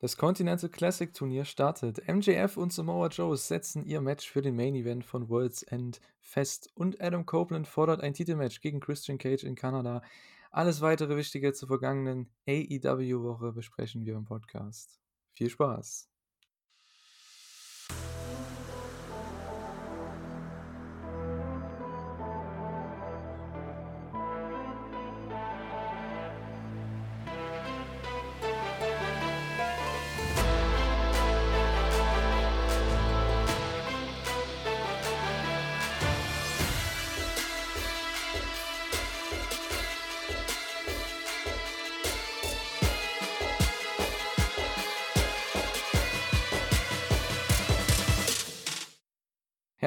Das Continental Classic Turnier startet. MJF und Samoa Joe setzen ihr Match für den Main Event von World's End fest und Adam Copeland fordert ein Titelmatch gegen Christian Cage in Kanada. Alles weitere Wichtige zur vergangenen AEW-Woche besprechen wir im Podcast. Viel Spaß!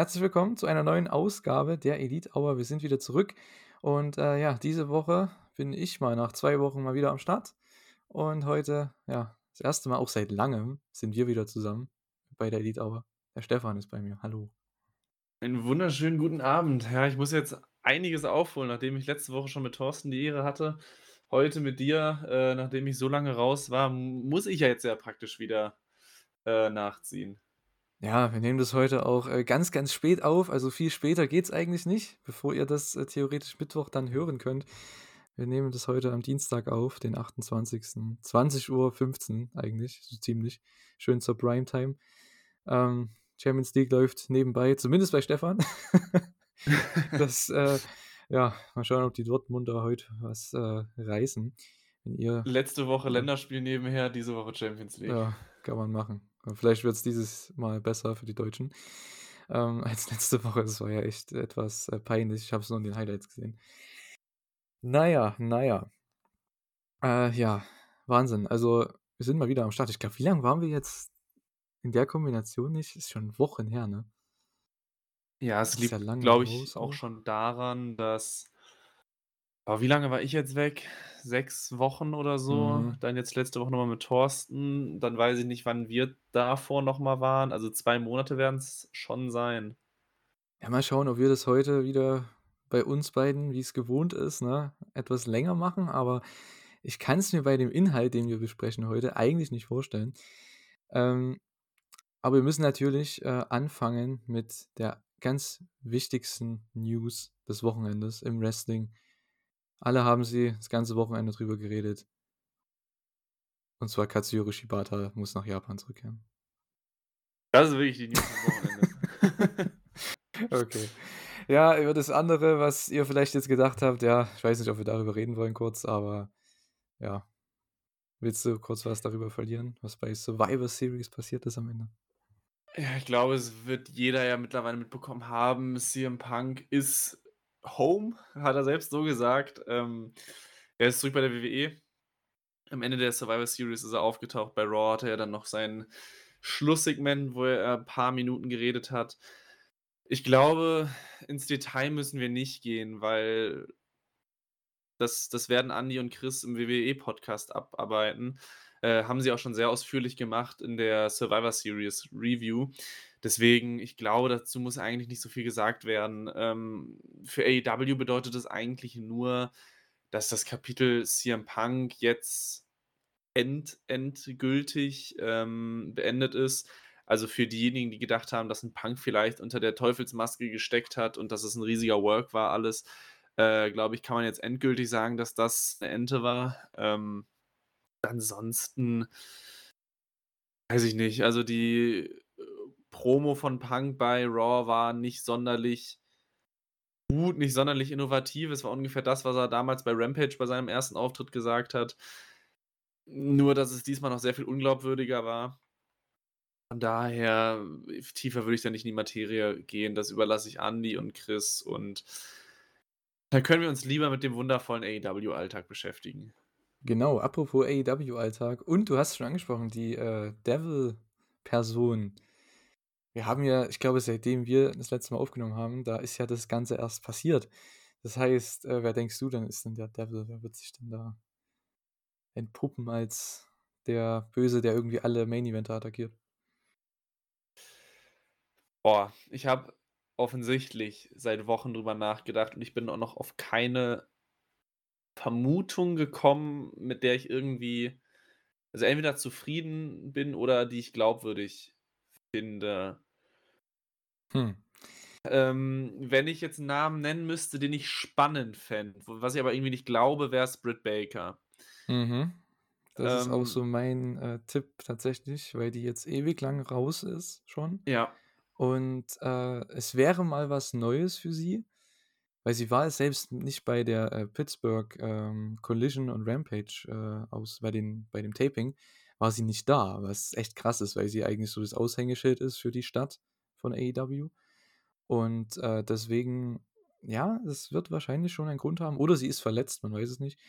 Herzlich willkommen zu einer neuen Ausgabe der Elite Hour. Wir sind wieder zurück und äh, ja, diese Woche bin ich mal nach zwei Wochen mal wieder am Start und heute, ja, das erste Mal auch seit langem sind wir wieder zusammen bei der Elite Hour. Der Stefan ist bei mir. Hallo. Einen wunderschönen guten Abend. Ja, ich muss jetzt einiges aufholen, nachdem ich letzte Woche schon mit Thorsten die Ehre hatte. Heute mit dir, äh, nachdem ich so lange raus war, muss ich ja jetzt ja praktisch wieder äh, nachziehen. Ja, wir nehmen das heute auch äh, ganz, ganz spät auf. Also viel später geht es eigentlich nicht, bevor ihr das äh, theoretisch Mittwoch dann hören könnt. Wir nehmen das heute am Dienstag auf, den 28. 20.15 Uhr eigentlich, so ziemlich. Schön zur Primetime. Ähm, Champions League läuft nebenbei, zumindest bei Stefan. das, äh, ja, mal schauen, ob die Dortmunder heute was äh, reißen. Wenn ihr, Letzte Woche Länderspiel nebenher, diese Woche Champions League. Ja, kann man machen. Vielleicht wird es dieses Mal besser für die Deutschen ähm, als letzte Woche. Das war ja echt etwas äh, peinlich. Ich habe es nur in den Highlights gesehen. Naja, naja. Äh, ja, Wahnsinn. Also, wir sind mal wieder am Start. Ich glaube, wie lange waren wir jetzt in der Kombination nicht? Ist schon Wochen her, ne? Ja, es liegt, ja glaube ich, auch schon daran, dass aber wie lange war ich jetzt weg? Sechs Wochen oder so. Mhm. Dann jetzt letzte Woche nochmal mit Thorsten. Dann weiß ich nicht, wann wir davor nochmal waren. Also zwei Monate werden es schon sein. Ja, mal schauen, ob wir das heute wieder bei uns beiden, wie es gewohnt ist, ne, etwas länger machen. Aber ich kann es mir bei dem Inhalt, den wir besprechen heute, eigentlich nicht vorstellen. Ähm, aber wir müssen natürlich äh, anfangen mit der ganz wichtigsten News des Wochenendes im Wrestling. Alle haben sie das ganze Wochenende drüber geredet. Und zwar Katsuyori Shibata muss nach Japan zurückkehren. Das ist wirklich die News des Wochenendes. okay. Ja, über das andere, was ihr vielleicht jetzt gedacht habt, ja, ich weiß nicht, ob wir darüber reden wollen kurz, aber ja. Willst du kurz was darüber verlieren, was bei Survivor Series passiert ist am Ende? Ja, ich glaube, es wird jeder ja mittlerweile mitbekommen haben. CM Punk ist Home, hat er selbst so gesagt. Ähm, er ist zurück bei der WWE. Am Ende der Survivor Series ist er aufgetaucht. Bei Raw hatte er dann noch sein Schlusssegment, wo er ein paar Minuten geredet hat. Ich glaube, ins Detail müssen wir nicht gehen, weil das, das werden Andy und Chris im WWE-Podcast abarbeiten. Äh, haben sie auch schon sehr ausführlich gemacht in der Survivor Series Review. Deswegen, ich glaube, dazu muss eigentlich nicht so viel gesagt werden. Ähm, für AEW bedeutet es eigentlich nur, dass das Kapitel CM Punk jetzt end, endgültig ähm, beendet ist. Also für diejenigen, die gedacht haben, dass ein Punk vielleicht unter der Teufelsmaske gesteckt hat und dass es ein riesiger Work war, alles, äh, glaube ich, kann man jetzt endgültig sagen, dass das eine Ente war. Ähm, ansonsten weiß ich nicht. Also die Promo von Punk bei Raw war nicht sonderlich gut, nicht sonderlich innovativ. Es war ungefähr das, was er damals bei Rampage bei seinem ersten Auftritt gesagt hat. Nur, dass es diesmal noch sehr viel unglaubwürdiger war. Von daher, tiefer würde ich da nicht in die Materie gehen. Das überlasse ich Andy und Chris und dann können wir uns lieber mit dem wundervollen AEW-Alltag beschäftigen. Genau, apropos AEW-Alltag. Und du hast schon angesprochen, die äh, Devil-Person wir haben ja, ich glaube, seitdem wir das letzte Mal aufgenommen haben, da ist ja das Ganze erst passiert. Das heißt, äh, wer denkst du denn ist denn der Devil? Wer wird sich denn da entpuppen als der Böse, der irgendwie alle Main Eventer attackiert? Boah, ich habe offensichtlich seit Wochen drüber nachgedacht und ich bin auch noch auf keine Vermutung gekommen, mit der ich irgendwie Also, entweder zufrieden bin oder die ich glaubwürdig finde. Hm. Ähm, wenn ich jetzt 'n Namen nennen müsste, den ich spannend fände, was ich aber irgendwie nicht glaube, wär's Britt Baker. Mhm. Das ist auch Ähm so mein, äh, Tipp tatsächlich, weil die jetzt ewig lang raus ist schon. Ja. Und, äh, es wäre mal was Neues für sie, weil sie war selbst nicht bei der, äh, Pittsburgh, ähm, Collision und Rampage, äh, aus bei den bei dem Taping war sie nicht da, was echt krass ist, weil sie eigentlich so das Aushängeschild ist für die Stadt von AEW. Und, äh, deswegen, ja, es wird wahrscheinlich schon einen Grund haben oder sie ist verletzt, man weiß es nicht.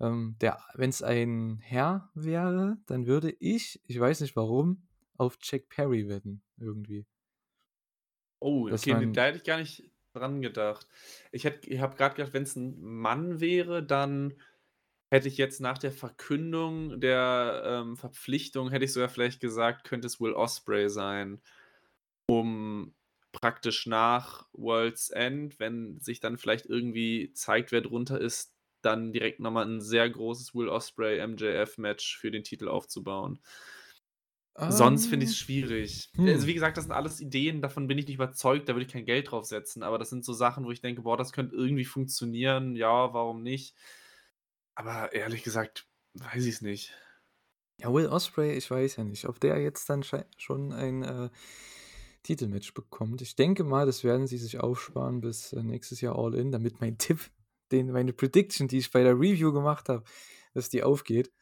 Ähm, der wenn's ein Herr wäre, dann würde ich, ich weiß nicht warum, auf Jack Perry wetten irgendwie. Oh, Dass okay, da hätte ich gar nicht dran gedacht. Ich hätte ich habe grad gedacht, wenn's 'n Mann wäre, dann hätte ich jetzt nach der Verkündung der, ähm, Verpflichtung hätte ich sogar vielleicht gesagt, könnte es Will Ospreay sein, um praktisch nach World's End, wenn sich dann vielleicht irgendwie zeigt, wer drunter ist, dann direkt noch mal 'n sehr großes Will Ospreay-MJF-Match für den Titel aufzubauen. Sonst finde Ähm, ich's schwierig. Also, hm. wie gesagt, das sind alles Ideen, davon bin ich nicht überzeugt, da würde ich kein Geld drauf setzen, aber das sind so Sachen, wo ich denke: „Boah, das könnte irgendwie funktionieren. Ja, warum nicht?“ Aber ehrlich gesagt, weiß ich's nicht. Ja, Will Ospreay, ich weiß ja nicht, ob der jetzt dann schon ein, äh, Titelmatch bekommt. Ich denke mal, das werden sie sich aufsparen bis, äh, nächstes Jahr All In, damit mein Tipp, den meine Prediction, die ich bei der Review gemacht habe, dass die aufgeht.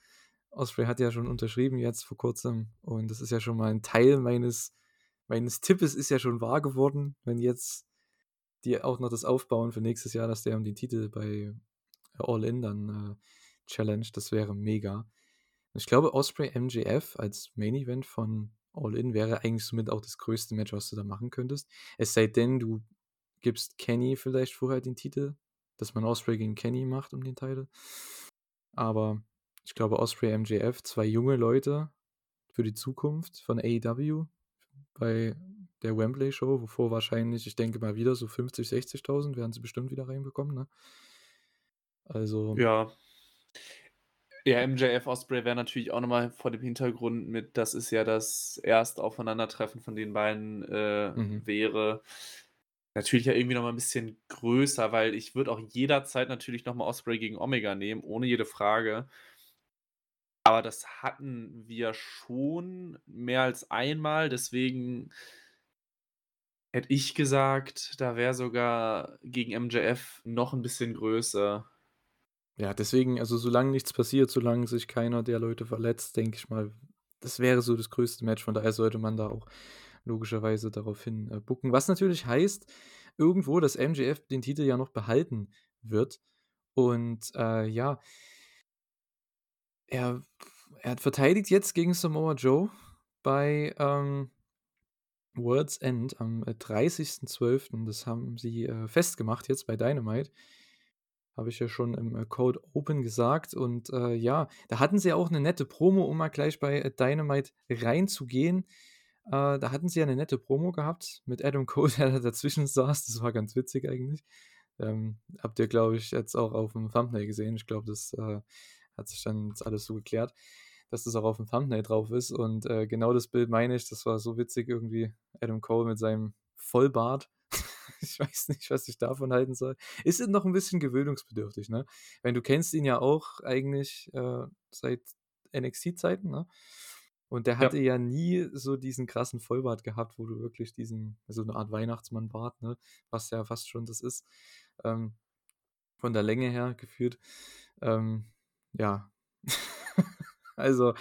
Ospreay hat ja schon unterschrieben jetzt vor Kurzem und das ist ja schon mal 'n Teil meines meines Tippes ist ja schon wahr geworden, wenn jetzt die auch noch das aufbauen für nächstes Jahr, dass der um den Titel bei All In dann, äh, das wäre mega. Ich glaube, Ospreay MJF als Main Event von All In wäre eigentlich somit auch das größte Match, was du da machen könntest. Es sei denn, du gibst Kenny vielleicht vorher den Titel, dass man Ospreay gegen Kenny macht um den Title. Aber ich glaube, Ospreay, MJF, 2 junge Leute für die Zukunft von AEW bei der Wembley Show, wovor wahrscheinlich, ich denke mal wieder so 50, 60.000 werden sie bestimmt wieder reinbekommen, ne? Also Ja. Ja, MJF Ospreay wäre natürlich auch noch mal vor dem Hintergrund mit das ist ja das Erstaufeinandertreffen von den beiden, äh, Mhm. wäre natürlich ja irgendwie noch mal 'n bisschen größer, weil ich würde auch jederzeit natürlich noch mal Ospreay gegen Omega nehmen, ohne jede Frage. Aber das hatten wir schon mehr als einmal, deswegen hätte ich gesagt, da wäre sogar gegen MJF noch 'n bisschen größer. Ja, deswegen, also, solange nichts passiert, solange sich keiner der Leute verletzt, denke ich mal, das wäre so das größte Match. Von daher sollte man da auch logischerweise daraufhin, äh, booken. Was natürlich heißt irgendwo, dass MJF den Titel ja noch behalten wird. Und, äh, ja er er verteidigt jetzt gegen Samoa Joe bei, ähm, World's End am, äh, 30.12. Das haben sie, äh, festgemacht jetzt bei Dynamite. Habe ich ja schon im, äh, Cold Open gesagt und, äh, ja, da hatten sie auch 'ne nette Promo, um mal gleich bei, äh, Dynamite reinzugehen. Äh, da hatten sie ja 'ne nette Promo gehabt mit Adam Cole, der da dazwischen saß. Das war ganz witzig eigentlich. Ähm, habt ihr, glaube ich, jetzt auch aufm Thumbnail gesehen. Ich glaube, das, äh, hat sich dann jetzt alles so geklärt, dass das auch aufm Thumbnail drauf ist. Und, äh, genau das Bild meine ich. Das war so witzig irgendwie. Adam Cole mit seinem Vollbart. Ich weiß nicht, was ich davon halten soll. Ist noch 'n bisschen gewöhnungsbedürftig, ne? Meine, du kennst ihn ja auch eigentlich, äh, seit NXT-Zeiten, ne? Und der hatte Ja. ja nie so diesen krassen Vollbart gehabt, wo du wirklich diesen so 'ne Art Weihnachtsmann-Bart, ne, was ja fast schon das ist, ähm, von der Länge her gefühlt. Ähm, ja. Also,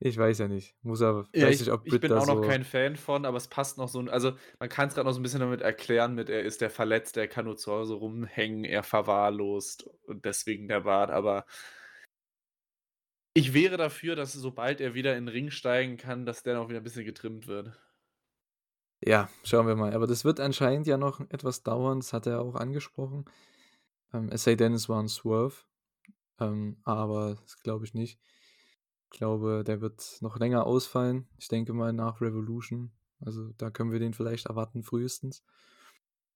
ich weiß ja nicht. Muss er Ja, weiß ich nicht, ob ich bin auch noch so kein Fan von, aber es passt noch so also, man kann's grad noch so 'n bisschen damit erklären mit er ist ja verletzt, er kann nur zu Hause rumhängen, er verwahrlost und deswegen der Bart, aber ich wäre dafür, dass sobald er wieder in 'n Ring steigen kann, dass der noch wieder 'n bisschen getrimmt wird. Ja, schauen wir mal. Aber das wird anscheinend ja noch etwas dauern, das hat er auch angesprochen. Ähm, es sei denn, es war 'n Swerve, ähm, aber das glaube ich nicht. Glaube, der wird noch länger ausfallen. Ich denke mal nach Revolution. Also, da können wir den vielleicht erwarten frühestens.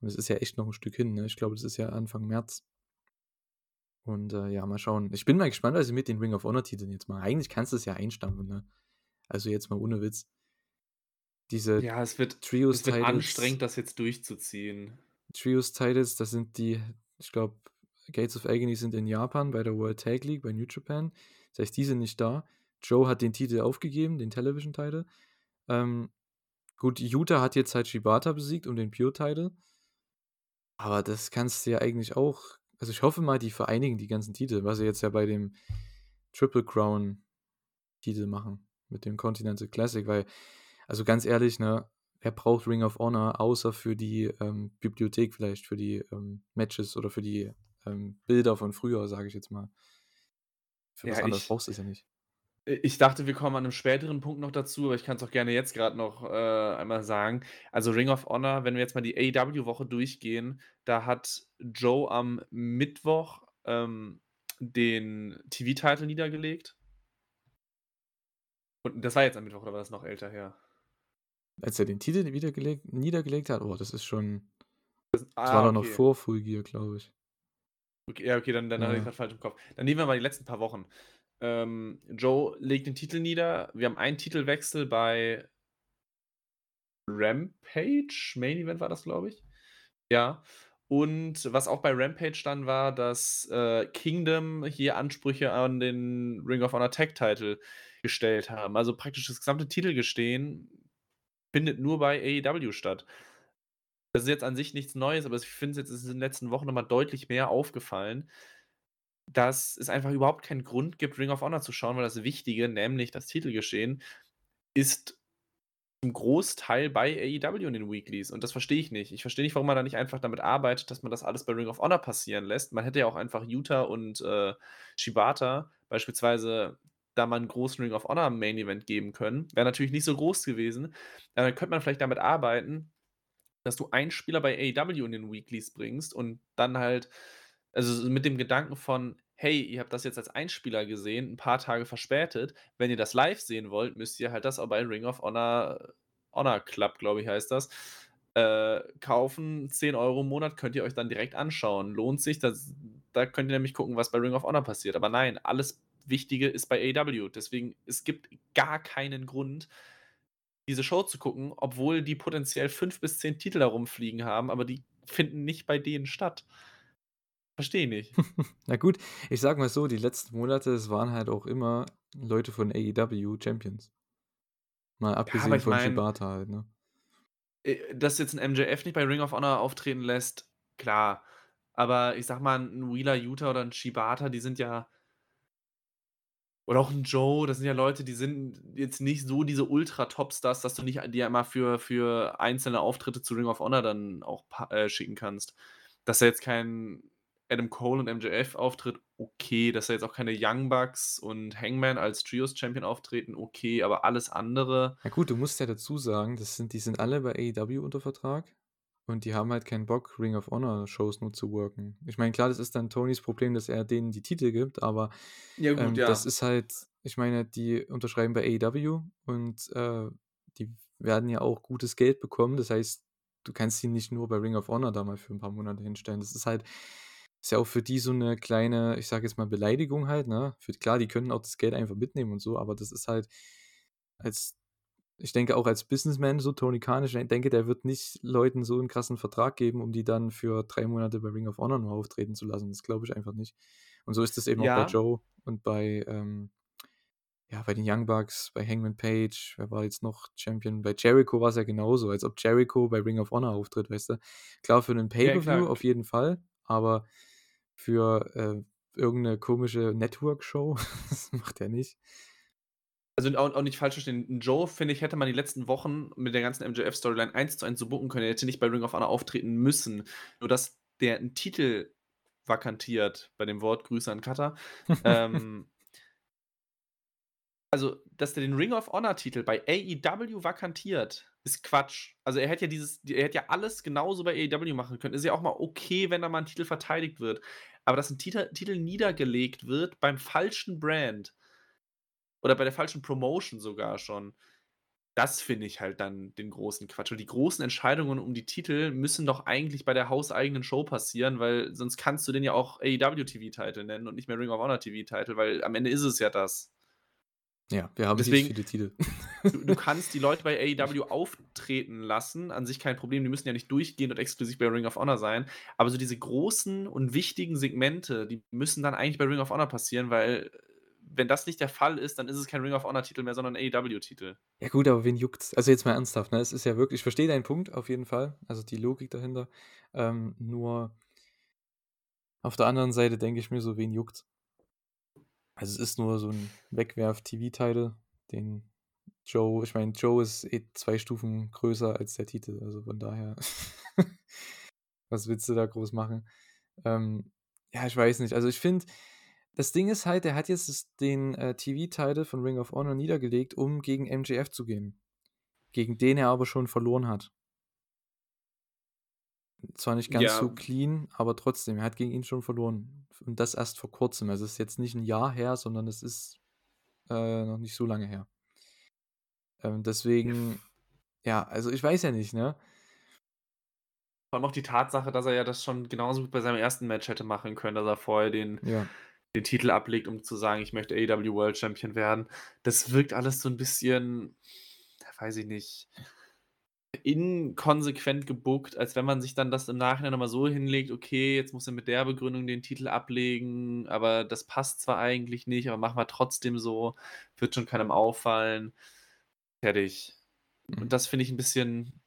Und es ist ja echt noch 'n Stück hin, ne? Ich glaube, das ist ja Anfang März. Und äh, ja, mal schauen. Ich bin mal gespannt, was sie mit den Ring of Honor-Titeln jetzt machen. Eigentlich kannst du es ja einstampfen, ne? Also jetzt mal ohne Witz. Diese Ja, es wird, Trios es wird anstrengend, das jetzt durchzuziehen. Trios Titles, das sind die, ich glaube, Gates of Agony sind in Japan bei der World Tag League, bei New Japan. Das heißt, die sind nicht da. Joe hat den Titel aufgegeben, den Television-Title. Ähm, gut, Utah hat jetzt halt Shibata besiegt um den Pure-Title. Aber das kannst du ja eigentlich auch. Also ich hoffe mal, die vereinigen die ganzen Titel, was sie jetzt ja bei dem Triple Crown Titel machen, mit dem Continental Classic, weil, also ganz ehrlich, ne, wer braucht Ring of Honor außer für die ähm, Bibliothek vielleicht, für die ähm, Matches oder für die ähm, Bilder von früher, sage ich jetzt mal. Für was Ja, anderes ich, brauchst du es ja nicht. Ich dachte, wir kommen an einem späteren Punkt noch dazu, aber ich kann es auch gerne jetzt gerade noch äh, einmal sagen. Also Ring of Honor, wenn wir jetzt mal die AEW-Woche durchgehen, da hat Joe am Mittwoch ähm, den TV-Titel niedergelegt. Und das war jetzt am Mittwoch oder war das noch älter her? Als er den Titel wiedergelegt, niedergelegt hat, oh, das ist schon. Das Ah, war doch noch vor Full Gear, glaube ich. Okay, ja, okay, dann, dann hatte ich Ja. gerade falsch im Kopf. Dann nehmen wir mal die letzten paar Wochen. Ähm, Joe legt den Titel nieder. Wir haben einen Titelwechsel bei Rampage. Main Event war das, glaube ich. Ja. Und was auch bei Rampage dann war, dass äh, Kingdom hier Ansprüche an den Ring of Honor Tag Title gestellt haben. Also praktisch das gesamte Titelgestehen findet nur bei AEW statt. Das ist jetzt an sich nichts Neues, aber ich finde es jetzt in den letzten Wochen nochmal deutlich mehr aufgefallen, dass es einfach überhaupt keinen Grund gibt, Ring of Honor zu schauen, weil das Wichtige, nämlich das Titelgeschehen, ist im Großteil bei AEW in den Weeklies. Und das verstehe ich nicht. Ich verstehe nicht, warum man da nicht einfach damit arbeitet, dass man das alles bei Ring of Honor passieren lässt. Man hätte ja auch einfach Utah und äh, Shibata beispielsweise da mal einen großen Ring of Honor Main Event geben können. Wäre natürlich nicht so groß gewesen. Dann könnte man vielleicht damit arbeiten, dass du einen Spieler bei AEW in den Weeklies bringst und dann halt, also mit dem Gedanken von, hey, ihr habt das jetzt als Einspieler gesehen, ein paar Tage verspätet. Wenn ihr das live sehen wollt, müsst ihr halt das auch bei Ring of Honor, Honor Club, glaube ich, heißt das, äh, kaufen. 10 Euro im Monat könnt ihr euch dann direkt anschauen. Lohnt sich, das, da könnt ihr nämlich gucken, was bei Ring of Honor passiert. Aber nein, alles Wichtige ist bei AEW. Deswegen, es gibt gar keinen Grund, diese Show zu gucken, obwohl die potenziell fünf bis zehn Titel herumfliegen haben, aber die finden nicht bei denen statt. Verstehe nicht. Na gut, ich sag mal so, die letzten Monate, es waren halt auch immer Leute von AEW Champions. Mal abgesehen ich von mein- Shibata halt, ne? Äh, Dass jetzt ein MJF nicht bei Ring of Honor auftreten lässt, klar. Aber ich sag mal, ein Wheeler Utah oder ein Shibata, die sind ja. Oder auch ein Joe, das sind ja Leute, die sind jetzt nicht so diese Ultra-Topstars, dass du nicht die ja immer für, für einzelne Auftritte zu Ring of Honor dann auch äh, schicken kannst. Dass er jetzt kein Adam Cole und MJF auftritt, okay. Dass er jetzt auch keine Young Bucks und Hangman als Trios-Champion auftreten, okay. Aber alles andere. Na gut, du musst ja dazu sagen, das sind, die sind alle bei AEW unter Vertrag und die haben halt keinen Bock, Ring of Honor Shows nur zu worken. Ich meine, klar, das ist dann Tonys Problem, dass er denen die Titel gibt, aber Ja, ähm, das ist halt, ich meine, die unterschreiben bei AEW und äh, die werden ja auch gutes Geld bekommen. Das heißt, du kannst sie nicht nur bei Ring of Honor da mal für ein paar Monate hinstellen. Das ist halt, ist ja auch für die so eine kleine, ich sage jetzt mal Beleidigung halt, ne? Für, klar, die können auch das Geld einfach mitnehmen und so, aber das ist halt als, ich denke auch als Businessman, so Tony Khan, ich denke, der wird nicht Leuten so einen krassen Vertrag geben, um die dann für drei Monate bei Ring of Honor nur auftreten zu lassen. Das glaube ich einfach nicht. Und so ist es eben auch Ja. bei Joe und bei, ähm, ja, bei den Young Bucks, bei Hangman Page, wer war jetzt noch Champion? Bei Jericho war es ja genauso, als ob Jericho bei Ring of Honor auftritt, weißt du? Klar, für einen Pay-Per-View klar. auf jeden Fall, aber für äh, irgendeine komische Network-Show, das macht er nicht. Also auch, auch nicht falsch verstehen. Joe, finde ich, hätte man die letzten Wochen mit der ganzen MJF-Storyline eins zu eins so bucken können. Er hätte nicht bei Ring of Honor auftreten müssen. Nur dass der einen Titel vakantiert, bei dem Wort Grüße an Cutter. ähm, also, dass der den Ring of Honor-Titel bei AEW vakantiert, ist Quatsch. Also er hätte ja dieses, er hätte ja alles genauso bei AEW machen können. Ist ja auch mal okay, wenn da mal ein Titel verteidigt wird. Aber dass ein Titel, Titel niedergelegt wird beim falschen Brand oder bei der falschen Promotion sogar schon. Das finde ich halt dann den großen Quatsch. Und die großen Entscheidungen um die Titel müssen doch eigentlich bei der hauseigenen Show passieren, weil sonst kannst du den ja auch AEW-TV-Title nennen und nicht mehr Ring of Honor TV-Title, weil am Ende ist es ja das. Ja, wir haben Deswegen viele Titel. du du kannst die Leute bei AEW auftreten lassen, an sich kein Problem, die müssen ja nicht durchgehend und exklusiv bei Ring of Honor sein, aber so diese großen und wichtigen Segmente, die müssen dann eigentlich bei Ring of Honor passieren, weil wenn das nicht der Fall ist, dann ist es kein Ring of Honor Titel mehr, sondern 'n AEW-Titel. Ja gut, aber wen juckt's? Also jetzt mal ernsthaft, ne? Es ist ja wirklich ich verstehe deinen Punkt auf jeden Fall, also die Logik dahinter. Ähm, nur auf der anderen Seite denke ich mir so, wen juckt's? Also, es ist nur so 'n Wegwerf-TV-Title, den Joe ich meine, Joe ist eh 2 Stufen größer als der Titel, also von daher was willst du da groß machen? Ähm, ja, ich weiß nicht. Also, ich finde das Ding ist halt, der hat jetzt den, äh, TV-Title von Ring of Honor niedergelegt, um gegen MJF zu gehen, gegen den er aber schon verloren hat. Zwar nicht ganz so Ja. clean, aber trotzdem, er hat gegen ihn schon verloren und das erst vor Kurzem. Also, es ist jetzt nicht 'n Jahr her, sondern es ist, äh, noch nicht so lange her. Ähm, deswegen ja, also, ich weiß ja nicht, ne? Vor allem auch die Tatsache, dass er ja das schon genauso gut bei seinem ersten Match hätte machen können, dass er vorher den Ja. den Titel ablegt, um zu sagen: „Ich möchte AEW World Champion werden.“ Das wirkt alles so 'n bisschen, weiß ich nicht, inkonsequent gebookt, als wenn man sich dann das im Nachhinein noch mal so hinlegt: „Okay, jetzt muss er mit der Begründung den Titel ablegen, aber das passt zwar eigentlich nicht, aber machen wir trotzdem so, wird schon keinem auffallen.“ Fertig. Mhm. Und das finde ich 'n bisschen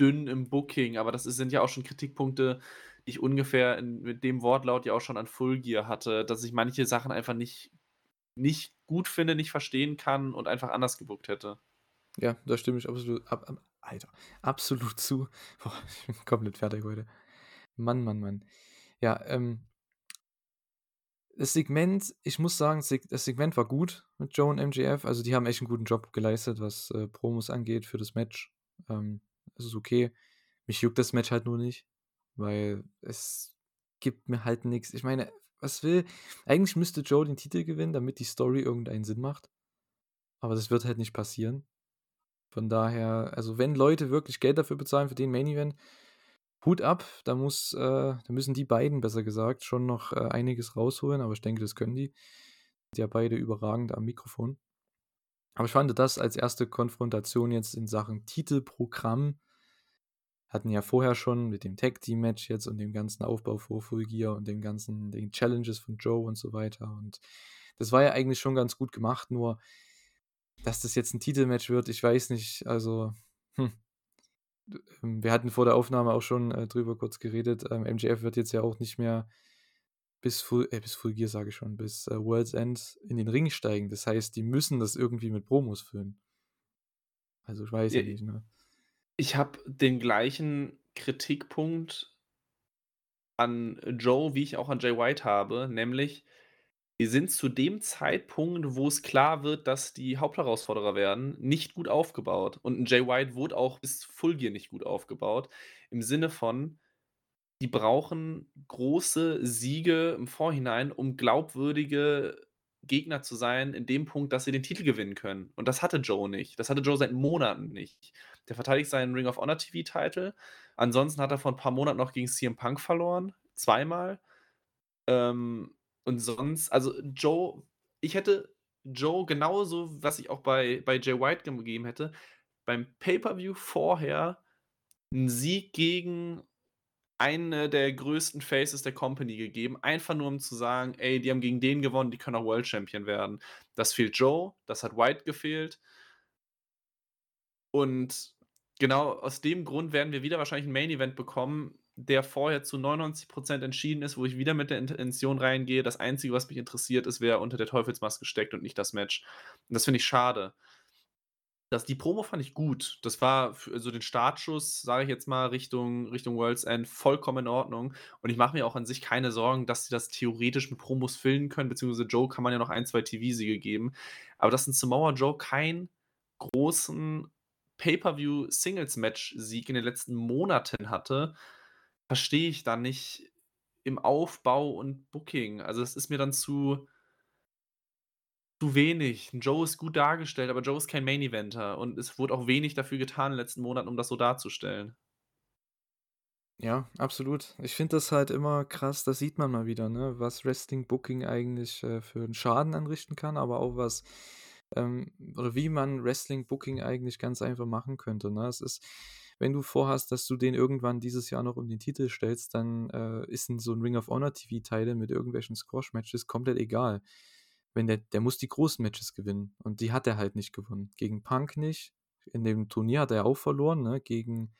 dünn im Booking, aber das sind ja auch schon Kritikpunkte, die ich ungefähr in mit dem Wortlaut ja auch schon an Full Gear hatte, dass ich manche Sachen einfach nicht nicht gut finde, nicht verstehen kann und einfach anders gebookt hätte. Ja, da stimme ich absolut ab ab Alter, absolut zu. Boah, ich bin komplett fertig heute. Mann, Mann, Mann. Ja, ähm das Segment ich muss sagen, das Segment war gut mit Joe und MJF. Also, die haben echt 'n guten Job geleistet, was, äh, Promos angeht für das Match. Ähm, es ist okay. Mich juckt das Match halt nur nicht, weil es gibt mir halt nix. Ich meine, was will eigentlich müsste Joe den Titel gewinnen, damit die Story irgendeinen Sinn macht. Aber das wird halt nicht passieren. Von daher also, wenn Leute wirklich Geld dafür bezahlen für den Main Event, Hut ab, da muss äh, da müssen die beiden, besser gesagt, schon noch, äh, einiges rausholen, aber ich denke, das können die. Sind ja beide überragend am Mikrofon. Aber ich fand das als erste Konfrontation jetzt in Sachen Titelprogramm hatten ja vorher schon mit dem Tag-Team-Match jetzt und dem ganzen Aufbau vor Full Gear und den ganzen den Challenges von Joe und so weiter. Und das war ja eigentlich schon ganz gut gemacht, nur dass das jetzt 'n Titelmatch wird, ich weiß nicht, also, hm. Ähm, wir hatten vor der Aufnahme auch schon, äh, drüber kurz geredet. Ähm, MJF wird jetzt ja auch nicht mehr bis Full äh, bis Full Gear sage ich schon, bis, äh, World's End in den Ring steigen. Das heißt, die müssen das irgendwie mit Promos füllen. Also, ich weiß Ja, nicht, ne? Ich habe den gleichen Kritikpunkt an Joe, wie ich auch an Jay White habe, nämlich, die sind zu dem Zeitpunkt, wo es klar wird, dass die Hauptherausforderer werden, nicht gut aufgebaut. Und 'n Jay White wurde auch bis Full Gear nicht gut aufgebaut, im Sinne von, die brauchen große Siege im Vorhinein, um glaubwürdige Gegner zu sein in dem Punkt, dass sie den Titel gewinnen können. Und das hatte Joe nicht. Das hatte Joe seit Monaten nicht. Der verteidigt seinen Ring of Honor TV-Title. Ansonsten hat er vor 'n paar Monaten noch gegen CM Punk verloren, zweimal. Ähm, und sonst also, Joe ich hätte Joe genauso, was ich auch bei bei Jay White gegeben hätte, beim Pay-per-View vorher 'n Sieg gegen eine der größten Faces der Company gegeben, einfach nur um zu sagen: „Ey, die haben gegen den gewonnen, die können auch World Champion werden.“ Das fehlt Joe, das hat White gefehlt. Und genau aus dem Grund werden wir wieder wahrscheinlich 'n Main Event bekommen, der vorher zu 99 % entschieden ist, wo ich wieder mit der Intention reingehe. Das Einzige, was mich interessiert, ist, wer unter der Teufelsmaske steckt und nicht das Match. Und das finde ich schade. Das die Promo fand ich gut. Das war so den Startschuss, sage ich jetzt mal, Richtung Richtung World's End vollkommen in Ordnung. Und ich mache mir auch an sich keine Sorgen, dass sie das theoretisch mit Promos füllen können, beziehungsweise Joe kann man ja noch 1, 2 TV-Siege geben. Aber dass 'n Samoa Joe keinen großen Pay-per-View-Singles-Match-Sieg in den letzten Monaten hatte, verstehe ich dann nicht im Aufbau und Booking. Also, es ist mir dann zu Zu wenig. Joe ist gut dargestellt, aber Joe ist kein Main Eventer und es wurde auch wenig dafür getan in den letzten Monaten, um das so darzustellen. Ja, absolut. Ich finde das halt immer krass, da sieht man mal wieder, ne, was Wrestling Booking eigentlich, äh, für 'n Schaden anrichten kann, aber auch was ähm, oder wie man Wrestling Booking eigentlich ganz einfach machen könnte, ne? Es ist wenn du vorhast, dass du den irgendwann dieses Jahr noch um den Titel stellst, dann, äh, ist so 'n Ring of Honor TV-Title mit irgendwelchen Squash-Matches komplett egal. Wenn der der muss die großen Matches gewinnen und die hat er halt nicht gewonnen. Gegen Punk nicht. In dem Turnier hat er auch verloren, ne, gegen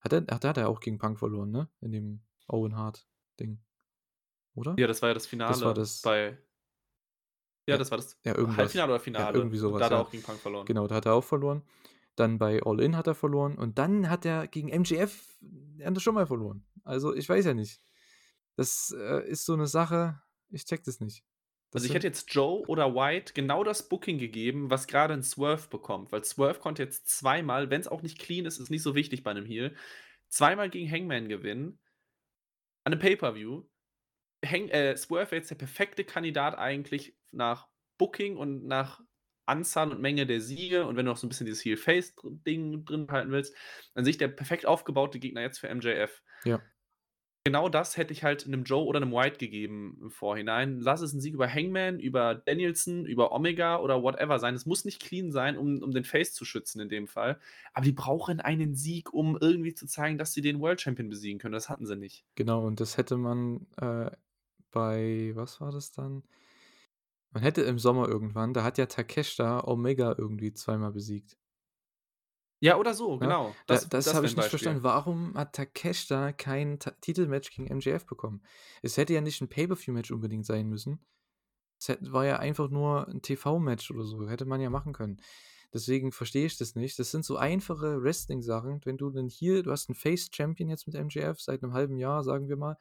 hat er ach, da hat er auch gegen Punk verloren, ne? In dem Owen Hart-Ding, oder? Ja, das war ja das Das war Finale das bei ja, Ja, das war das ja. Halbfinale oder Ja, Finale irgendwie so und da hat er ja. auch gegen Punk verloren. Genau, da hat er auch verloren. Dann bei All In hat er verloren und dann hat er gegen hat er schon mal verloren. Also, ich weiß ja nicht. Das, äh, ist so 'ne Sache, ich checke das nicht. Das Also, ich hätte jetzt Joe oder White genau das Booking gegeben, was grade 'n Swerve bekommt, weil Swerve konnte jetzt zweimal, wenn's auch nicht clean ist, ist nicht so wichtig bei 'nem Heel, zweimal gegen Hangman gewinnen an 'nem Pay-per-View. Hang äh, Swerve wäre jetzt der perfekte Kandidat eigentlich nach Booking und nach Anzahl und Menge der Siege und wenn du noch so 'n bisschen dieses Heel-Face dr Ding drin halten willst, an sich der perfekt aufgebaute Gegner jetzt für MJF. Ja. Genau das hätte ich halt 'nem Joe oder 'nem White gegeben im Vorhinein. Lass es 'n Sieg über Hangman, über Danielson, über Omega oder whatever sein. Es muss nicht clean sein, um um den Face zu schützen in dem Fall. Aber die brauchen einen Sieg, um irgendwie zu zeigen, dass sie den World Champion besiegen können. Das hatten sie nicht. Genau, und das hätte man, äh, bei was war das dann? Man hätte im Sommer irgendwann da hat ja Takeshita Omega irgendwie zweimal besiegt. Ja, oder so, Ne? genau. Da Das das das habe ich nicht Beispiel. verstanden. Warum hat Takeshita kein Ta Titelmatch gegen MJF bekommen? Es hätte ja nicht 'n Pay-per-View-Match unbedingt sein müssen. Es hätt war ja einfach nur 'n TV-Match oder so, hätte man ja machen können. Deswegen verstehe ich das nicht. Das sind so einfache Wrestling-Sachen. Wenn du 'nen Heel du hast 'n Face-Champion jetzt mit MJF seit 'nem halben Jahr, sagen wir mal,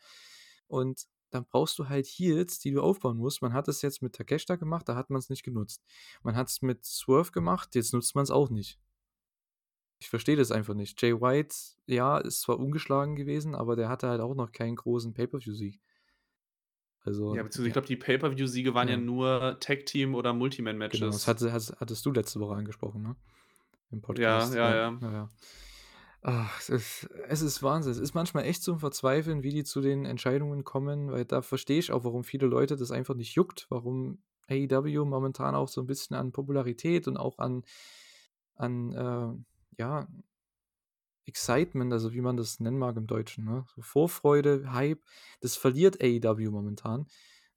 und dann brauchst du halt Heels, die du aufbauen musst. Man hat das jetzt mit Takeshita gemacht, da hat man's nicht genutzt. Man hat's mit Swerve gemacht, jetzt nutzt man's auch nicht. Ich verstehe das einfach nicht. Jay White, ja, ist zwar ungeschlagen gewesen, aber der hatte halt auch noch keinen großen Pay-per-View-Sieg. Also, Ja, beziehungsweise ich ja. glaube, die Pay-per-View-Siege waren ja Ja. nur Tag-Team oder Genau, das Multiman-Matches. hatte has hattest du letzte Woche angesprochen, ne? Im Podcast. ja, Ja, ja. ja, ja. Ach, es ist es ist Wahnsinn. Es ist manchmal echt zum Verzweifeln, wie die zu den Entscheidungen kommen, weil da verstehe ich auch, warum viele Leute das einfach nicht juckt, warum AEW momentan auch so 'n bisschen an Popularität und auch an an, äh, ja Excitement, also wie man das nennen mag im Deutschen, ne? So Vorfreude, Hype, das verliert AEW momentan.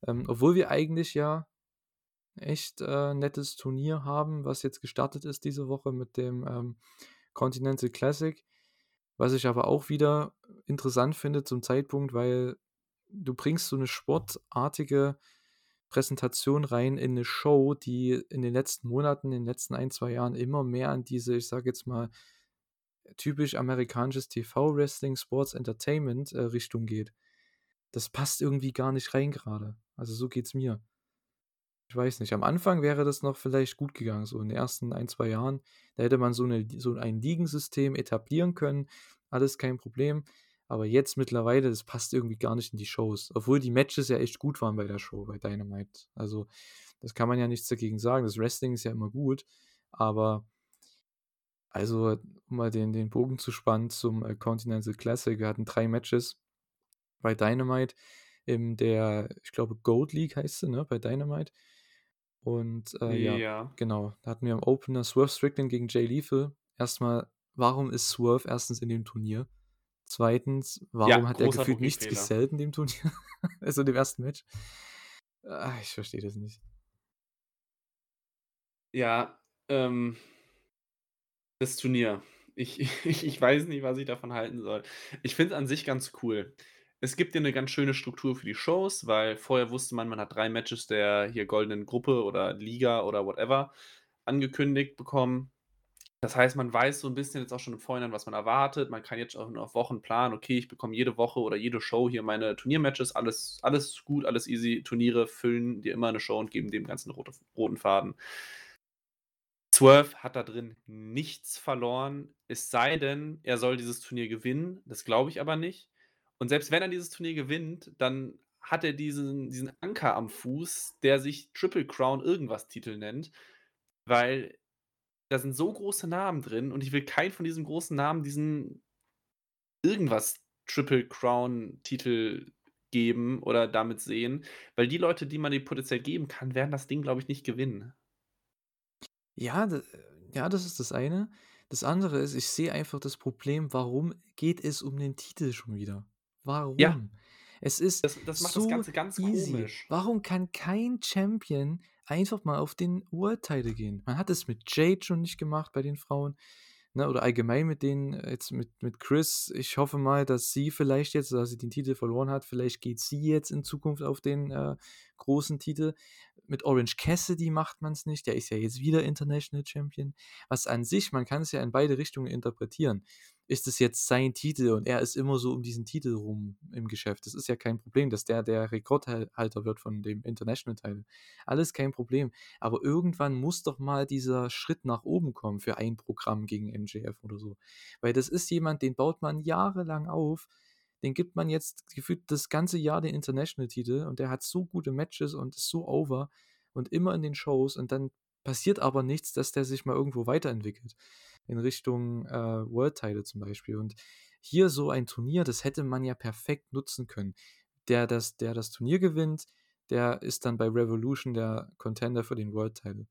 Ähm, obwohl wir eigentlich ja echt, äh, nettes Turnier haben, was jetzt gestartet ist diese Woche mit dem, ähm, Continental Classic. Was ich aber auch wieder interessant finde zum Zeitpunkt, weil du bringst so 'ne sportartige Präsentation rein in 'ne Show, die in den letzten Monaten, in den letzten 1, 2 Jahren immer mehr an diese, ich sage jetzt mal, typisch amerikanisches TV-Wrestling, Sports Entertainment, äh, Richtung geht. Das passt irgendwie gar nicht rein grade. Also, so geht's mir. Ich weiß nicht, am Anfang wäre das noch vielleicht gut gegangen, so in den ersten 1, 2 Jahren. Da hätte man so 'ne so ein Ligensystem etablieren können, alles kein Problem. Aber jetzt mittlerweile, das passt irgendwie gar nicht in die Shows, obwohl die Matches ja echt gut waren bei der Show, bei Dynamite. Also, das kann man ja nichts dagegen sagen. Das Wrestling ist ja immer gut, aber also, um mal den den Bogen zu spannen zum, äh, Continental Classic. Wir hatten 3 Matches bei Dynamite in der, ich glaube, Gold League heißt sie, ne, bei Dynamite. Und, äh, ja, Ja. genau. Da hatten wir im Opener Swerve Strickland gegen Jay Lethal. Erst mal, warum ist Swerve 1. in dem Turnier? 2., Ja, warum hat er gefühlt nichts gesellt in dem Turnier? Also, in dem 1. Match? Ah, ich verstehe das nicht. Ja, ähm das Turnier. Ich ich ich weiß nicht, was ich davon halten soll. Ich finde es an sich ganz cool. Es gibt ja 'ne ganz schöne Struktur für die Shows, weil vorher wusste man, man hat 3 Matches der hier goldenen Gruppe oder Liga oder whatever angekündigt bekommen. Das heißt, man weiß so 'n bisschen jetzt auch schon im Vorhinein, was man erwartet. Man kann jetzt auch auf Wochen planen: „Okay, ich bekomme jede Woche oder jede Show hier meine Turnier-Matches, alles alles gut, alles easy.“ Turniere füllen dir immer 'ne Show und geben dem Ganzen rote roten Faden. Swerve hat da drin nichts verloren, es sei denn, er soll dieses Turnier gewinnen. Das glaube ich aber nicht. Und selbst wenn er dieses Turnier gewinnt, dann hat er diesen diesen Anker am Fuß, der sich Triple Crown irgendwas Titel nennt, weil da sind so große Namen drin und ich will keinen von diesen großen Namen diesen irgendwas Triple Crown Titel geben oder damit sehen, weil die Leute, die man dem potenziell geben kann, werden das Ding, glaube ich, nicht gewinnen. Ja, ja, das ist das eine. Das andere ist, ich sehe einfach das Problem, warum geht es um den Titel schon wieder? Ja, Warum? Es ist das das macht das so Ganze ganz easy. komisch. Warum kann kein Champion einfach mal auf den World Title gehen? Man hat es mit Jade schon nicht gemacht bei den Frauen, ne, oder allgemein mit denen äh, jetzt mit mit Chris. Ich hoffe mal, dass sie vielleicht jetzt, da sie den Titel verloren hat vielleicht geht sie jetzt in Zukunft auf den, äh, großen Titel. Mit Orange Cassidy macht man es nicht, der ist ja jetzt wieder International Champion. Was an sich man kann es ja in beide Richtungen interpretieren. Ist es jetzt sein Titel und er ist immer so um diesen Titel rum im Geschäft. Das ist ja kein Problem, dass der der Rekordhalter wird von dem International Title. Alles kein Problem. Aber irgendwann muss doch mal dieser Schritt nach oben kommen für ein Programm gegen MJF oder so. Weil das ist jemand, den baut man jahrelang auf. Den gibt man jetzt gefühlt das ganze Jahr den International-Titel und der hat so gute Matches und ist so over und immer in den Shows und dann passiert aber nichts, dass der sich mal irgendwo weiterentwickelt in Richtung äh, World Title zum Beispiel. Und hier so ein Turnier, das hätte man ja perfekt nutzen können. Der das, der das Turnier gewinnt, der ist dann bei Revolution der Contender für den World Title.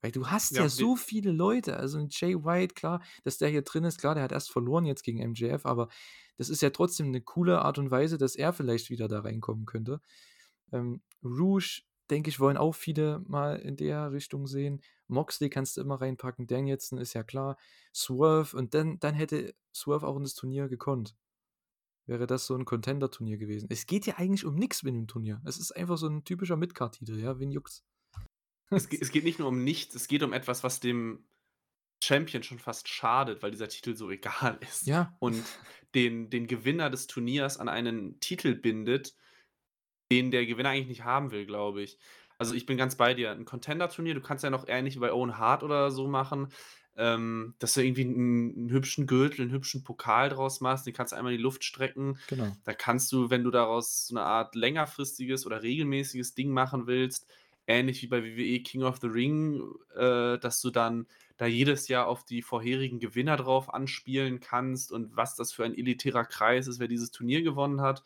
Weil du hast ja, Ja, so viele Leute. Also ein Jay White, klar, dass der hier drin ist, klar, der hat erst verloren jetzt gegen MJF, aber das ist ja trotzdem eine coole Art und Weise, dass er vielleicht wieder da reinkommen könnte. Ähm, Rouge, denke ich, wollen auch viele mal in der Richtung sehen. Moxley kannst du immer reinpacken, Danielson ist ja klar. Swerve und dann, dann hätte Swerve auch in das Turnier gekonnt. Wäre das so ein Contender-Turnier gewesen. Es geht ja eigentlich um nichts mit dem Turnier. Es ist einfach so ein typischer Midcard-Titel, ja, wen juckt's? es es geht nicht nur um nichts, es geht um etwas, was dem Champion schon fast schadet, weil dieser Titel so egal ist Ja, und den den Gewinner des Turniers an einen Titel bindet, den der Gewinner eigentlich nicht haben will, glaube ich. Also, ich bin ganz bei dir. 'N Contender-Turnier, du kannst ja noch ähnlich wie bei Owen Hart oder so machen, ähm, dass du irgendwie 'n 'n hübschen Gürtel, 'n hübschen Pokal draus machst, den kannst du einmal in die Luft strecken. genau. Da kannst du, wenn du daraus so 'ne Art längerfristiges oder regelmäßiges Ding machen willst, ähnlich wie bei WWE King of the Ring, äh, dass du dann da jedes Jahr auf die vorherigen Gewinner drauf anspielen kannst und was das für ein elitärer Kreis ist, wer dieses Turnier gewonnen hat.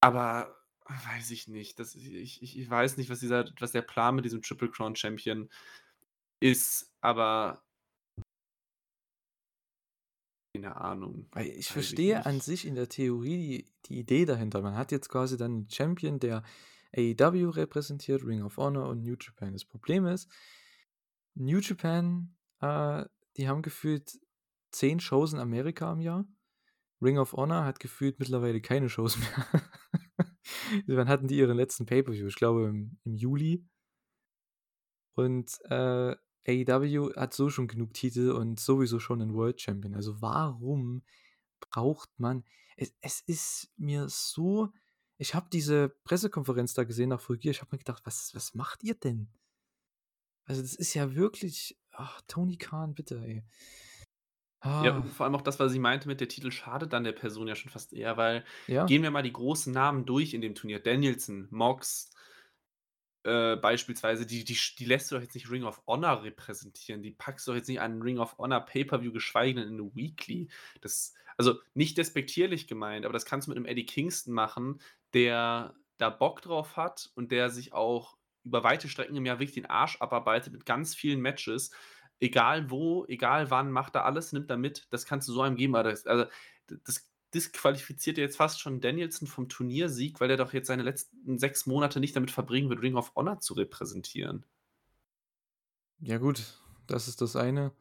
Aber weiß ich nicht. Das ich ich ich weiß nicht, was dieser was der Plan mit diesem Triple Crown Champion ist, aber keine Ahnung. Ich Weiß ich verstehe an sich in der Theorie die, die Idee dahinter. Man hat jetzt quasi dann einen Champion, der AEW repräsentiert, Ring of Honor und New Japan. Das Problem ist, New Japan, äh, die haben gefühlt zehn Shows in Amerika im Jahr. Ring of Honor hat gefühlt mittlerweile keine Shows mehr. Wann hatten die ihren letzten Pay-Per-View? Ich glaube im, im Juli. Und äh, AEW hat so schon genug Titel und sowieso schon einen World Champion. Also warum braucht man. Es, es ist mir so. Ich habe diese Pressekonferenz da gesehen nach Fulgier. Ich habe mir gedacht, was, was macht ihr denn? Also, das ist ja wirklich. Ach, Tony Khan, bitte, ey. Ja, Ah, und vor allem auch das, was ich meinte mit der Titel schadet dann der Person ja schon fast eher, weil ja, gehen wir mal die großen Namen durch in dem Turnier. Danielson, Mox, äh, beispielsweise, die die die lässt du doch jetzt nicht Ring of Honor repräsentieren. Die packst du doch jetzt nicht an 'n Ring of Honor Pay-per-View, geschweige denn in 'ne Weekly. Das also, nicht despektierlich gemeint, aber das kannst du mit 'nem Eddie Kingston machen, der da Bock drauf hat und der sich auch über weite Strecken im Jahr wirklich den Arsch abarbeitet mit ganz vielen Matches. Egal wo, egal wann, macht er alles, nimmt er mit. Das kannst du so einem geben, das also, das disqualifiziert jetzt fast schon Danielson vom Turniersieg, weil er doch jetzt seine letzten 6 Monate nicht damit verbringen wird, Ring of Honor zu repräsentieren. ja, gut, das ist das eine.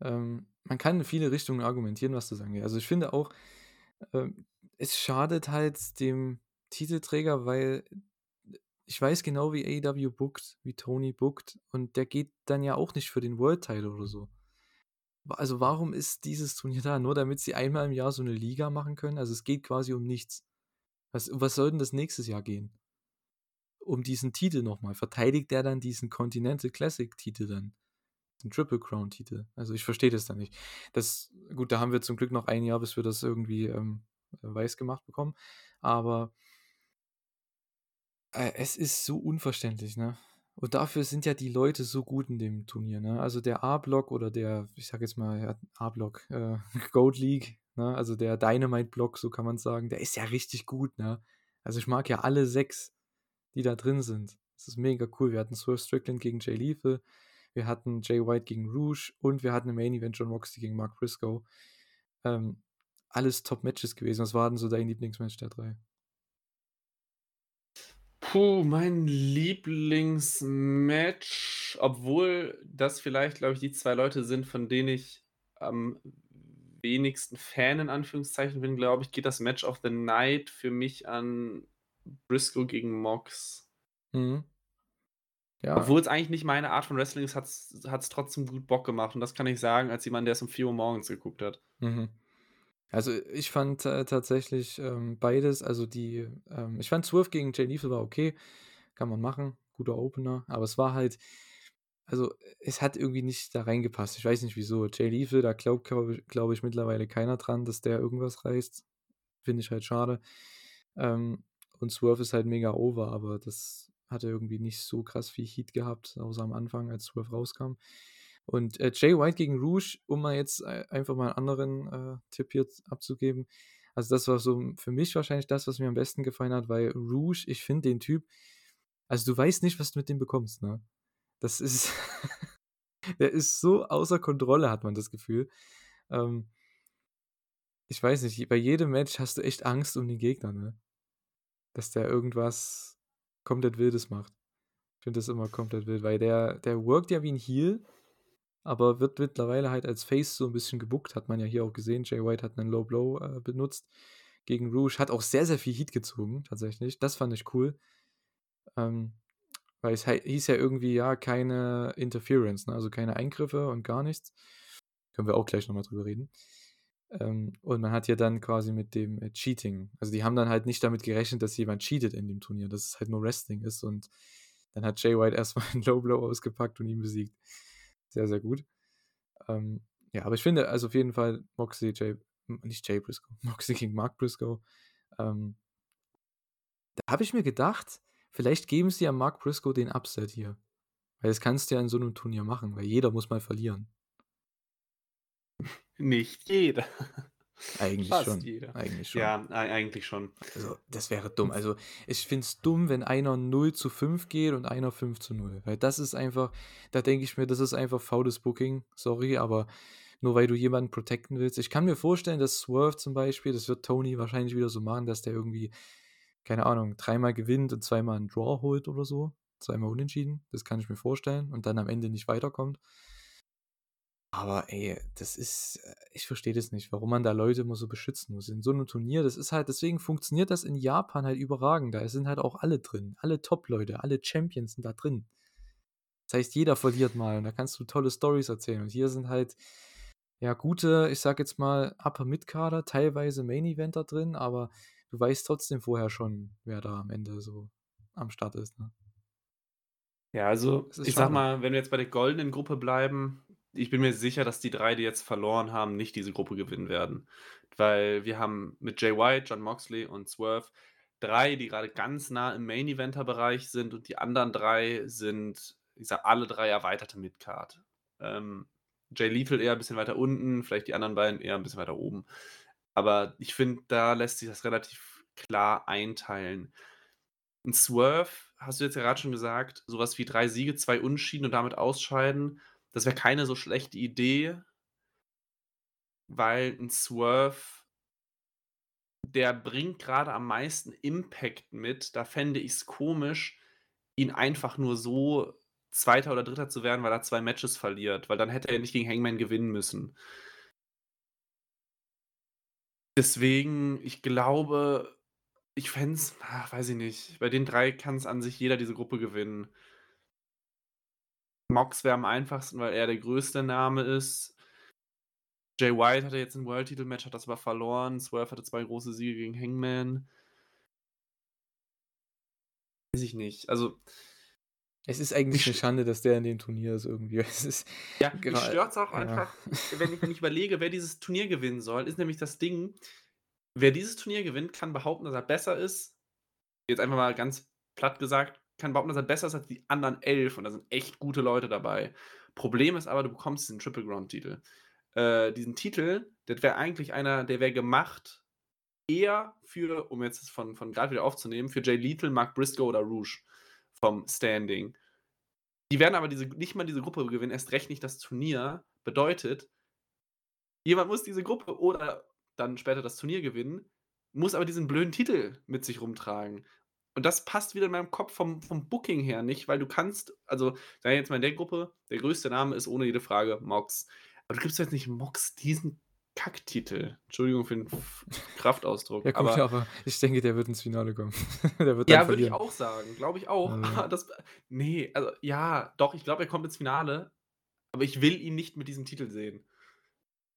Ähm, man kann in viele Richtungen argumentieren, was das angeht. Also, ich finde auch, ähm, es schadet halt dem Titelträger, weil ich weiß genau, wie AEW bookt, wie Tony bookt, und der geht dann ja auch nicht für den World Title oder so. Also, warum ist dieses Turnier da? Nur damit sie einmal im Jahr so eine Liga machen können? Also, es geht quasi um nichts. Was, was soll denn das nächstes Jahr gehen? Um diesen Titel nochmal. Verteidigt der dann diesen Continental Classic Titel dann? Diesen Triple Crown Titel? Also, ich verstehe das dann nicht. Das, gut, da haben wir zum Glück noch ein Jahr, bis wir das irgendwie ähm, weiß gemacht bekommen. Aber es ist so unverständlich, ne? Und dafür sind ja die Leute so gut in dem Turnier, ne? Also der A-Block oder der, ich sag jetzt mal, A-Block, äh, Gold League, ne? Also der Dynamite-Block, so kann man sagen, der ist ja richtig gut, ne? Also ich mag ja alle sechs, die da drin sind. Das ist mega cool. Wir hatten Swerve Strickland gegen Jay Lethal, wir hatten Jay White gegen Rouge und wir hatten im Main Event John Moxley gegen Mark Briscoe. Ähm, alles Top-Matches gewesen. Was war denn so dein Lieblingsmatch der drei? Puh, mein Lieblingsmatch, obwohl das vielleicht, glaube ich, die zwei Leute sind, von denen ich am wenigsten Fan in Anführungszeichen bin, glaube ich, geht das Match of the Night für mich an Briscoe gegen Mox. Mhm. Ja. Obwohl es eigentlich nicht meine Art von Wrestling ist, hat es trotzdem gut Bock gemacht. Und das kann ich sagen, als jemand, der es um 4 Uhr morgens geguckt hat. Mhm. Also ich fand äh, tatsächlich ähm, beides, also die, ähm, ich fand Swerve gegen Jay Lethal war okay, kann man machen, guter Opener, aber es war halt, also es hat irgendwie nicht da reingepasst. Ich weiß nicht wieso. Jay Lethal, da glaubt, glaube glaub ich, mittlerweile keiner dran, dass der irgendwas reißt. Finde ich halt schade. Ähm, und Swerve ist halt mega over, aber das hatte irgendwie nicht so krass viel Heat gehabt, außer am Anfang, als Swerve rauskam. Und äh, Jay White gegen Rouge, um mal jetzt äh, einfach mal einen anderen äh, Tipp hier abzugeben. Also das war so für mich wahrscheinlich das, was mir am besten gefallen hat, weil Rouge, ich finde den Typ, also du weißt nicht, was du mit dem bekommst, ne? Das ist, der ist so außer Kontrolle, hat man das Gefühl. Ähm, ich weiß nicht, bei jedem Match hast du echt Angst um den Gegner, ne? Dass der irgendwas komplett Wildes macht. Ich finde das immer komplett wild, weil der, der workt ja wie ein Heal, aber wird mittlerweile halt als Face so ein bisschen gebuckt, hat man ja hier auch gesehen. Jay White hat einen Low Blow äh, benutzt gegen Rouge, hat auch sehr, sehr viel Heat gezogen, tatsächlich. Das fand ich cool. Ähm, weil es hieß ja irgendwie, ja, keine Interference, ne? also keine Eingriffe und gar nichts. Können wir auch gleich nochmal drüber reden. Ähm, und man hat ja dann quasi mit dem äh, Cheating, also die haben dann halt nicht damit gerechnet, dass jemand cheatet in dem Turnier, dass es halt nur Wrestling ist und dann hat Jay White erstmal einen Low Blow ausgepackt und ihn besiegt sehr, sehr gut. Ähm, ja, aber ich finde, also auf jeden Fall Moxie, Jay, nicht Jay Briscoe, Moxie gegen Mark Briscoe. Ähm, da habe ich mir gedacht, vielleicht geben sie ja Mark Briscoe den Upset hier. Weil das kannst du ja in so einem Turnier machen, weil jeder muss mal verlieren. Nicht jeder. Eigentlich Fast schon. jeder. Eigentlich schon. Ja, eigentlich schon. Also, das wäre dumm. Also, ich finde es dumm, wenn einer 0 zu 5 geht und einer 5 zu 0. Weil das ist einfach, da denke ich mir, das ist einfach faules Booking. Sorry, aber nur weil du jemanden protecten willst. Ich kann mir vorstellen, dass Swerve zum Beispiel, das wird Tony wahrscheinlich wieder so machen, dass der irgendwie, keine Ahnung, dreimal gewinnt und zweimal einen Draw holt oder so. Zweimal unentschieden. Das kann ich mir vorstellen. Und dann am Ende nicht weiterkommt. Aber ey, das ist, äh, ich verstehe das nicht, warum man da Leute immer so beschützen muss. In so einem Turnier, das ist halt, deswegen funktioniert das in Japan halt überragend. Da sind halt auch alle drin. Alle Top-Leute, alle Champions sind da drin. Das heißt, jeder verliert mal und da kannst du tolle Stories erzählen. Und hier sind halt, ja, gute, ich sag jetzt mal, Upper-Mid-Kader, teilweise Main-Eventer drin, aber du weißt trotzdem vorher schon, wer da am Ende so am Start ist. Ne? Ja, also ich sag schade. mal, wenn wir jetzt bei der goldenen Gruppe bleiben, ich bin mir sicher, dass die drei, die jetzt verloren haben, nicht diese Gruppe gewinnen werden. Weil wir haben mit Jay White, John Moxley und Swerve drei, die gerade ganz nah im Main-Eventer-Bereich sind und die anderen drei sind, ich sag, alle drei erweiterte Midcard. Ähm, Jay Lethal eher ein bisschen weiter unten, vielleicht die anderen beiden eher ein bisschen weiter oben. Aber ich finde, da lässt sich das relativ klar einteilen. Ein Swerve, hast du jetzt gerade schon gesagt, sowas wie drei Siege, zwei Unschieden und damit ausscheiden, das wäre keine so schlechte Idee, weil ein Swerve, der bringt gerade am meisten Impact mit. Da fände ich es komisch, ihn einfach nur so Zweiter oder Dritter zu werden, weil er zwei Matches verliert, weil dann hätte er nicht gegen Hangman gewinnen müssen. Deswegen, ich glaube, ich fände es, weiß ich nicht, bei den drei kann es an sich jeder diese Gruppe gewinnen. Mox wäre am einfachsten, weil er der größte Name ist. Jay White hatte jetzt ein World-Titel-Match, hat das aber verloren. Swerve hatte zwei große Siege gegen Hangman. Weiß ich nicht. Also, Es ist eigentlich Ich eine sch- Schande, dass der in dem Turnier ist irgendwie. Es ist, ja, mich stört es auch ja. einfach, wenn ich, wenn ich überlege, wer dieses Turnier gewinnen soll, ist nämlich das Ding, wer dieses Turnier gewinnt, kann behaupten, dass er besser ist. Jetzt einfach mal ganz platt gesagt, kann behaupten, dass er besser ist als die anderen 11 und da sind echt gute Leute dabei. Problem ist aber, du bekommst diesen Triple Crown Titel. Äh, diesen Titel, das wäre eigentlich einer, der wäre gemacht eher für, um jetzt von, von gerade wieder aufzunehmen, für Jay Lethal, Mark Briscoe oder Rouge vom Standing. Die werden aber diese, nicht mal diese Gruppe gewinnen, erst recht nicht das Turnier. Bedeutet, jemand muss diese Gruppe oder dann später das Turnier gewinnen, muss aber diesen blöden Titel mit sich rumtragen. Und das passt wieder in meinem Kopf vom, vom Booking her nicht, weil du kannst, also, da jetzt mal in der Gruppe, der größte Name ist ohne jede Frage Mox. Aber du gibst jetzt nicht Mox diesen Kacktitel. Entschuldigung für den Kraftausdruck. Ja, gut, aber, aber ich denke, der wird ins Finale kommen. der wird ja, würde ich auch sagen. Glaube ich auch. Also. Das, nee, also ja, doch, ich glaube, er kommt ins Finale. Aber ich will ihn nicht mit diesem Titel sehen.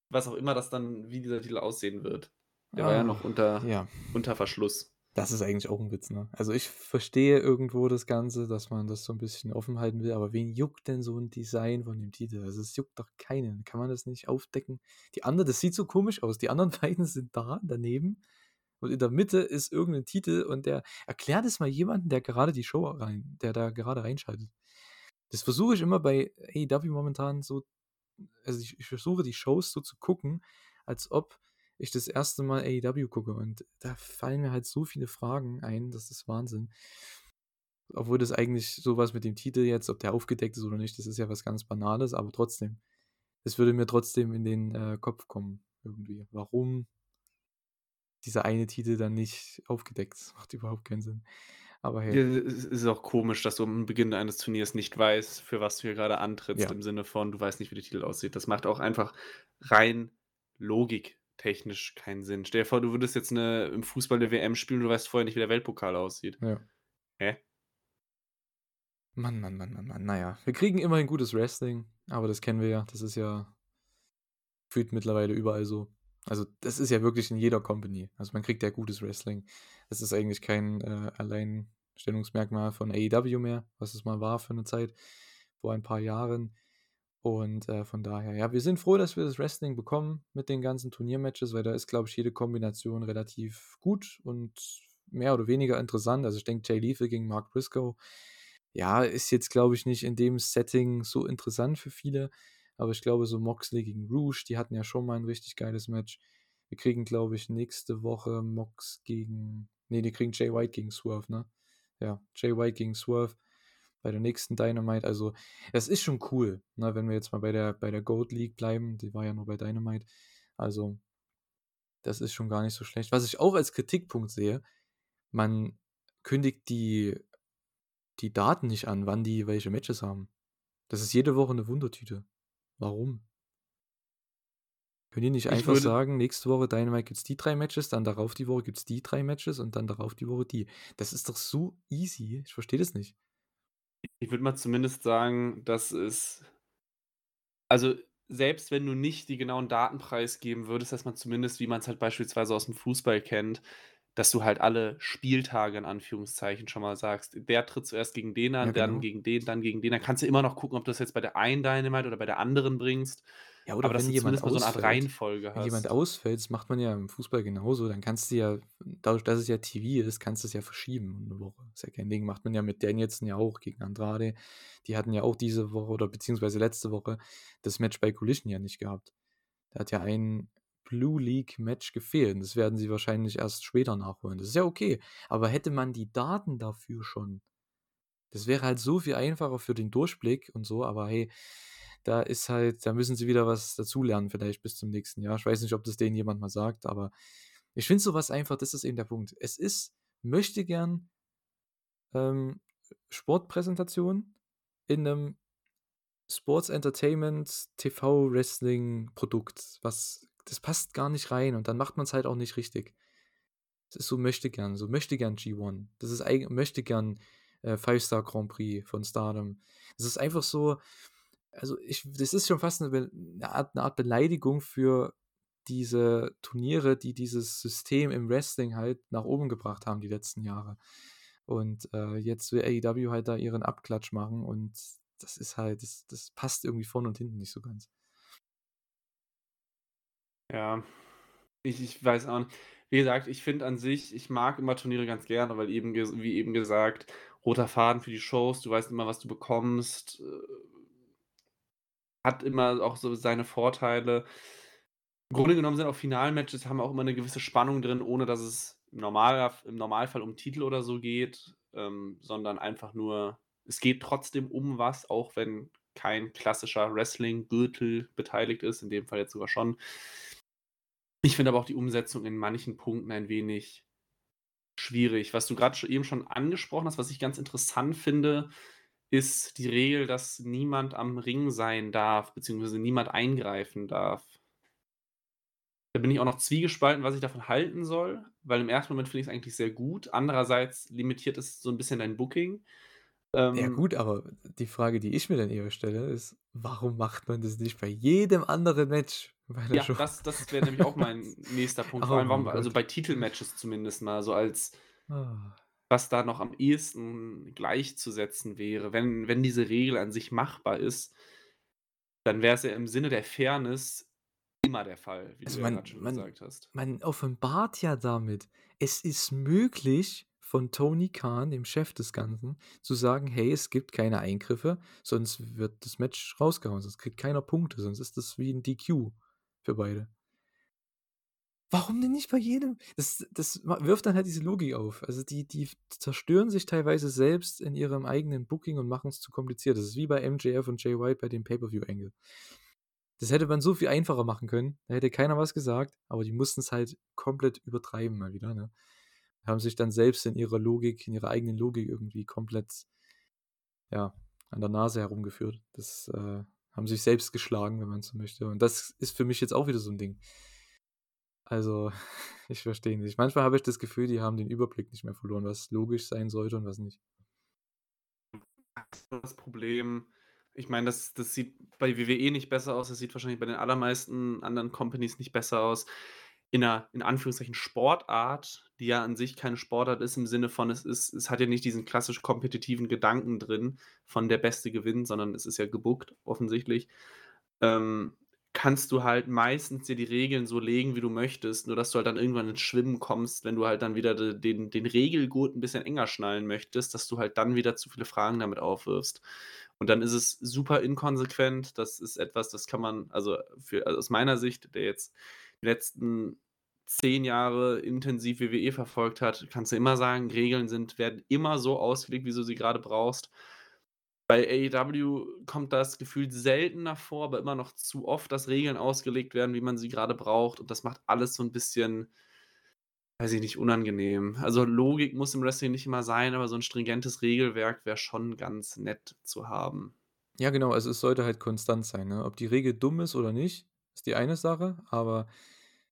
Was auch immer das dann, wie dieser Titel aussehen wird. Der ah, war ja noch unter, ja. unter Verschluss. Das ist eigentlich auch ein Witz, ne? Also ich verstehe irgendwo das Ganze, dass man das so ein bisschen offen halten will, aber wen juckt denn so ein Design von dem Titel? Also es juckt doch keinen. Kann man das nicht aufdecken? Die andere, das sieht so komisch aus. Die anderen beiden sind da daneben und in der Mitte ist irgendein Titel und der erklärt es mal jemanden, der gerade die Show rein, der da gerade reinschaltet. Das versuche ich immer bei AEW momentan so, also ich, ich versuche die Shows so zu gucken, als ob ich das erste Mal AEW gucke und da fallen mir halt so viele Fragen ein, das ist Wahnsinn. Obwohl das eigentlich sowas mit dem Titel jetzt, ob der aufgedeckt ist oder nicht, das ist ja was ganz Banales, aber trotzdem. Es würde mir trotzdem in den äh, Kopf kommen, irgendwie. Warum dieser eine Titel dann nicht aufgedeckt? Das macht überhaupt keinen Sinn. Aber hey. Es ist auch komisch, dass du am Beginn eines Turniers nicht weißt, für was du hier gerade antrittst, ja. im Sinne von, du weißt nicht, wie der Titel aussieht. Das macht auch einfach rein Logik technisch keinen Sinn. Stell dir vor, du würdest jetzt eine, im Fußball eine WM spielen und du weißt vorher nicht, wie der Weltpokal aussieht. Ja. Hä? Mann, Mann, Mann, Mann, Mann. Naja, wir kriegen immerhin gutes Wrestling, aber das kennen wir ja. Das ist ja fühlt mittlerweile überall so. Also, das ist ja wirklich in jeder Company. Also, man kriegt ja gutes Wrestling. Das ist eigentlich kein äh, Alleinstellungsmerkmal von AEW mehr, was es mal war für eine Zeit, vor ein paar Jahren. Und äh, von daher, ja, wir sind froh, dass wir das Wrestling bekommen mit den ganzen Turniermatches, weil da ist, glaube ich, jede Kombination relativ gut und mehr oder weniger interessant. Also ich denke, Jay Lethal gegen Mark Briscoe, ja, ist jetzt, glaube ich, nicht in dem Setting so interessant für viele. Aber ich glaube, so Moxley gegen Rouge, die hatten ja schon mal ein richtig geiles Match. Wir kriegen, glaube ich, nächste Woche Mox gegen. Nee, die kriegen Jay White gegen Swerve, ne? Ja, Jay White gegen Swerve bei der nächsten Dynamite. Also, das ist schon cool, ne, wenn wir jetzt mal bei der, bei der Gold League bleiben. Die war ja nur bei Dynamite. Also, das ist schon gar nicht so schlecht. Was ich auch als Kritikpunkt sehe, man kündigt die, die Daten nicht an, wann die welche Matches haben. Das ist jede Woche eine Wundertüte. Warum? Können die nicht einfach sagen, nächste Woche Dynamite gibt es die drei Matches, dann darauf die Woche gibt es die drei Matches und dann darauf die Woche die. Das ist doch so easy. Ich verstehe das nicht. Ich würde mal zumindest sagen, dass es also, selbst wenn du nicht die genauen Daten preisgeben würdest, dass man zumindest, wie man es halt beispielsweise aus dem Fußball kennt, dass du halt alle Spieltage in Anführungszeichen schon mal sagst, der tritt zuerst gegen den an, Ja, dann genau. gegen den, dann gegen den. Dann kannst du immer noch gucken, ob du das jetzt bei der einen Dynamite oder bei der anderen bringst. Ja, oder Aber wenn jemand mal so eine Art Reihenfolge Wenn jemand ausfällt, das macht man ja im Fußball genauso, dann kannst du ja, dadurch, dass es ja TV ist, kannst du es ja verschieben eine Woche. Ist ja kein Ding. Macht man ja mit Danielson ja auch gegen Andrade. Die hatten ja auch diese Woche oder beziehungsweise letzte Woche das Match bei Collision ja nicht gehabt. Da hat ja ein Blue League Match gefehlt. Das werden sie wahrscheinlich erst später nachholen. Das ist ja okay. Aber hätte man die Daten dafür schon, das wäre halt so viel einfacher für den Durchblick und so, aber hey, da ist halt, da müssen sie wieder was dazulernen, vielleicht bis zum nächsten Jahr. Ich weiß nicht, ob das denen jemand mal sagt, aber ich finde sowas einfach, das ist eben der Punkt. Es ist, möchte gern ähm, Sportpräsentation in einem Sports Entertainment TV Wrestling Produkt, was das passt gar nicht rein und dann macht man es halt auch nicht richtig. Es ist so möchte gern, so möchte gern G1. Das ist eigentlich möchte gern äh, Five Star Grand Prix von Stardom. Das ist einfach so, also ich, das ist schon fast eine, eine, Art, eine Art Beleidigung für diese Turniere, die dieses System im Wrestling halt nach oben gebracht haben die letzten Jahre. Und äh, jetzt will AEW halt da ihren Abklatsch machen und das ist halt, das, das passt irgendwie vorne und hinten nicht so ganz. Ja, ich, ich weiß auch nicht. Wie gesagt, ich finde an sich ich mag immer Turniere ganz gerne, weil eben wie eben gesagt, roter Faden für die Shows, du weißt immer, was du bekommst, äh hat immer auch so seine Vorteile. Im Grunde genommen sind auch Finalmatches haben auch immer 'ne gewisse Spannung drin, ohne dass es im normaler im Normalfall um Titel oder so geht, ähm, sondern einfach nur es geht trotzdem um was, auch wenn kein klassischer Wrestling-Gürtel beteiligt ist, in dem Fall jetzt sogar schon. Ich finde aber auch die Umsetzung in manchen Punkten ein wenig schwierig. Was du sch eben schon angesprochen hast, was ich ganz interessant finde, ist die Regel, dass niemand am Ring sein darf, beziehungsweise niemand eingreifen darf. Da bin ich auch noch zwiegespalten, was ich davon halten soll, weil im ersten Moment finde ich's eigentlich sehr gut. Andererseits limitiert es so 'n bisschen dein Booking. Ja Ähm gut, aber die Frage, die ich mir dann eher stelle, ist: Warum macht man das nicht bei jedem anderen Match Ja, Show? das das wäre nämlich auch mein nächster Punkt. Vor Oh allem, warum also bei Titelmatches zumindest mal so als Ah. Was da noch am ehesten gleichzusetzen wäre, wenn wenn diese Regel an sich machbar ist dann wäre es ja im Sinne der Fairness immer der Fall, wie du Also, ja man grad schon man gesagt hast. man offenbart ja damit, es ist möglich von Tony Khan, dem Chef des Ganzen, zu sagen: „Hey, es gibt keine Eingriffe, sonst wird das Match rausgehauen, sonst kriegt keiner Punkte, sonst ist das wie 'n DQ für beide.“ Warum denn nicht bei jedem? Das das wirft dann halt diese Logik auf. Also, die die zerstören sich teilweise selbst in ihrem eigenen Booking und machen's zu kompliziert. Das ist wie bei MJF und Jay White bei dem Pay-per-View-Angle. Das hätte man so viel einfacher machen können. Da hätte keiner was gesagt, aber die mussten's halt komplett übertreiben mal wieder, ne? Haben sich dann selbst in ihrer Logik in ihrer eigenen Logik irgendwie komplett ja, an der Nase herumgeführt. Das, äh haben sich selbst geschlagen, wenn man so möchte. Und das ist für mich jetzt auch wieder so 'n Ding. Also, ich verstehe nicht. Manchmal habe ich das Gefühl, die haben den Überblick nicht mehr verloren, was logisch sein sollte und was nicht. Das Problem ich meine, das das sieht bei WWE nicht besser aus, das sieht wahrscheinlich bei den allermeisten anderen Companies nicht besser aus. In 'ner, in Anführungszeichen, Sportart, die ja an sich keine Sportart ist im Sinne von, es ist es hat ja nicht diesen klassisch kompetitiven Gedanken drin von der Beste gewinnt, sondern es ist ja gebookt offensichtlich. Ähm, kannst du halt meistens dir die Regeln so legen, wie du möchtest, nur dass du halt dann irgendwann ins Schwimmen kommst, wenn du halt dann wieder de den den Regelgurt 'n bisschen enger schnallen möchtest, dass du halt dann wieder zu viele Fragen damit aufwirfst. Und dann ist es super inkonsequent. Das ist etwas, das kann man also, für also, aus meiner Sicht, der jetzt die letzten 10 Jahre intensiv WWE verfolgt hat, kannst du immer sagen, Regeln sind werden immer so ausgelegt, wie du sie grade brauchst. Bei AEW kommt das gefühlt seltener vor, aber immer noch zu oft, dass Regeln ausgelegt werden, wie man sie grade braucht und das macht alles so 'n bisschen weiß ich nicht, unangenehm. Also, Logik muss im Wrestling nicht immer sein, aber so 'n stringentes Regelwerk wäre schon ganz nett zu haben. Ja, genau, also, es sollte halt konstant sein, ne? Ob die Regel dumm ist oder nicht, ist die eine Sache, aber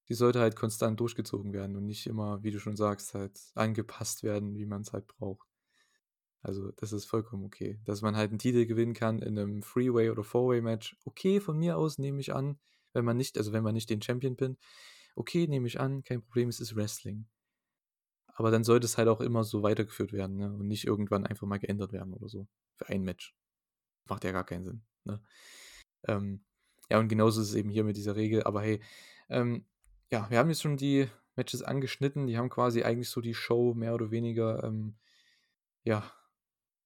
die sollte halt konstant durchgezogen werden und nicht immer, wie du schon sagst, halt angepasst werden, wie man's halt braucht. Also, das ist vollkommen okay. Dass man halt 'n Titel gewinnen kann in 'nem Three-Way oder Four-Way-Match, okay, von mir aus, nehme ich an, wenn man nicht also, wenn man nicht den Champion pinnt. Okay, nehme ich an, kein Problem, es ist Wrestling. Aber dann sollte es halt auch immer so weitergeführt werden, ne, und nicht irgendwann einfach mal geändert werden oder so für ein Match. Macht ja gar keinen Sinn, ne? Ähm, ja, und genauso ist es eben hier mit dieser Regel, aber hey, ähm, ja, wir haben jetzt schon die Matches angeschnitten, die haben quasi eigentlich so die Show mehr oder weniger, ähm, ja,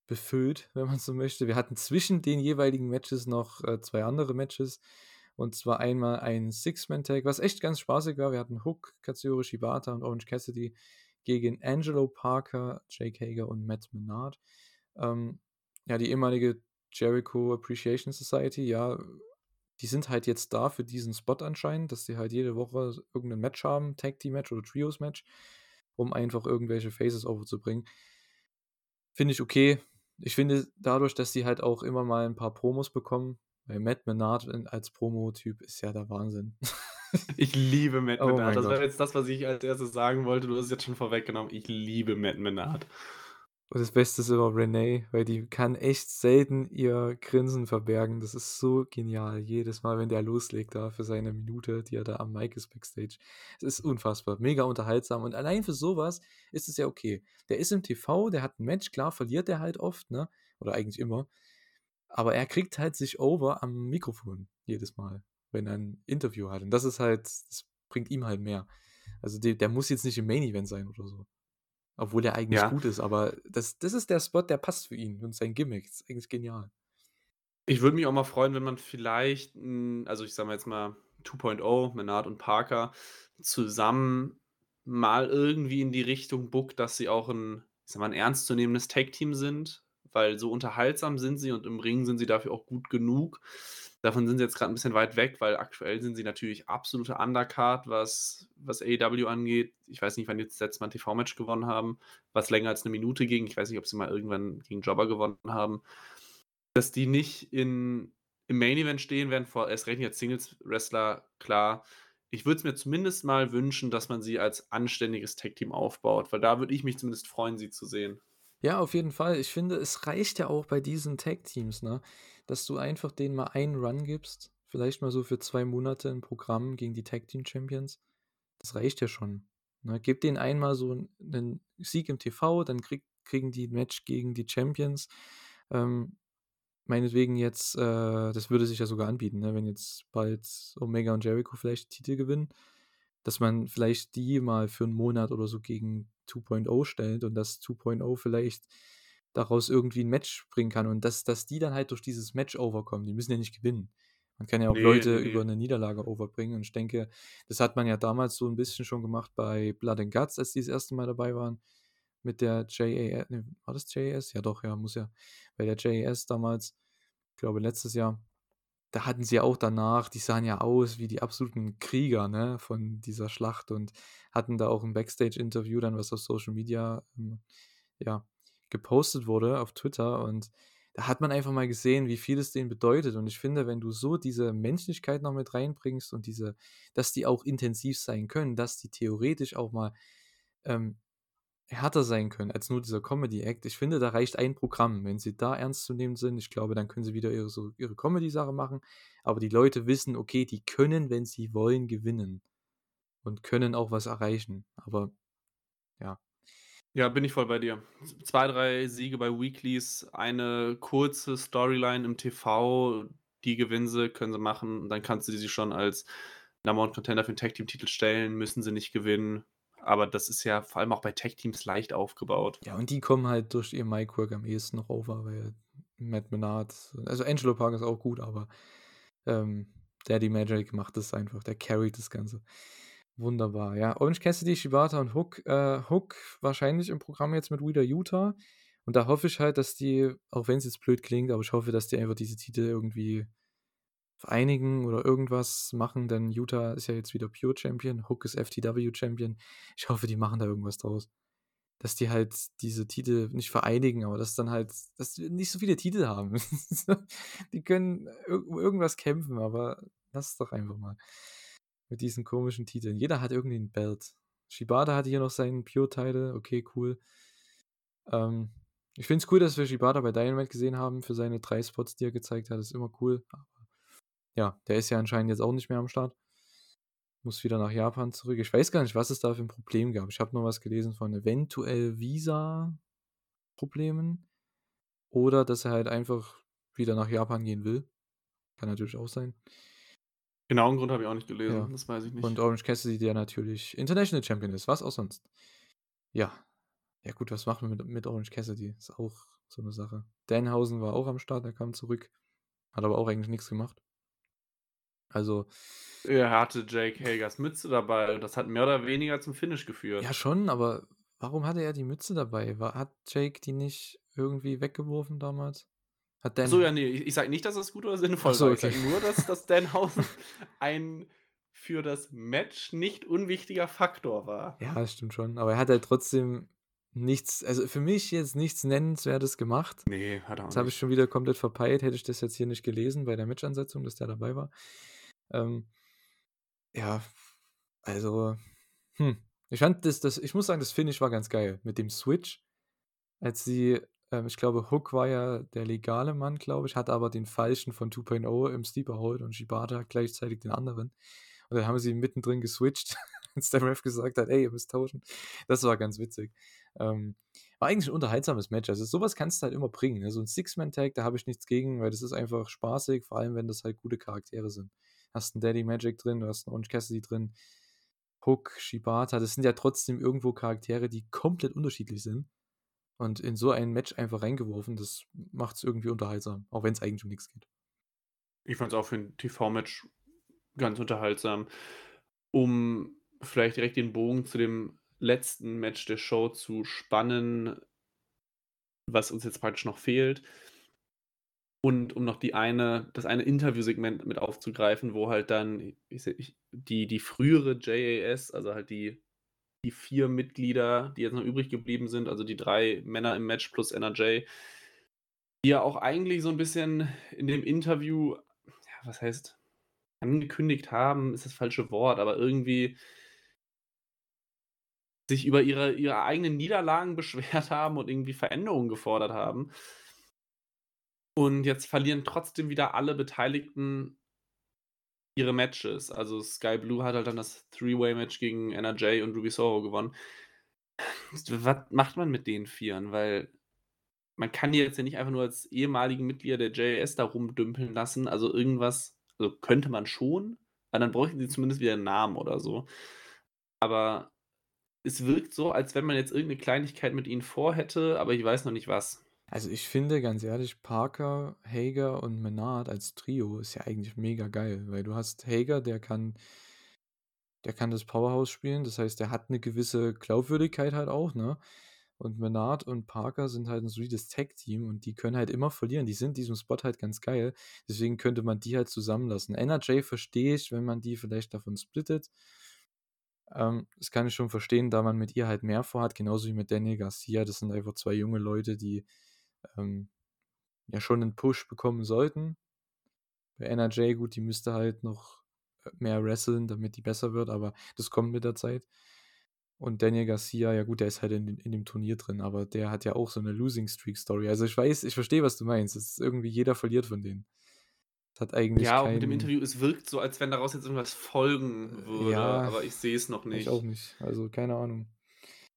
befüllt, wenn man so möchte. Wir hatten zwischen den jeweiligen Matches noch, äh, 2 andere Matches, und zwar einmal ein Six-Man-Tag, was echt ganz spaßig war. Wir hatten Hook, Katsuyori Shibata und Orange Cassidy gegen Angelo Parker, Jake Hager und Matt Menard. Ähm, ja, die ehemalige Jericho Appreciation Society, ja, die sind halt jetzt da für diesen Spot anscheinend, dass sie halt jede Woche irgend 'nen Match haben, Tag-Team-Match oder Trios-Match, um einfach irgendwelche Faces over zu bringen. Finde ich okay. Ich finde dadurch, dass sie halt auch immer mal 'n paar Promos bekommen, weil Matt Menard als Promotyp ist ja der Wahnsinn. Ich liebe Matt Oh Menard. Das war jetzt das, was ich als Erstes sagen wollte. Du hast es jetzt schon vorweggenommen. Ich liebe Matt Menard. Und das Beste ist immer Renee, weil die kann echt selten ihr Grinsen verbergen. Das ist so genial. Jedes Mal, wenn der loslegt da für seine Minute, die er da am Mic ist backstage. Es ist unfassbar, mega unterhaltsam und allein für so was ist es ja okay. Der ist im TV, der hat 'n Match, klar verliert der halt oft, ne, oder eigentlich immer, aber er kriegt halt sich over am Mikrofon jedes Mal, wenn er 'n Interview hat und das ist halt das bringt ihm halt mehr. Also der, der muss jetzt nicht im Main Event sein oder so. Obwohl der eigentlich Ja. gut ist, aber das, das ist der Spot, der passt für ihn und sein Gimmick. Das ist eigentlich genial. Ich würde mich auch mal freuen, wenn man vielleicht, also, ich sage mal jetzt mal 2.0, Menard und Parker zusammen mal irgendwie in die Richtung bookt, dass sie auch 'n, ich sage mal, 'n ernstzunehmendes Tag-Team sind, weil so unterhaltsam sind sie und im Ring sind sie dafür auch gut genug. Davon sind sie jetzt grad 'n bisschen weit weg, weil aktuell sind sie natürlich absolute Undercard, was was AEW angeht. Ich weiß nicht, wann die das letzte Mal 'n TV-Match gewonnen haben, was länger als 'ne Minute ging. Ich weiß nicht, ob sie mal irgendwann gegen Jobber gewonnen haben. Dass die nicht in im Main Event stehen werden, vor erst recht als Singles-Wrestler, klar. Ich würde es mir zumindest mal wünschen, dass man sie als anständiges Tag-Team aufbaut, weil da würde ich mich zumindest freuen, sie zu sehen. Ja, auf jeden Fall. Ich finde, es reicht ja auch bei diesen Tag-Teams, ne, dass du einfach denen mal einen Run gibst, vielleicht mal so für 2 Monate 'n Programm gegen die Tag-Team-Champions. Das reicht ja schon, ne? Gib denen einmal so 'n 'nen Sieg im TV, dann krieg kriegen die 'n Match gegen die Champions. Ähm, meinetwegen jetzt, äh das würde sich ja sogar anbieten, ne, wenn jetzt bald Omega und Jericho vielleicht Titel gewinnen, dass man vielleicht die mal für 'n Monat oder so gegen 2.0 stellt und dass 2.0 vielleicht daraus irgendwie 'n Match bringen kann und dass dass die dann halt durch dieses Match overkommen. Die müssen ja nicht gewinnen. Man kann ja auch Ne, Leute ne, über ne. 'ne Niederlage overbringen und ich denke, das hat man ja damals so 'n bisschen schon gemacht bei Blood and Guts, als die das 1. Mal dabei waren mit der JA ne, war das JAS? Ja doch, ja, muss ja. Bei der JAS damals, glaube letztes Jahr, da hatten sie ja auch danach die sahen ja aus wie die absoluten Krieger, ne, von dieser Schlacht und hatten da auch 'n Backstage-Interview dann, was auf Social Media, hm, ja, gepostet wurde auf Twitter und da hat man einfach mal gesehen, wie viel es denen bedeutet und ich finde, wenn du so diese Menschlichkeit noch mit reinbringst und diese dass die auch intensiv sein können, dass die theoretisch auch mal, ähm, härter sein können als nur dieser Comedy-Act. Ich finde, da reicht ein Programm. Wenn sie da ernst zu nehmen sind, ich glaube, dann können sie wieder ihre so ihre Comedy-Sache machen, aber die Leute wissen, okay, die können, wenn sie wollen, gewinnen und können auch was erreichen, aber ja. Ja, bin ich voll bei dir. Z 2, 3 Siege bei Weeklys, eine kurze Storyline im TV, die gewinnen sie, können sie machen dann kannst du sie schon als Number One Contender für 'n Tag-Team-Titel stellen, müssen sie nicht gewinnen. Aber das ist ja vor allem auch bei Tag-Teams leicht aufgebaut. Ja, und die kommen halt durch ihr Mic-Work am ehesten noch over, weil Matt Menard also Angelo Parker ist auch gut, aber, ähm, Daddy Magic macht das einfach, der carryt das Ganze. Wunderbar, ja. Orange Cassidy, Shibata und Hook. Äh, Hook wahrscheinlich im Programm jetzt mit Wheeler Yuta und da hoffe ich halt, dass die, auch wenn's jetzt blöd klingt, aber ich hoffe, dass die einfach diese Titel irgendwie vereinigen oder irgendwas machen, denn Yuta ist ja jetzt wieder Pure Champion, Hook ist FTW Champion. Ich hoffe, die machen da irgendwas draus. Dass die halt diese Titel nicht vereinigen, aber dass dann halt dass wir nicht so viele Titel haben. Die können um irgendwas kämpfen, aber lass es doch einfach mal mit diesen komischen Titeln. Jeder hat irgendwie 'n Belt. Shibata hatte hier noch seinen Pure-Title, okay, cool. Ähm, ich finde es cool, dass wir Shibata bei Dynamite gesehen haben für seine 3 Spots, die er gezeigt hat, ist immer cool. Ja, der ist ja anscheinend jetzt auch nicht mehr am Start. Muss wieder nach Japan zurück. Ich weiß gar nicht, was es da für 'n Problem gab. Ich habe nur was gelesen von eventuell Visa-Problemen oder dass er halt einfach wieder nach Japan gehen will. Kann natürlich auch sein. Genauen Grund habe ich auch nicht gelesen, Ja. das weiß ich Und nicht. Orange Cassidy, der natürlich International Champion ist, was auch sonst. Ja. Ja gut, was machen wir mit mit Orange Cassidy? Ist auch so 'ne Sache. Danhausen war auch am Start, der kam zurück, hat aber auch eigentlich nix gemacht. Also Er hatte Jake Hagers Mütze dabei und das hat mehr oder weniger zum Finish geführt. Ja schon, aber warum hatte er die Mütze dabei? Wa hat Jake die nicht irgendwie weggeworfen damals? Hat Ach so, Dan ja, ne, ich ich sage nicht, dass das gut oder sinnvoll so, war. Ich okay. sage nur, dass dass Danhausen ein für das Match nicht unwichtiger Faktor war. Ja, das stimmt schon, aber er hat halt trotzdem nichts also für mich jetzt nichts Nennenswertes gemacht. Ne, hat er auch Das habe ich nicht. schon wieder komplett verpeilt, hätte ich das jetzt hier nicht gelesen bei der Match-Ansetzung, dass der dabei war. Ähm, ja, also, hm, ich fand das das ich muss sagen, das Finish war ganz geil mit dem Switch, als sie ähm, ich glaube, Hook war ja der legale Mann, glaube ich, hatte aber den falschen von 2.0 im Sleeper Hold und Shibata gleichzeitig den anderen. Und dann haben sie mittendrin geswitcht, als der Ref gesagt hat: „Ey, ihr müsst tauschen.“ Das war ganz witzig. Ähm, war eigentlich 'n unterhaltsames Match. Also so was kannst du halt immer bringen, ne? So 'n Six-Man-Tag, da habe ich nichts gegen, weil das ist einfach spaßig, vor allem, wenn das halt gute Charaktere sind. Hast 'n Daddy Magic drin, du hast 'n Orange Cassidy drin. Hook, Shibata, das sind ja trotzdem irgendwo Charaktere, die komplett unterschiedlich sind. Und in so ein Match einfach reingeworfen, das macht es irgendwie unterhaltsam, auch wenn es eigentlich um nichts geht. Ich fand es auch für ein TV-Match ganz unterhaltsam. Um vielleicht direkt den Bogen zu dem letzten Match der Show zu spannen, was uns jetzt praktisch noch fehlt. Und um noch die eine, das eine Interviewsegment mit aufzugreifen, wo halt dann ich, die, die frühere JAS, also halt die, die vier Mitglieder, die jetzt noch übrig geblieben sind, also die drei Männer im Match plus NRJ, die ja auch eigentlich so ein bisschen in dem Interview, ja, was heißt, angekündigt haben, ist das falsche Wort, aber irgendwie sich über ihre, ihre eigenen Niederlagen beschwert haben und irgendwie Veränderungen gefordert haben. Und jetzt verlieren trotzdem wieder alle Beteiligten ihre Matches. Also Sky Blue hat halt dann das Three-Way-Match gegen NRJ und Ruby Soho gewonnen. Was macht man mit den Vieren? Weil man kann die jetzt ja nicht einfach nur als ehemaligen Mitglieder der JS da rumdümpeln lassen. Also irgendwas, also könnte man schon, aber dann bräuchten sie zumindest wieder einen Namen oder so. Aber es wirkt so, als wenn man jetzt irgendeine Kleinigkeit mit ihnen vorhätte, aber ich weiß noch nicht was. Also ich finde ganz ehrlich, Parker, Hager und Menard als Trio ist ja eigentlich mega geil, weil du hast Hager, der kann, der kann das Powerhouse spielen, das heißt, der hat eine gewisse Glaubwürdigkeit halt auch, ne? Und Menard und Parker sind halt ein solides Tag-Team und die können halt immer verlieren. Die sind in diesem Spot halt ganz geil. Deswegen könnte man die halt zusammenlassen. NRJ verstehe ich, wenn man die vielleicht davon splittet. Ähm, das kann ich schon verstehen, da man mit ihr halt mehr vorhat, genauso wie mit Daniel Garcia. Das sind einfach zwei junge Leute, die ähm, ja schon einen Push bekommen sollten. Bei NRJ, gut, die müsste halt noch äh, mehr wresteln, damit die besser wird, aber das kommt mit der Zeit. Und Daniel Garcia, ja gut, der ist halt in, in dem Turnier drin, aber der hat ja auch so eine Losing Streak Story. Also ich weiß, ich verstehe, was du meinst. Es ist irgendwie jeder verliert von denen. Das hat eigentlich ja, auch mit dem Interview, es wirkt so, als wenn daraus jetzt irgendwas folgen würde, ja, aber ich sehe es noch nicht. Ich auch nicht. Also keine Ahnung.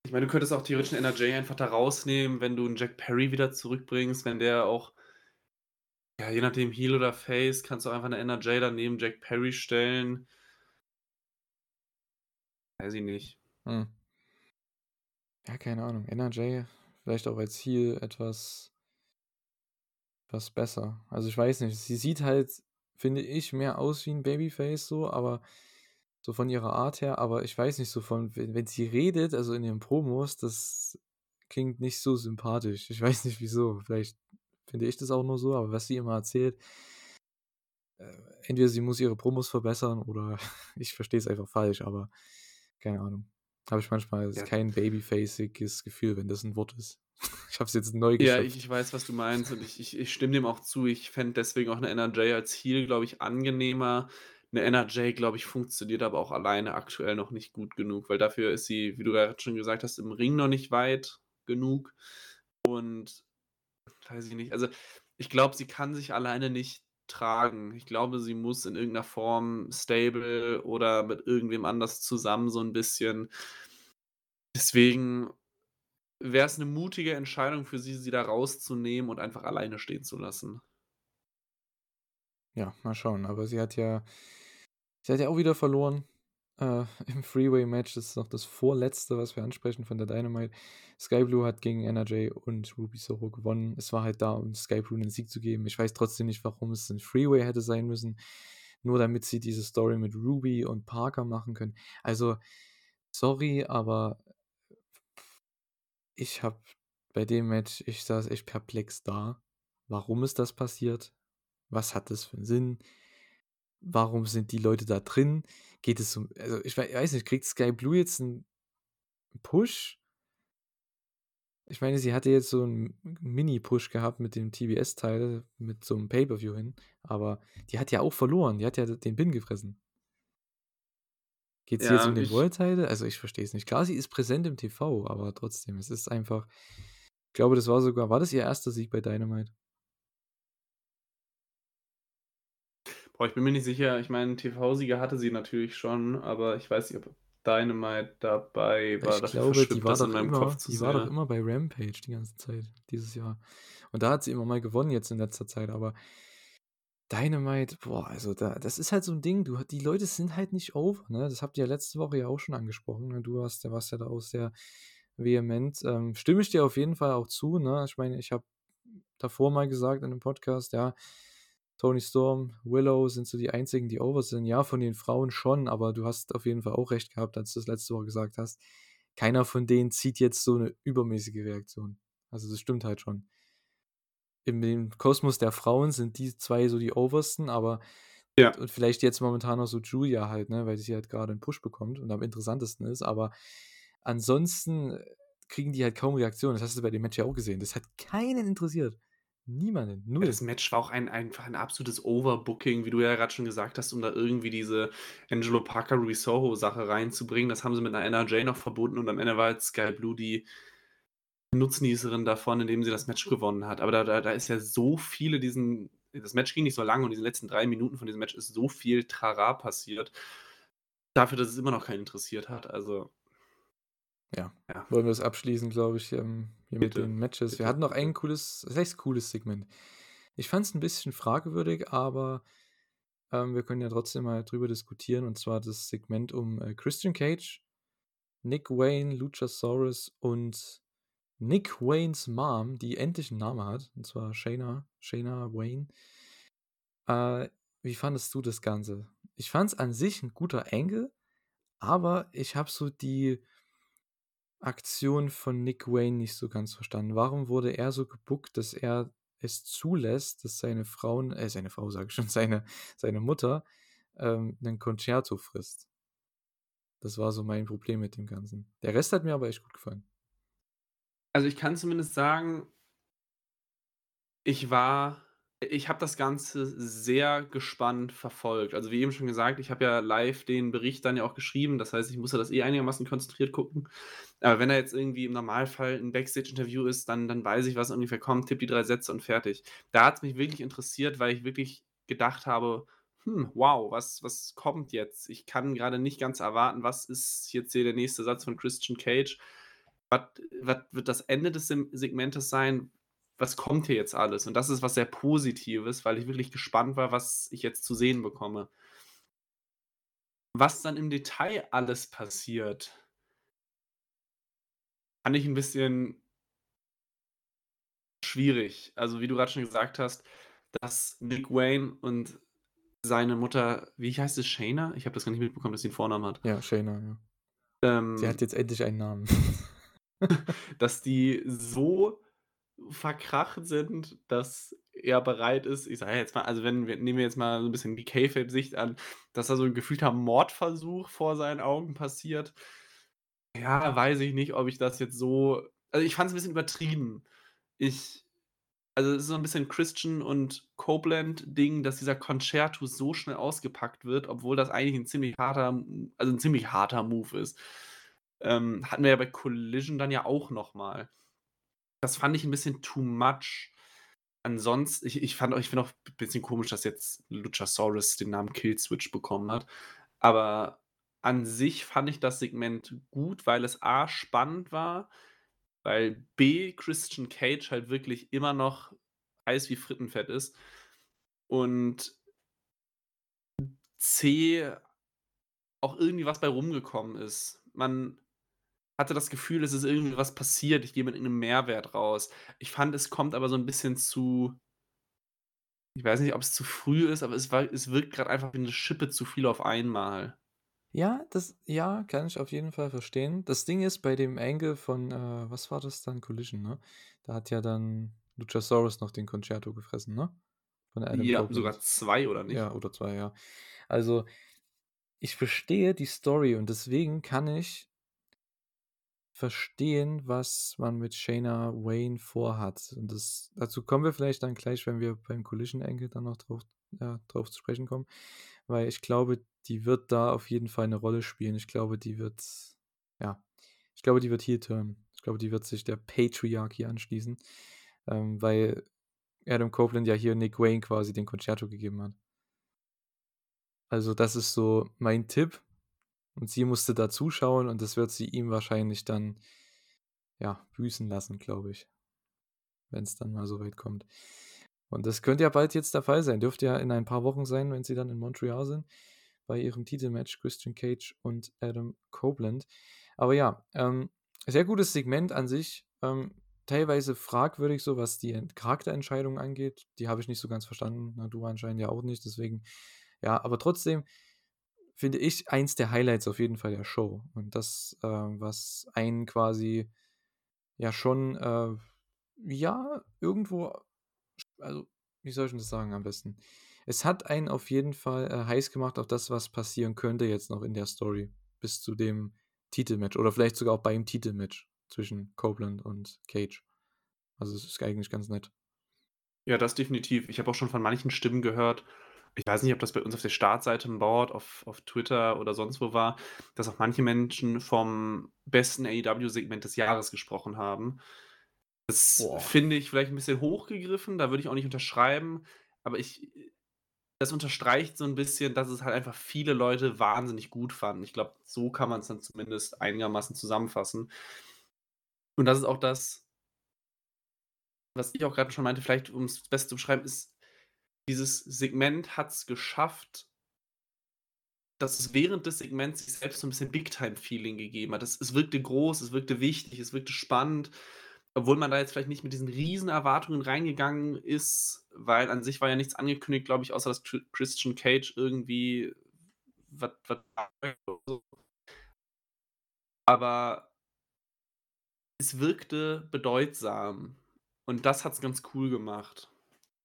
Ich meine, du könntest auch theoretisch einen NRJ einfach da rausnehmen, wenn du einen Jack Perry wieder zurückbringst, wenn der auch, ja, je nachdem Heal oder Face, kannst du einfach eine NRJ dann neben Jack Perry stellen. Weiß ich nicht. Hm. Ja, keine Ahnung. NRJ, vielleicht auch als Heal etwas, etwas besser. Also ich weiß nicht. Sie sieht halt, finde ich, mehr aus wie ein Babyface so, aber so von ihrer Art her, aber ich weiß nicht, so von, wenn, wenn sie redet, also in ihren Promos, das klingt nicht so sympathisch. Ich weiß nicht wieso. Vielleicht finde ich das auch nur so, aber was sie immer erzählt, äh, entweder sie muss ihre Promos verbessern oder ich verstehe es einfach falsch, aber keine Ahnung. Habe ich manchmal ja. kein babyfaciges Gefühl, wenn das ein Wort ist. Ich habe es jetzt neu geschafft. Ja, ich, ich, weiß, was du meinst und ich, ich, ich stimme dem auch zu. Ich fände deswegen auch eine NRJ als Heal, glaube ich, angenehmer, eine NRJ, glaube ich, funktioniert aber auch alleine aktuell noch nicht gut genug, weil dafür ist sie, wie du gerade schon gesagt hast, im Ring noch nicht weit genug. Und weiß ich nicht. Also, ich glaube, sie kann sich alleine nicht tragen. Ich glaube, sie muss in irgendeiner Form stable oder mit irgendwem anders zusammen so ein bisschen. Deswegen wäre es eine mutige Entscheidung für sie, sie da rauszunehmen und einfach alleine stehen zu lassen. Ja, mal schauen. Aber sie hat ja Sie hat ja auch wieder verloren äh, im Freeway-Match. Das ist noch das vorletzte, was wir ansprechen von der Dynamite. Sky Blue hat gegen NRJ und Ruby Soho gewonnen. Es war halt da, um Sky Blue einen Sieg zu geben. Ich weiß trotzdem nicht, warum es ein Freeway hätte sein müssen. Nur damit sie diese Story mit Ruby und Parker machen können. Also, sorry, aber ich habe bei dem Match, ich saß echt perplex da. Warum ist das passiert? Was hat das für einen Sinn? Warum sind die Leute da drin? Geht es um, also ich weiß nicht, kriegt Sky Blue jetzt einen Push? Ich meine, sie hatte jetzt so einen Mini-Push gehabt mit dem TBS-Teil, mit so einem Pay-Per-View hin, aber die hat ja auch verloren, die hat ja den Pin gefressen. Geht es ja, jetzt um den World-Teil? Also ich verstehe es nicht. Klar, sie ist präsent im TV, aber trotzdem, es ist einfach, ich glaube, das war sogar, war das ihr erster Sieg bei Dynamite? Boah, ich bin mir nicht sicher. Ich meine, TV-Sieger hatte sie natürlich schon, aber ich weiß nicht, ob Dynamite dabei war. Ich glaube, die war, doch immer, die war doch immer bei Rampage die ganze Zeit, dieses Jahr. Und da hat sie immer mal gewonnen jetzt in letzter Zeit, aber Dynamite, boah, also da, das ist halt so ein Ding, du, die Leute sind halt nicht over, ne? Das habt ihr ja letzte Woche ja auch schon angesprochen. Ne? Du hast, warst ja da auch sehr vehement. Ähm, stimme ich dir auf jeden Fall auch zu, ne? Ich meine, ich habe davor mal gesagt in einem Podcast, ja, Tony Storm, Willow sind so die einzigen, die over sind. Ja, von den Frauen schon, aber du hast auf jeden Fall auch recht gehabt, als du das letzte Woche gesagt hast. Keiner von denen zieht jetzt so eine übermäßige Reaktion. Also das stimmt halt schon in dem Kosmos der Frauen sind die zwei so die obersten, aber Ja. und vielleicht jetzt momentan noch so Julia halt, ne, weil sie halt gerade einen Push bekommt und am interessantesten ist, aber ansonsten kriegen die halt kaum Reaktionen. Das hast du bei dem Match ja auch gesehen. Das hat keinen interessiert. Niemanden. Ja, Null. das Match war auch ein einfach ein absolutes Overbooking, wie du ja gerade schon gesagt hast, um da irgendwie diese Angelo Parker, Ruby Soho Sache reinzubringen. Das haben sie mit einer NRJ noch verbunden und am Ende war halt Sky Blue die Nutznießerin davon, indem sie das Match gewonnen hat. Aber da, da, da ist ja so viele diesen. Das Match ging nicht so lange und in diesen letzten drei Minuten von diesem Match ist so viel Trara passiert. Dafür, dass es immer noch keinen interessiert hat. Also. Ja. Ja. Wollen wir es abschließen, glaube ich, ähm, hier Bitte, mit den Matches. Wir bitte, hatten noch ein cooles, heißt cooles Segment. Ich fand es ein bisschen fragwürdig, aber ähm, wir können ja trotzdem mal drüber diskutieren. Und zwar das Segment um äh, Christian Cage, Nick Wayne, Luchasaurus und Nick Waynes Mom, die endlich einen Namen hat. Und zwar Shayna, Shayna Wayne. Äh, wie fandest du das Ganze? Ich fand es an sich ein guter Angle, aber ich habe so die Aktion von Nick Wayne nicht so ganz verstanden. Warum wurde er so gebuckt, dass er es zulässt, dass seine Frauen, äh, seine Frau sage ich schon, seine, seine Mutter ähm, einen Concerto frisst? Das war so mein Problem mit dem Ganzen. Der Rest hat mir aber echt gut gefallen. Also ich kann zumindest sagen, ich war ich habe das Ganze sehr gespannt verfolgt. Also wie eben schon gesagt, ich habe ja live den Bericht dann ja auch geschrieben. Das heißt, ich musste das eh einigermaßen konzentriert gucken. Aber wenn da jetzt irgendwie im Normalfall ein Backstage-Interview ist, dann, dann weiß ich, was ungefähr kommt, tipp die drei Sätze und fertig. Da hat es mich wirklich interessiert, weil ich wirklich gedacht habe, hm, wow, was, was kommt jetzt? Ich kann gerade nicht ganz erwarten, was ist jetzt hier der nächste Satz von Christian Cage? Was, was wird das Ende des Segmentes sein? Was kommt hier jetzt alles? Und das ist was sehr Positives, weil ich wirklich gespannt war, was ich jetzt zu sehen bekomme. Was dann im Detail alles passiert, fand ich ein bisschen schwierig. Also, wie du gerade schon gesagt hast, dass Nick Wayne und seine Mutter, wie heißt es, Shayna? Ich habe das gar nicht mitbekommen, dass sie einen Vornamen hat. Ja, Shayna, ja. Ähm, Sie hat jetzt endlich einen Namen. dass die so verkracht sind, dass er bereit ist, ich sage jetzt mal, also wenn wir nehmen wir jetzt mal so ein bisschen die K-Fape-Sicht an, dass da so ein gefühlter Mordversuch vor seinen Augen passiert. Ja, weiß ich nicht, ob ich das jetzt so also, ich fand es ein bisschen übertrieben. Ich also, es ist so ein bisschen Christian und Copeland-Ding, dass dieser Concerto so schnell ausgepackt wird, obwohl das eigentlich ein ziemlich harter also, ein ziemlich harter Move ist. Ähm, hatten wir ja bei Collision dann ja auch noch mal. Das fand ich ein bisschen too much. Ansonsten ich ich fand auch ich finde auch ein bisschen komisch, dass jetzt Luchasaurus den Namen Killswitch bekommen hat. Aber an sich fand ich das Segment gut, weil es A spannend war, weil B Christian Cage halt wirklich immer noch heiß wie Frittenfett ist und C auch irgendwie was bei rumgekommen ist. Man hatte das Gefühl, es ist irgendwie was passiert, ich gehe mit irgendeinem Mehrwert raus. Ich fand, es kommt aber so ein bisschen zu ich weiß nicht, ob es zu früh ist, aber es war es wirkt gerade einfach wie eine Schippe zu viel auf einmal. Ja, das ja, kann ich auf jeden Fall verstehen. Das Ding ist, bei dem Angle von, äh, was war das dann? Collision, ne? Da hat ja dann Luchasaurus noch den Concerto gefressen, ne? Von Adam Ja, Copeland. sogar 2 oder nicht? Ja, oder zwei, ja. Also, ich verstehe die Story und deswegen kann ich verstehen, was man mit Shayna Wayne vorhat. Und das, dazu kommen wir vielleicht dann gleich, wenn wir beim Collision Angle dann noch drauf, ja, drauf zu sprechen kommen. Weil ich glaube, die wird da auf jeden Fall eine Rolle spielen. Ich glaube, die wird, ja, ich glaube, die wird hier turn. Ich glaube, die wird sich der Patriarchy anschließen. Ähm, weil Adam Copeland ja hier Nick Wayne quasi den Concerto gegeben hat. Also, das ist so mein Tipp. Und sie musste da zuschauen und das wird sie ihm wahrscheinlich dann, ja, büßen lassen, glaube ich. Wenn es dann mal so weit kommt. Und das könnte ja bald jetzt der Fall sein. Dürfte ja in ein paar Wochen sein, wenn sie dann in Montreal sind, bei ihrem Titelmatch Christian Cage und Adam Copeland. Aber ja, ähm, sehr gutes Segment an sich. Ähm, teilweise fragwürdig, so was die Charakterentscheidungen angeht. Die habe ich nicht so ganz verstanden. Na, du anscheinend ja auch nicht. Deswegen, ja, aber trotzdem finde ich eins der Highlights auf jeden Fall der Show. Und das, äh, was einen quasi ja schon, äh, ja, irgendwo, also, wie soll ich das sagen am besten? Es hat einen auf jeden Fall äh, heiß gemacht auf das, was passieren könnte jetzt noch in der Story. Bis zu dem Titelmatch. Oder vielleicht sogar auch beim Titelmatch zwischen Copeland und Cage. Also es ist eigentlich ganz nett. Ja, das definitiv. Ich habe auch schon von manchen Stimmen gehört, ich weiß nicht, ob das bei uns auf der Startseite im Board, auf, auf Twitter oder sonst wo war, dass auch manche Menschen vom besten AEW-Segment des Jahres gesprochen haben. Das finde ich vielleicht ein bisschen hochgegriffen, da würde ich auch nicht unterschreiben, aber ich, das unterstreicht so ein bisschen, dass es halt einfach viele Leute wahnsinnig gut fanden. Ich glaube, so kann man es dann zumindest einigermaßen zusammenfassen. Und das ist auch das, was ich auch gerade schon meinte, vielleicht um es besser zu beschreiben, ist dieses Segment hat es geschafft, dass es während des Segments sich selbst so ein bisschen Big-Time-Feeling gegeben hat. Es es wirkte groß, es wirkte wichtig, es wirkte spannend, obwohl man da jetzt vielleicht nicht mit diesen riesen Erwartungen reingegangen ist, weil an sich war ja nichts angekündigt, glaube ich, außer dass Christian Cage irgendwie was Aber es wirkte bedeutsam und das hat es ganz cool gemacht.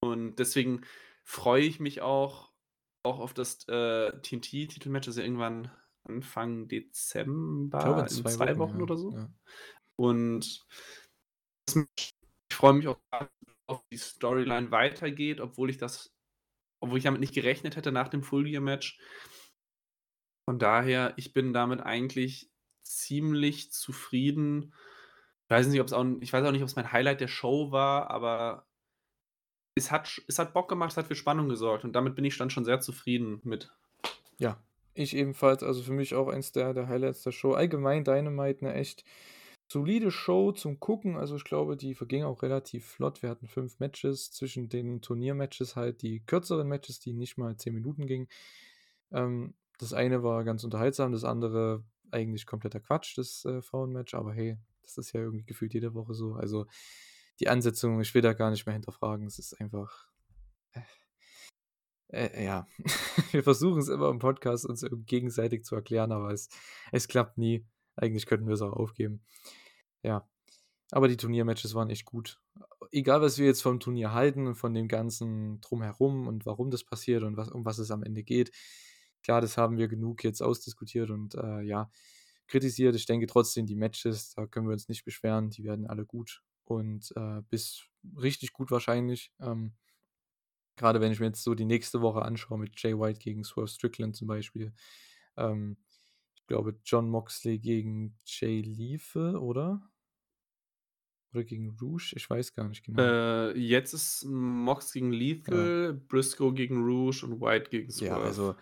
Und deswegen freue ich mich auch, auch auf das äh, TNT-Titelmatch, das ja irgendwann Anfang Dezember, glaube, in zwei zwei Wochen, Wochen oder so. ja. Und ich freue mich auch, auf die Storyline weitergeht, obwohl ich das, obwohl ich damit nicht gerechnet hätte nach dem Full Gear Match. Von daher, ich bin damit eigentlich ziemlich zufrieden. Ich weiß nicht, ob es auch, ich weiß auch nicht, ob es mein Highlight der Show war, aber es hat, es hat Bock gemacht, es hat für Spannung gesorgt und damit bin ich dann schon sehr zufrieden mit. Ja, ich ebenfalls. Also für mich auch eins der, der Highlights der Show. Allgemein Dynamite eine echt solide Show zum Gucken. Also ich glaube, die verging auch relativ flott. Wir hatten fünf Matches zwischen den Turniermatches halt die kürzeren Matches, die nicht mal zehn Minuten gingen. Ähm, das eine war ganz unterhaltsam, das andere eigentlich kompletter Quatsch, das äh, Frauenmatch. Aber hey, das ist ja irgendwie gefühlt jede Woche so. Also die Ansetzung, ich will da gar nicht mehr hinterfragen. Es ist einfach. Äh, äh, ja, wir versuchen es immer im Podcast uns gegenseitig zu erklären, aber es, es klappt nie. Eigentlich könnten wir es auch aufgeben. Ja, aber die Turniermatches waren echt gut. Egal, was wir jetzt vom Turnier halten und von dem ganzen Drumherum und warum das passiert und was, um was es am Ende geht. Klar, das haben wir genug jetzt ausdiskutiert und äh, ja, kritisiert. Ich denke trotzdem, die Matches, da können wir uns nicht beschweren. Die werden alle gut und äh, bis richtig gut wahrscheinlich. Ähm, Gerade wenn ich mir jetzt so die nächste Woche anschaue mit Jay White gegen Swerve Strickland zum Beispiel. Ähm, ich glaube, John Moxley gegen Jay Lethal, oder? Oder gegen Rouge? Ich weiß gar nicht genau. Äh, jetzt ist Mox gegen Lethal, ja. Briscoe gegen Rouge und White gegen Swerve. Ja, also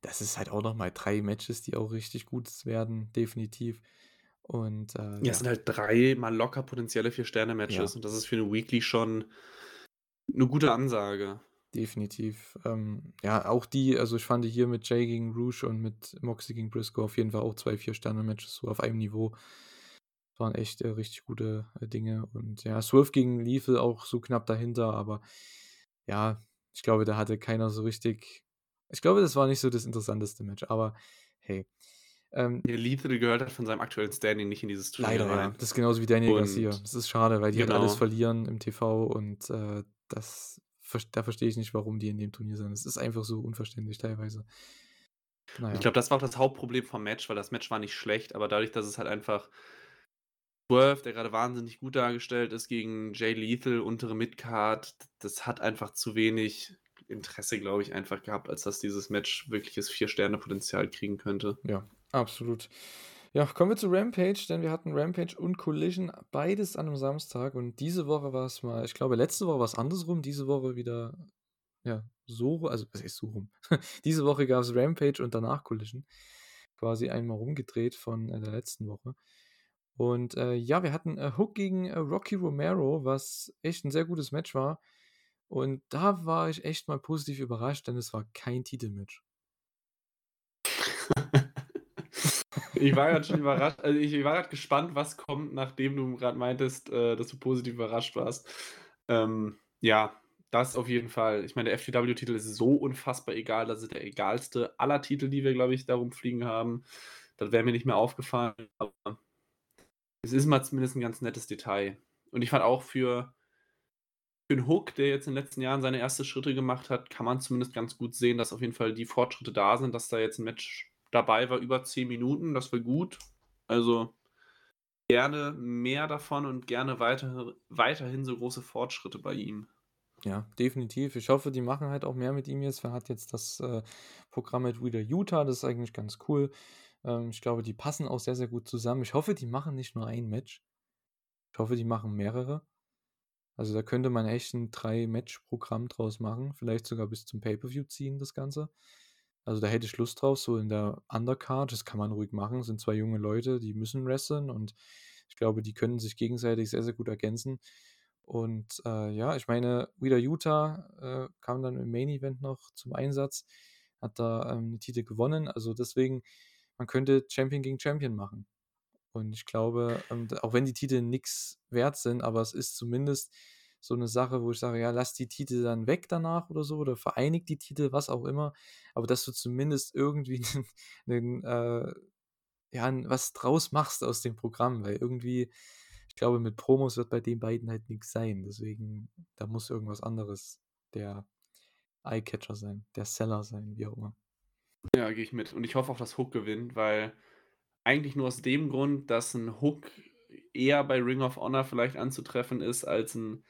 das ist halt auch nochmal drei Matches, die auch richtig gut werden, definitiv. Und, äh, ja, es sind halt drei mal locker potenzielle Vier-Sterne-Matches Ja. und das ist für eine Weekly schon eine gute Ansage. Definitiv. Ähm, ja, auch die, also ich fand hier mit Jay gegen Rouge und mit Moxie gegen Briscoe auf jeden Fall auch zwei Vier-Sterne-Matches so auf einem Niveau. Waren echt äh, richtig gute äh, Dinge. Und ja, Swerve gegen Lethal auch so knapp dahinter, aber ja, ich glaube, da hatte keiner so richtig. Ich glaube, das war nicht so das interessanteste Match, aber hey. Ähm, Ja, Lethal gehört halt von seinem aktuellen Standing nicht in dieses Turnier Leider, ja. rein. Das ist genauso wie Daniel Und- Garcia. Das ist schade, weil die halt alles Genau. verlieren im TV und äh, das, da verstehe ich nicht, warum die in dem Turnier sind. Es ist einfach so unverständlich teilweise. Naja. Ich glaube, das war auch das Hauptproblem vom Match, weil das Match war nicht schlecht, aber dadurch, dass es halt einfach Swerve, der gerade wahnsinnig gut dargestellt ist, gegen Jay Lethal, untere Midcard, das hat einfach zu wenig Interesse, glaube ich, einfach gehabt, als dass dieses Match wirkliches Vier-Sterne-Potenzial kriegen könnte. Ja, absolut. Ja, kommen wir zu Rampage, denn wir hatten Rampage und Collision beides an einem Samstag und diese Woche war es mal, ich glaube, letzte Woche war es andersrum, diese Woche wieder, ja, so, also, was heißt so rum? diese Woche gab es Rampage und danach Collision. Quasi einmal rumgedreht von äh, der letzten Woche. Und äh, ja, wir hatten äh, Hook gegen äh, Rocky Romero, was echt ein sehr gutes Match war. Und da war ich echt mal positiv überrascht, denn es war kein Titelmatch. Ich war grad schon überrascht also, ich war grad gespannt, was kommt, nachdem du grad meintest, äh, dass du positiv überrascht warst. Ähm, ja, das auf jeden Fall. Ich meine, der FTW-Titel ist so unfassbar egal. Das ist der egalste aller Titel, die wir, glaube ich, da rumfliegen haben. Das wäre mir nicht mehr aufgefallen, aber es ist mal zumindest 'n ganz nettes Detail. Und ich fand auch für für 'n Hook, der jetzt in den letzten Jahren seine ersten Schritte gemacht hat, kann man zumindest ganz gut sehen, dass auf jeden Fall die Fortschritte da sind, dass da jetzt 'n Match dabei war über 10 Minuten. Das war gut. Also, gerne mehr davon und gerne weiter weiterhin so große Fortschritte bei ihm. Ja, definitiv. Ich hoffe, die machen halt auch mehr mit ihm jetzt. Er hat jetzt das, äh, Programm mit Wheeler Yuta, das ist eigentlich ganz cool. Ähm, ich glaube, die passen auch sehr, sehr gut zusammen. Ich hoffe, die machen nicht nur ein Match. Ich hoffe, die machen mehrere. Also, da könnte man echt 'n 3-Match-Programm draus machen, vielleicht sogar bis zum Pay-per-View ziehen, das Ganze. Also, da hätte ich Lust drauf, so in der Undercard, das kann man ruhig machen. Sind 2 junge Leute, die müssen wresteln und ich glaube, die können sich gegenseitig sehr, sehr gut ergänzen. Und, äh, ja, ich meine, Wheeler Yuta, äh, kam dann im Main Event noch zum Einsatz, hat da, ähm, 'n Titel gewonnen. Also, deswegen, man könnte Champion gegen Champion machen. Und ich glaube, ähm, auch wenn die Titel nix wert sind, aber es ist zumindest so 'ne Sache, wo ich sage: „Ja, lass die Titel dann weg danach oder so oder vereinigt die Titel“, was auch immer. Aber dass du zumindest irgendwie 'nen 'nen, äh ja, was draus machst aus dem Programm, weil irgendwie ich glaube, mit Promos wird bei den beiden halt nix sein. Deswegen, da muss irgendwas anderes der Eye-Catcher sein, der Seller sein, wie auch immer. Ja, gehe ich mit. Und ich hoffe auch, dass Hook gewinnt, weil eigentlich nur aus dem Grund, dass 'n Hook eher bei Ring of Honor vielleicht anzutreffen ist als 'n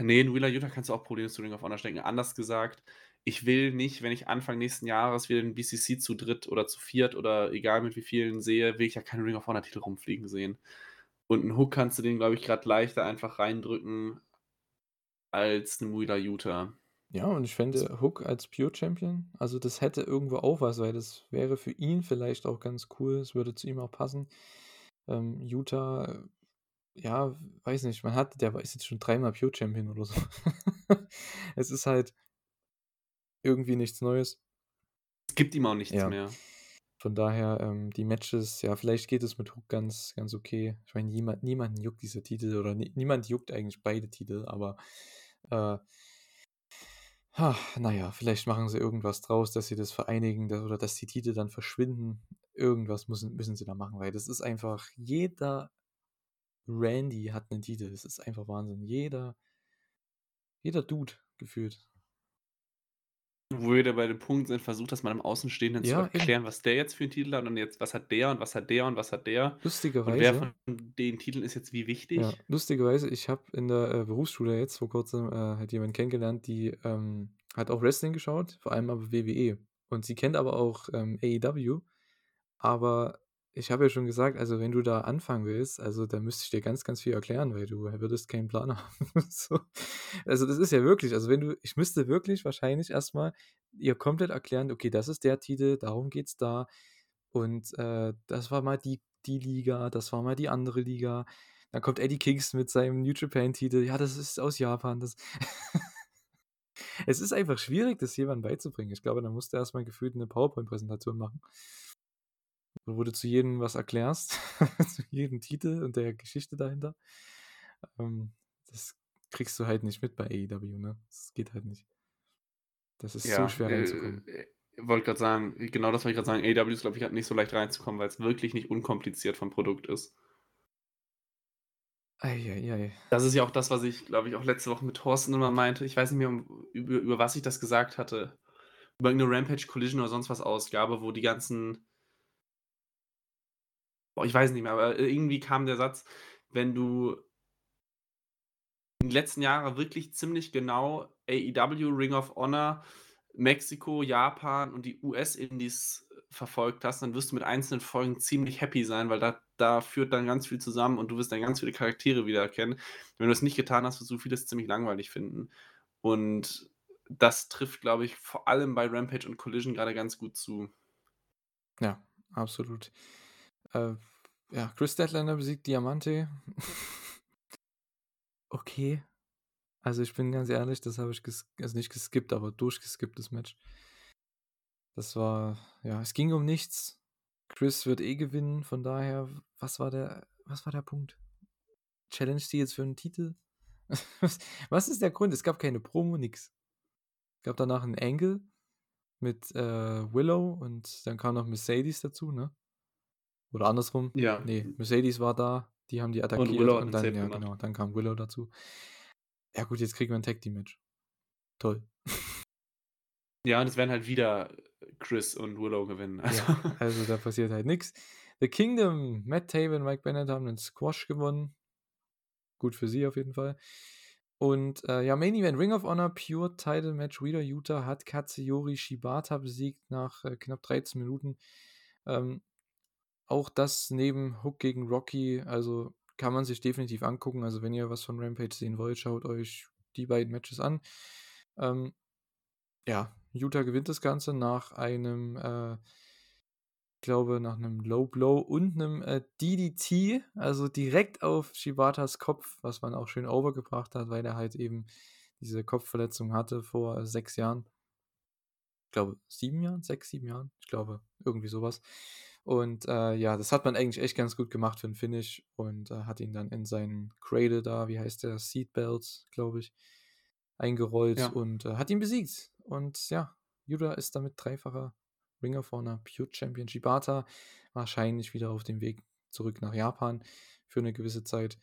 Ne, 'n Wheeler Yuta kannst du auch problemlos zu Ring of Honor stecken. Anders gesagt, ich will nicht, wenn ich Anfang nächsten Jahres wieder den BCC zu dritt oder zu viert oder egal mit wie vielen sehe, will ich ja keinen Ring of Honor Titel rumfliegen sehen. Und 'n Hook kannst du den, glaube ich, grad leichter einfach reindrücken als 'n Wheeler Yuta. Ja, und ich fände Hook als Pure Champion also, das hätte irgendwo auch was, weil das wäre für ihn vielleicht auch ganz cool. Es würde zu ihm auch passen. Ähm, Yuta, ja, weiß nicht, man hat der ist jetzt schon dreimal Pure Champion oder so. Es ist halt irgendwie nichts Neues. Es gibt ihm auch nichts Ja. mehr. Von daher, ähm, die Matches ja, vielleicht geht es mit Hook ganz ganz okay. Ich meine, niemand niemanden juckt dieser Titel oder nie niemand juckt eigentlich beide Titel, aber, äh na ja, vielleicht machen sie irgendwas draus, dass sie das vereinigen, da oder dass die Titel dann verschwinden. Irgendwas müssen müssen sie da machen, weil das ist einfach jeder Randy hat 'nen Titel. Das ist einfach Wahnsinn. Jeder jeder Dude gefühlt. Wo wir wieder bei dem Punkt sind, versucht das mal dem Außenstehenden zu Ja, eben. erklären, was der jetzt für 'n Titel hat und jetzt, was hat der und was hat der und was hat der? Und wer Lustigerweise von den Titeln ist jetzt wie Ja, wichtig? lustigerweise, ich habe in der, äh, Berufsschule jetzt vor Kurzem, äh, halt jemanden kennengelernt, die, ähm, hat auch Wrestling geschaut, vor allem aber WWE. Und sie kennt aber auch, ähm, AEW. Aber ich habe ihr schon gesagt: „Also, wenn du da anfangen willst, also, da müsste ich dir ganz, ganz viel erklären, weil du würdest keinen Plan haben“, so. Also, das ist ja wirklich also, wenn du ich müsste wirklich wahrscheinlich erst mal ihr komplett erklären: „Okay, das ist der Titel, darum geht's da. Und, äh, das war mal die die Liga, das war mal die andere Liga.“ Dann kommt Eddie Kingston mit seinem New Japan Titel: „Ja, das ist aus Japan, das“ Es ist einfach schwierig, das jemandem beizubringen. Ich glaube, da musst du erst mal gefühlt 'ne PowerPoint-Präsentation machen. Wo du zu jedem was erklärst, zu jedem Titel und der Geschichte dahinter. Ähm, das kriegst du halt nicht mit bei AEW, ne? Das geht halt nicht. Das ist so Ja, schwer äh, reinzukommen. wollte grad sagen genau das wollte ich grad sagen. AEW ist, glaube ich, grad nicht so leicht reinzukommen, weil's wirklich nicht unkompliziert vom Produkt ist. Ei, ei, ei. Das ist ja auch das, was ich, glaube ich, auch letzte Woche mit Thorsten immer meinte. Ich weiß nicht mehr, um über über was ich das gesagt hatte. Über irgend 'ne Rampage Collision oder sonst was Ausgabe, wo die ganzen Ich weiß nicht mehr, aber i irgendwie kam der Satz, wenn du die letzten Jahre wirklich ziemlich genau AEW, Ring of Honor, Mexiko, Japan und die US-Indies verfolgt hast, dann wirst du mit einzelnen Folgen ziemlich happy sein, weil da da führt dann ganz viel zusammen und du wirst dann ganz viele Charaktere wiedererkennen. Wenn du das nicht getan hast, wirst du vieles ziemlich langweilig finden. Und das trifft, glaube ich, vor allem bei Rampage und Collision grade ganz gut zu. Ja, absolut. Äh, ja, Kris Statlander besiegt Diamante. Okay. Also, ich bin ganz ehrlich, das habe ich also nicht geskippt, aber durchgeskippt, das Match. Das war ja, es ging um nichts. Chris wird eh gewinnen, von daher, was war der was war der Punkt? Challenge die jetzt für einen Titel? Was ist der Grund? Es gab keine Promo, nix. Es gab danach 'n Angle mit, äh, Willow und dann kam noch Mercedes dazu, ne? Oder andersrum. Ja. Ne, Mercedes war da, die haben die attackiert Willow hat und dann ja, gemacht. genau, dann kam Willow dazu. Ja gut, jetzt kriegen wir 'n Tag Team Match. Toll. Ja, und es werden halt wieder Chris und Willow gewinnen. Also Ja, also da passiert halt nix. The Kingdom, Matt Taven, Mike Bennett haben den Squash gewonnen. Gut für sie auf jeden Fall. Und, äh, ja, Main Event, Ring of Honor Pure Title Match. Wheeler Yuta hat Katsuyori Shibata besiegt nach, äh, knapp 13 Minuten. Ähm, auch das neben Hook gegen Rocky, also kann man sich definitiv angucken. Also, wenn ihr was von Rampage sehen wollt, schaut euch die beiden Matches an. Ähm, ja, Yuta gewinnt das Ganze nach einem, äh ich glaube, nach 'nem Low Blow und 'nem, äh, DDT, also direkt auf Shibatas Kopf, was man auch schön overgebracht hat, weil er halt eben diese Kopfverletzung hatte vor 6 Jahren. Ich glaube, 7 Jahren? 6, 7 Jahren? Ich glaube, irgendwie so was. Und, äh, ja, das hat man eigentlich echt ganz gut gemacht für 'n Finish und, äh, hat ihn dann in seinen Cradle da, wie heißt der, Seatbelt, glaube ich, eingerollt Ja. und, äh, hat ihn besiegt. Und ja, Yuta ist damit dreifacher Ring of Honor Pure Champion. Shibata wahrscheinlich wieder auf dem Weg zurück nach Japan für 'ne gewisse Zeit.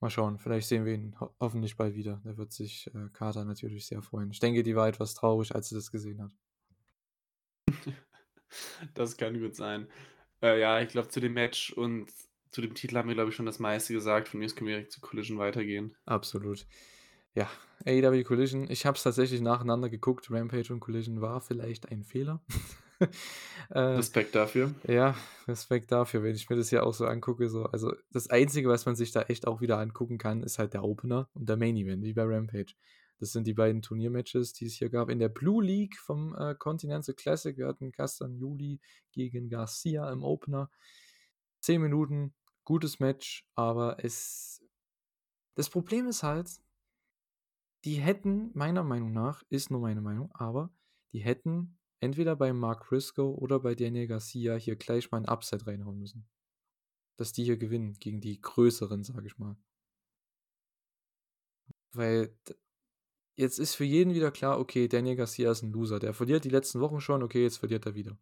Mal schauen, vielleicht sehen wir ihn ho hoffentlich bald wieder. Da wird sich, äh, Kata natürlich sehr freuen. Ich denke, die war etwas traurig, als sie das gesehen hat. Das kann gut sein. Äh, ja, ich glaube, zu dem Match und zu dem Titel haben wir, glaube ich, schon das meiste gesagt. Von mir aus können wir direkt zu Collision weitergehen. Absolut. Ja, AEW Collision, ich habe es tatsächlich nacheinander geguckt. Rampage und Collision war vielleicht ein Fehler. Äh, Respekt dafür. ja, Respekt dafür, wenn ich mir das hier auch so angucke, so also, das Einzige, was man sich da echt auch wieder angucken kann, ist halt der Opener und der Main Event, wie bei Rampage. Das sind die beiden Turniermatches, die es hier gab in der Blue League vom, äh, Continental Classic. Wir hatten Castagnoli gegen Garcia im Opener. 10 Minuten, gutes Match, aber es das Problem ist halt die hätten meiner Meinung nach ist nur meine Meinung, aber die hätten entweder bei Mark Briscoe oder bei Daniel Garcia hier gleich mal 'n Upset reinhauen müssen. Dass die hier gewinnen gegen die Größeren, sage ich mal. Weil jetzt ist für jeden wieder klar, okay, Daniel Garcia ist 'n Loser. Der verliert die letzten Wochen schon, okay, jetzt verliert er wieder.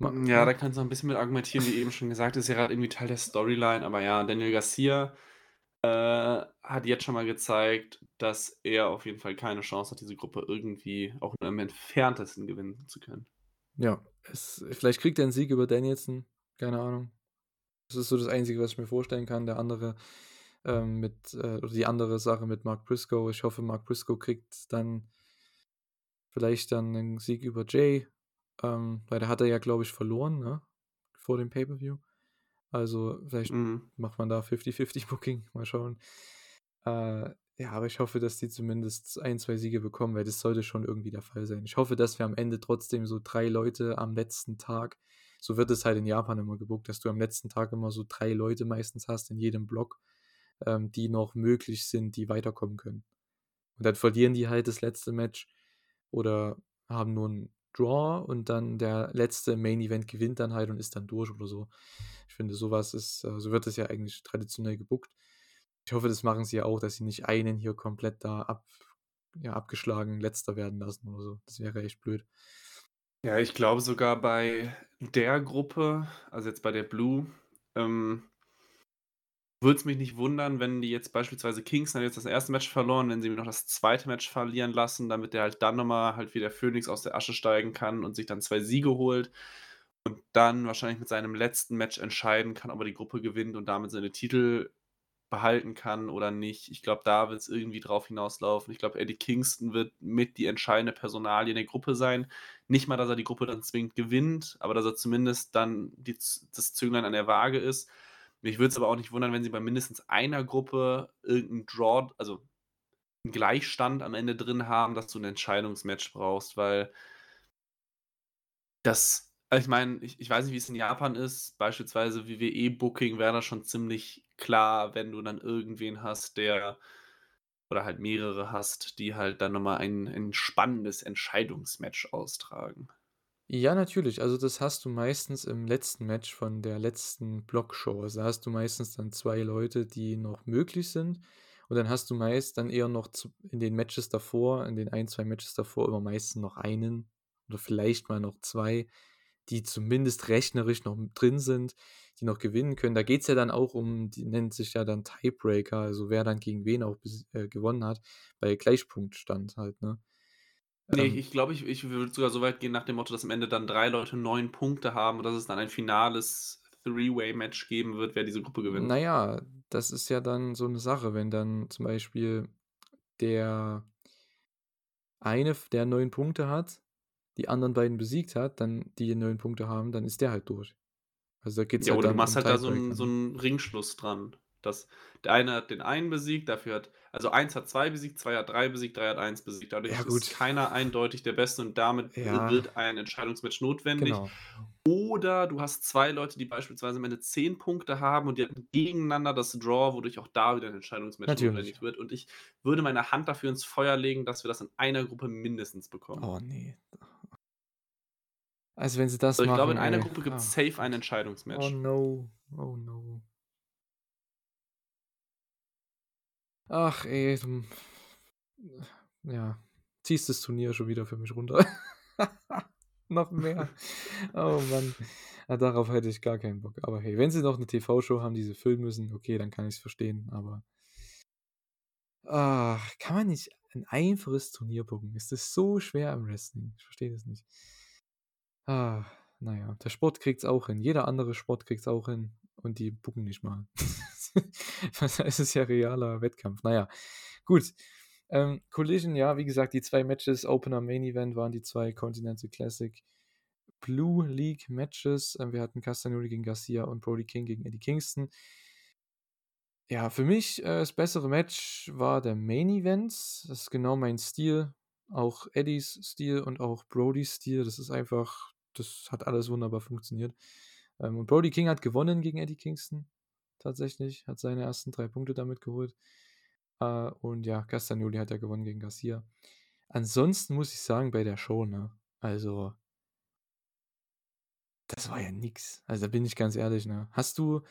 Ma Hm, ja, ne? da kannst du noch 'n bisschen mit argumentieren, wie eben schon gesagt, ist ja grad irgendwie Teil der Storyline, aber ja, Daniel Garcia, äh, hat jetzt schon mal gezeigt, dass er auf jeden Fall keine Chance hat, diese Gruppe irgendwie auch nur im Entferntesten gewinnen zu können. Ja, es vielleicht kriegt er 'n Sieg über Danielson, keine Ahnung. Das ist so das Einzige, was ich mir vorstellen kann. Der andere, ähm, mit äh, oder die andere Sache mit Mark Briscoe. Ich hoffe, Mark Briscoe kriegt dann vielleicht dann 'nen Sieg über Jay, ähm, weil der hatte ja, glaube ich, verloren, ne, vor dem Pay-per-View. Also, vielleicht Mhm. macht man da 50:50 Booking, mal schauen. Äh, ja, aber ich hoffe, dass die zumindest 1, 2 Siege bekommen, weil das sollte schon irgendwie der Fall sein. Ich hoffe, dass wir am Ende trotzdem so 3 Leute am letzten Tag so wird es halt in Japan immer gebookt, dass du am letzten Tag immer so 3 Leute meistens hast in jedem Block, ähm, die noch möglich sind, die weiterkommen können. Und dann verlieren die halt das letzte Match oder haben nur 'n Draw und dann der letzte Main Event gewinnt dann halt und ist dann durch oder so. Ich finde, so was ist äh, so wird das ja eigentlich traditionell gebookt. Ich hoffe, das machen sie ja auch, dass sie nicht einen hier komplett da ab ja, abgeschlagen Letzter werden lassen oder so. Das wäre echt blöd. Ja, ich glaube sogar bei der Gruppe, also jetzt bei der Blue, ähm würde es mich nicht wundern, wenn die jetzt beispielsweise Kingston hat jetzt das 1. Match verloren, wenn sie noch das 2. Match verlieren lassen, damit der halt dann noch mal halt wie der Phönix aus der Asche steigen kann und sich dann 2 Siege holt und dann wahrscheinlich mit seinem letzten Match entscheiden kann, ob er die Gruppe gewinnt und damit seine Titel behalten kann oder nicht. Ich glaube, da wird's irgendwie drauf hinauslaufen. Ich glaube, Eddie Kingston wird mit die entscheidende Personalie in der Gruppe sein. Nicht mal, dass er die Gruppe dann zwingend gewinnt, aber dass er zumindest dann die das Zünglein an der Waage ist. Mich würde es aber auch nicht wundern, wenn sie bei mindestens einer Gruppe irgend 'n Draw also 'n Gleichstand am Ende drin haben, dass du 'n Entscheidungsmatch brauchst, weil das also ich meine, ich ich weiß nicht, wie's in Japan ist. Beispielsweise WWE Booking wäre da schon ziemlich klar, wenn du dann irgendwen hast, der oder halt mehrere hast, die halt dann noch mal ein 'n spannendes Entscheidungsmatch austragen. Ja, natürlich. Also, das hast du meistens im letzten Match von der letzten Blockshow. Also, da hast du meistens dann 2 Leute, die noch möglich sind. Und dann hast du meist dann eher noch in den Matches davor in den 1, 2 Matches davor immer meistens noch einen oder vielleicht mal noch 2, die zumindest rechnerisch noch drin sind, die noch gewinnen können. Da geht's ja dann auch um die nennt sich ja dann Tiebreaker, also wer dann gegen wen auch äh, gewonnen hat, bei Gleichpunktstand halt, ne? Ne, Ähm ich glaube, ich ich würde sogar so weit gehen nach dem Motto, dass am Ende dann 3 Leute 9 Punkte haben und dass es dann ein finales Three-Way-Match geben wird, wer diese Gruppe gewinnt. Na ja, das ist ja dann so 'ne Sache, wenn dann zum Beispiel der eine der 9 Punkte hat, die anderen beiden besiegt hat, dann die 9 Punkte haben, dann ist der halt durch. Also, da geht's Ja, halt oder du machst um halt da so 'n Tiebreaker, so ne? 'n Ringschluss dran, dass der eine hat den einen besiegt, dafür hat also 1 hat 2 besiegt, 2 hat 3 besiegt, 3 hat 1 besiegt. Ja, Dadurch ist gut. keiner eindeutig der Beste und damit, Ja. wird ein Entscheidungsmatch notwendig. Genau. Oder du hast 2 Leute, die beispielsweise am Ende 10 Punkte haben und die hatten gegeneinander das Draw, wodurch auch da wieder 'n Entscheidungsmatch Natürlich. notwendig wird. Und ich würde meine Hand dafür ins Feuer legen, dass wir das in einer Gruppe mindestens bekommen. Oh, ne. Also, wenn sie das Also, ich glaube, in machen, einer ey. Gruppe gibt's Ach safe ein Gott. Oh Entscheidungsmatch. no, oh no. Ach, ey, ja, ziehst das Turnier schon wieder für mich runter. Noch mehr. Oh Mann. Ja, darauf hätte ich gar keinen Bock. Aber hey, wenn sie noch 'ne TV-Show haben, die sie füllen müssen, okay, dann kann ich's verstehen, aber Ach, kann man nicht 'n einfaches Turnier booken? Ist das so schwer im Wrestling? Ich verstehe das nicht. Ah, na ja, der Sport kriegt's auch hin. Jeder andere Sport kriegt's auch hin und die booken nicht mal. Es ist ja realer Wettkampf. Na ja, gut. Ähm, Collision, ja, wie gesagt, die 2 Matches, Opener, Main Event waren die 2 Continental Classic Blue League Matches. Ähm, wir hatten Castagnoli gegen Garcia und Brody King gegen Eddie Kingston. Ja, für mich, äh, das bessere Match war der Main Event. Das ist genau mein Stil, auch Eddies Stil und auch Brodys Stil. Das ist einfach das hat alles wunderbar funktioniert. Ähm, und Brody King hat gewonnen gegen Eddie Kingston tatsächlich, hat seine ersten 3 Punkte damit geholt. Äh, und ja, Castagnoli hat ja gewonnen gegen Garcia. Ansonsten muss ich sagen, bei der Show, ne, also das war ja nix. Also, da bin ich ganz ehrlich, ne? Hast du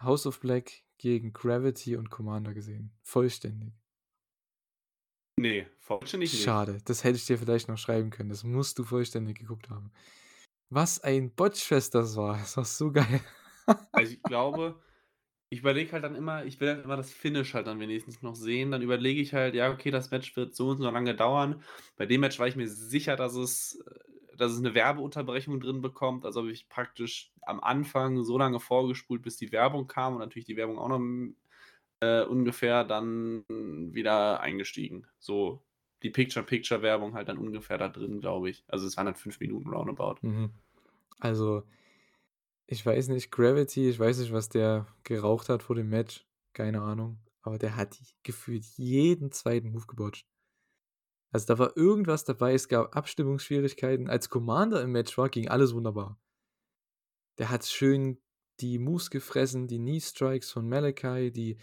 House of Black gegen Gravity und Commander gesehen? Vollständig? Ne, vollständig nicht. Schade, das hätte ich dir vielleicht noch schreiben können. Das musst du vollständig geguckt haben. Was ein Botch-Fest das war. Das war so geil. Also, ich glaube ich überlege halt dann immer ich will halt immer das Finish halt dann wenigstens noch sehen. Dann überlege ich halt: „Ja, okay, das Match wird so und so lange dauern.“ Bei dem Match war ich mir sicher, dass es äh, dass es 'ne Werbeunterbrechung drin bekommt. Also, habe ich praktisch am Anfang so lange vorgespult, bis die Werbung kam und natürlich die Werbung auch noch, äh, ungefähr dann wieder eingestiegen. So die Picture-Picture-Werbung halt dann ungefähr da drin, glaube ich. Also, es waren dann 5 Minuten roundabout. Mhm. Also, ich weiß nicht, Gravity ich weiß nicht, was der geraucht hat vor dem Match, keine Ahnung, aber der hat gefühlt jeden 2. Move gebotcht. Also, da war irgendwas dabei, es gab Abstimmungsschwierigkeiten. Als Commander im Match war, ging alles wunderbar. Der hat schön die Moves gefressen, die Knee Strikes von Malakai, die,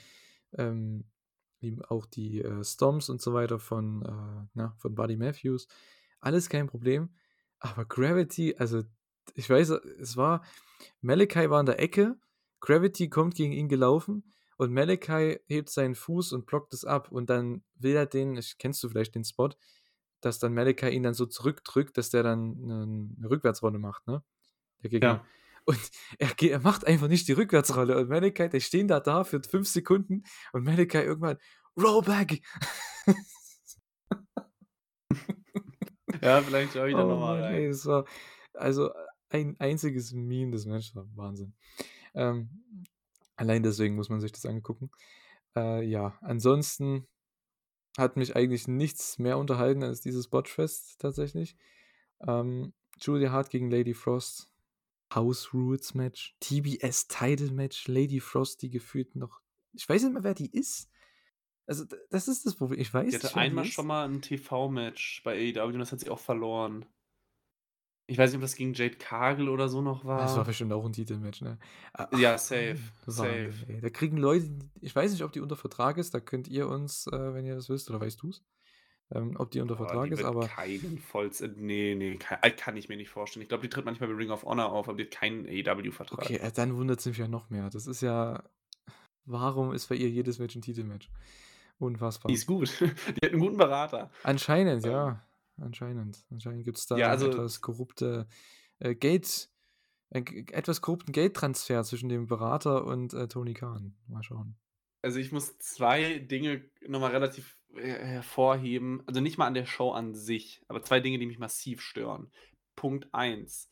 ähm auch die, äh, Stomps und so weiter von, äh, na, von Buddy Matthews. Alles kein Problem. Aber Gravity, also, ich weiß, es war Malakai war in der Ecke, Gravity kommt gegen ihn gelaufen und Malakai hebt seinen Fuß und blockt es ab und dann will er den ich kennst du vielleicht den Spot, dass dann Malakai ihn dann so zurückdrückt, dass der dann 'nen 'ne Rückwärtsrolle macht, ne, der Gegner. Ja. Und er er macht einfach nicht die Rückwärtsrolle und Malakai die stehen da da für 5 Sekunden und Malakai irgendwann: „Rollback!“ Ja, vielleicht schaue ich da Oh noch mal Mann, rein. ey, war also ein einziges Meme, Match war Wahnsinn. Ähm, allein deswegen muss man sich das angucken. Äh, ja, ansonsten hat mich eigentlich nichts mehr unterhalten als dieses Botch-Fest tatsächlich. Ähm, Julia Hart gegen Lady Frost, House Rules Match, TBS Title Match, Lady Frost, die gefühlt noch ich weiß nicht mehr, wer die ist. Also, das ist das Problem. Ich Die weiß hatte nicht, die einmal schon mal 'n TV-Match bei AEW und das hat sie auch verloren. Ich weiß nicht, ob das gegen Jade Cargill oder so noch Das war war. bestimmt auch 'n Titelmatch, ne? A Ja, ach safe, Mann, safe. Wahnsinn, ey. Da kriegen Leute ich weiß nicht, ob die unter Vertrag ist, da könnt ihr uns, äh, wenn ihr das wisst oder weißt du's, ähm, ob die unter Vertrag die ist, aber keinen Volls äh, ne, ne, ka äh, kann ich mir nicht vorstellen. Ich glaube, die tritt manchmal bei Ring of Honor auf, aber die hat keinen Okay, AEW-Vertrag. äh, dann wundert's mich ja noch mehr. Das ist ja warum ist bei ihr jedes Match 'n Titelmatch? Die Unfassbar. ist gut. Die hat 'n guten Berater. Anscheinend, Ähm ja. Anscheinend. Anscheinend gibt's Ja, da also etwas korrupte, äh, Geld äh, etwas korrupten Geldtransfer zwischen dem Berater und, äh, Tony Khan. Mal schauen. Also, ich muss 2 Dinge noch mal relativ her hervorheben, also, nicht mal an der Show an sich, aber 2 Dinge, die mich massiv stören. Punkt 1: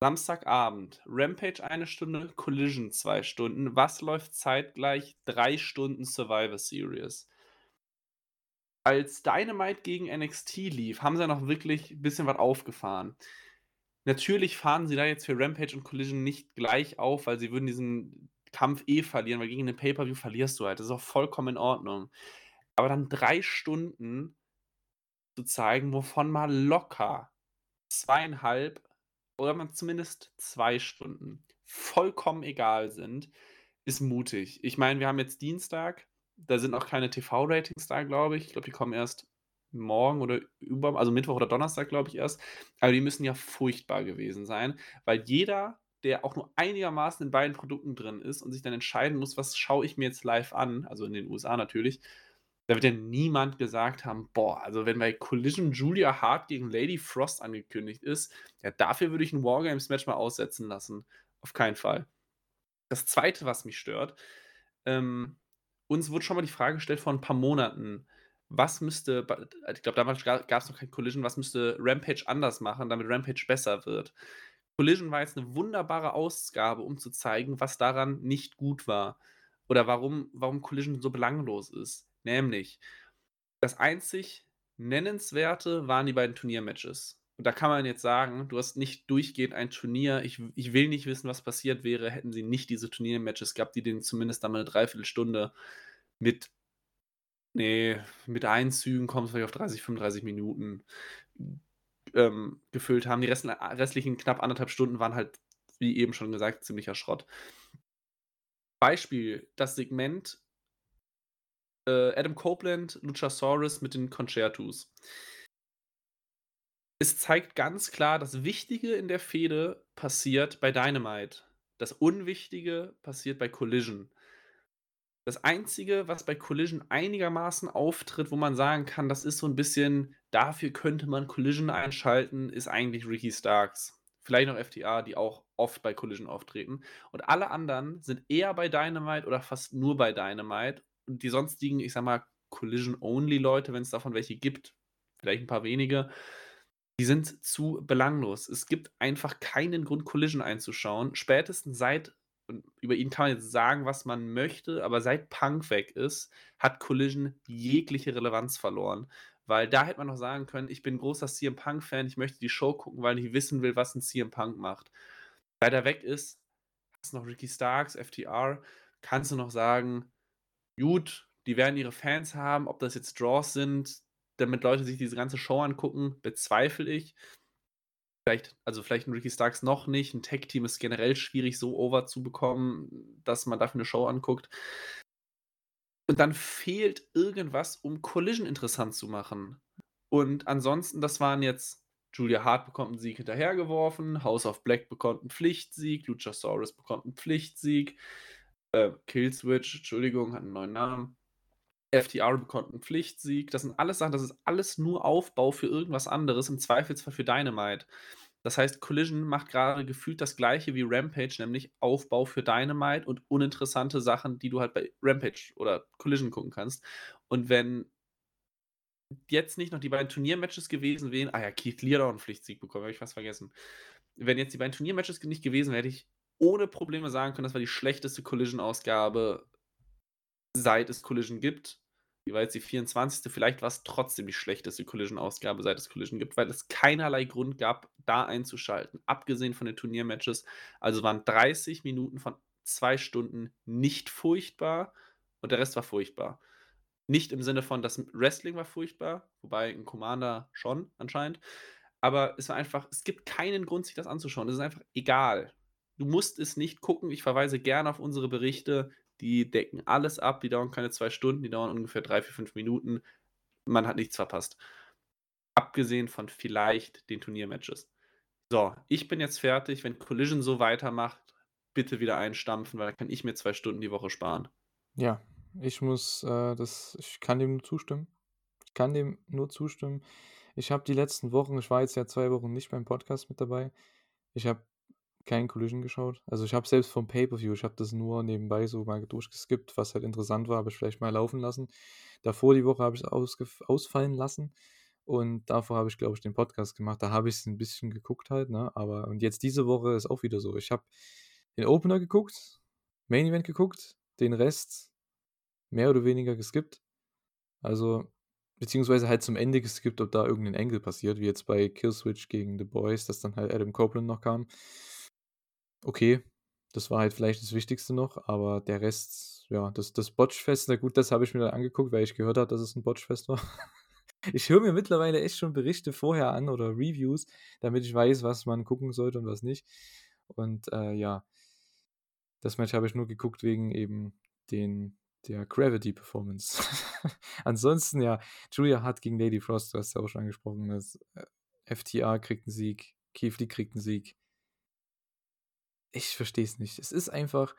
Samstagabend, Rampage 1 Stunde, Collision 2 Stunden. Was läuft zeitgleich? 3 Stunden Survivor Series. Als Dynamite gegen NXT lief, haben sie ja noch wirklich bisschen was aufgefahren. Natürlich fahren sie da jetzt für Rampage und Collision nicht gleich auf, weil sie würden diesen Kampf eh verlieren, weil gegen 'nen Pay-per-View verlierst du halt. Das ist auch vollkommen in Ordnung. Aber dann 3 Stunden zu zeigen, wovon mal locker 2,5 oder mal zumindest 2 Stunden vollkommen egal sind, ist mutig. Ich meine, wir haben jetzt Dienstag, da sind noch keine TV-Ratings da, glaube ich. Ich glaube, die kommen erst morgen oder über also, Mittwoch oder Donnerstag, glaube ich, erst. Aber die müssen ja furchtbar gewesen sein, weil jeder, der auch nur einigermaßen in beiden Produkten drin ist und sich dann entscheiden muss: „Was schaue ich mir jetzt live an?“ Also, in den USA natürlich. Da wird ja niemand gesagt haben: „Boah, also, wenn bei Collision Julia Hart gegen Lady Frost angekündigt ist, ja, dafür würde ich 'n War-Games-Match mal aussetzen lassen.“ Auf keinen Fall. Das 2., was mich stört, ähm, uns wurde schon mal die Frage gestellt vor 'n paar Monaten, was müsste ich glaube, damals ga gab's noch kein Collision, was müsste Rampage anders machen, damit Rampage besser wird? Collision war jetzt 'ne wunderbare Ausgabe, um zu zeigen, was daran nicht gut war oder warum warum Collision so belanglos ist. Nämlich, das einzig Nennenswerte waren die beiden Turniermatches. Und da kann man jetzt sagen, du hast nicht durchgehend ein Turnier ich ich will nicht wissen, was passiert wäre, hätten sie nicht diese Turniermatches gehabt, die denen zumindest dann mal 'ne 3/4 Stunde mit ne, mit Einzügen kommst du vielleicht auf 30, 35 Minuten, ähm, gefüllt haben. Die restlichen knapp 1 1/2 Stunden waren halt, wie eben schon gesagt, ziemlicher Schrott. Beispiel, das Segment äh, Adam Copeland, Luchasaurus mit den Con-Chair-Tos. Es zeigt ganz klar, das Wichtige in der Fehde passiert bei Dynamite. Das Unwichtige passiert bei Collision. Das Einzige, was bei Collision einigermaßen auftritt, wo man sagen kann, das ist so 'n bisschen dafür könnte man Collision einschalten, ist eigentlich Ricky Starks. Vielleicht noch FTR, die auch oft bei Collision auftreten. Und alle anderen sind eher bei Dynamite oder fast nur bei Dynamite. Und die sonstigen, ich sage mal, Collision-Only-Leute, wenn's davon welche gibt, vielleicht 'n paar wenige, die sind zu belanglos. Es gibt einfach keinen Grund, Collision einzuschauen. Spätestens seit und über ihn kann man jetzt sagen, was man möchte, aber seit Punk weg ist, hat Collision jegliche Relevanz verloren. Weil da hätte man noch sagen können: „Ich bin großer CM Punk-Fan, ich möchte die Show gucken, weil ich wissen will, was 'n CM Punk macht.“ Seit er weg ist, hast noch Ricky Starks, FTR, kannst du noch sagen: „Gut, die werden ihre Fans haben.“ Ob das jetzt Draws sind, damit Leute sich diese ganze Show angucken, bezweifle ich. Vielleicht also, vielleicht 'n Ricky Starks noch nicht. 'N Tag-Team ist generell schwierig, so over zu bekommen, dass man dafür 'ne Show anguckt. Und dann fehlt irgendwas, um Collision interessant zu machen. Und ansonsten, das waren jetzt Julia Hart bekommt 'n Sieg hinterhergeworfen, House of Black bekommt 'n Pflichtsieg, Luchasaurus bekommt 'n Pflichtsieg, äh, Killswitch, Entschuldigung, hat 'n neuen Namen. FTR bekommt 'n Pflichtsieg. Das sind alles Sachen das ist alles nur Aufbau für irgendwas anderes, im Zweifelsfall für Dynamite. Das heißt, Collision macht grade gefühlt das Gleiche wie Rampage, nämlich Aufbau für Dynamite und uninteressante Sachen, die du halt bei Rampage oder Collision gucken kannst. Und wenn jetzt nicht noch die beiden Turniermatches gewesen wären ah ja, Keith Lee hat auch 'n Pflichtsieg bekommen, habe ich fast vergessen. Wenn jetzt die beiden Turniermatches nicht gewesen wären, hätte ich ohne Probleme sagen können, das war die schlechteste Collision-Ausgabe seit es Collision gibt. Die war jetzt die 24., vielleicht war's trotzdem die schlechteste Collision-Ausgabe, seit es Collision gibt, weil es keinerlei Grund gab, da einzuschalten, abgesehen von den Turniermatches. Also, waren 30 Minuten von 2 Stunden nicht furchtbar und der Rest war furchtbar. Nicht im Sinne von, das Wrestling war furchtbar, wobei 'n Commander schon anscheinend, Aber es war einfach es gibt keinen Grund, sich das anzuschauen. Es ist einfach egal. Du musst es nicht gucken. Ich verweise gerne auf unsere Berichte. Die decken alles ab. Die dauern keine 2 Stunden, die dauern ungefähr 3, 4, 5 Minuten. Man hat nichts verpasst. Abgesehen von vielleicht den Turniermatches. So, ich bin jetzt fertig. Wenn Collision so weitermacht, bitte wieder einstampfen, weil dann kann ich mir 2 Stunden die Woche sparen. Ja, ich muss, äh, das ich kann dem nur zustimmen. Ich kann dem nur zustimmen. Ich habe die letzten Wochen ich war jetzt ja 2 Wochen nicht beim Podcast mit dabei. Ich habe kein Collision geschaut. Also, ich habe selbst vom Pay-per-View ich habe das nur nebenbei so mal durchgeskippt, was halt interessant war, habe ich vielleicht mal laufen lassen. Davor die Woche habe ich's ausgef ausfallen lassen und davor habe ich, glaube ich, den Podcast gemacht. Da habe ich's 'n bisschen geguckt halt, ne? Aber und jetzt diese Woche ist auch wieder so. Ich habe den Opener geguckt, Main Event geguckt, den Rest mehr oder weniger geskippt. Also beziehungsweise halt zum Ende geskippt, ob da irgend 'nen Angle passiert, wie jetzt bei Killswitch gegen The Boys, dass dann halt Adam Copeland noch kam. Okay, das war halt vielleicht das Wichtigste noch, aber der Rest, ja, das das Botchfest, na gut, das habe ich mir dann angeguckt, weil ich gehört habe, dass es 'n Botchfest war. Ich höre mir mittlerweile echt schon Berichte vorher an oder Reviews, damit ich weiß, was man gucken sollte und was nicht. Und, äh, ja. Das Match habe ich nur geguckt wegen eben den der Gravity Performance. Ansonsten, ja, Julia Hart gegen Lady Frost, du hast ja auch schon angesprochen, das, äh, FTR kriegt 'n Sieg, Keith kriegt 'n Sieg. Ich verstehe es nicht. Es ist einfach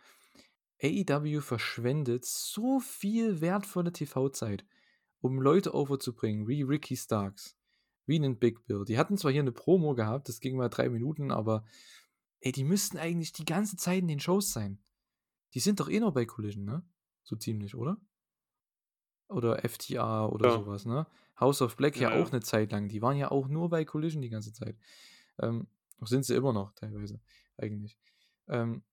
AEW verschwendet so viel wertvolle TV-Zeit, um Leute overzubringen, wie Ricky Starks, wie 'nen Big Bill. Die hatten zwar hier 'ne Promo gehabt, das ging mal 3 Minuten, aber ey, die müssten eigentlich die ganze Zeit in den Shows sein. Die sind doch eh noch bei Collision, ne? So ziemlich, oder? Oder FTR oder Ja. so was, ne? House of Black ja Ja, auch ja. 'ne Zeit lang. Die waren ja auch nur bei Collision die ganze Zeit. Ähm, sind sie immer noch teilweise eigentlich. Ähm,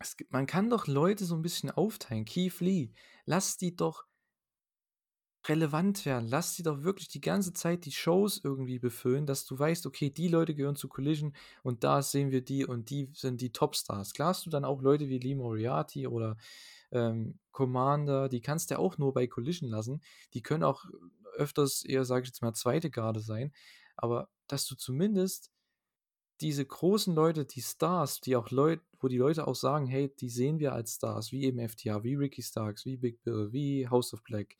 es man kann doch Leute so 'n bisschen aufteilen. Keith Lee, lass die doch relevant werden. Lass die doch wirklich die ganze Zeit die Shows irgendwie befüllen, dass du weißt: „Okay, die Leute gehören zu Collision und da sehen wir die und die sind die Topstars.“ Klar hast du dann auch Leute wie Lee Moriarty oder, ähm, Commander, die kannst du auch nur bei Collision lassen. Die können auch öfters eher, sage ich jetzt mal, 2. Garde sein, aber dass du zumindest diese großen Leute, die Stars, die auch Leut wo die Leute auch sagen: „Hey, die sehen wir als Stars“, wie eben FTR, wie Ricky Starks, wie Big Bill, wie House of Black,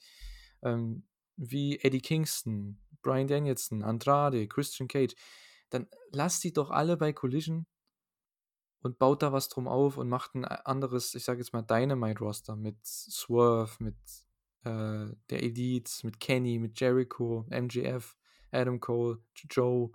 ähm, wie Eddie Kingston, Bryan Danielson, Andrade, Christian Cage. Dann lasst die doch alle bei Collision und baut da was drum auf und macht 'n a anderes, ich sage jetzt mal, Dynamite-Roster mit Swerve, mit, äh, der Elite, mit Kenny, mit Jericho, MJF, Adam Cole, Joe,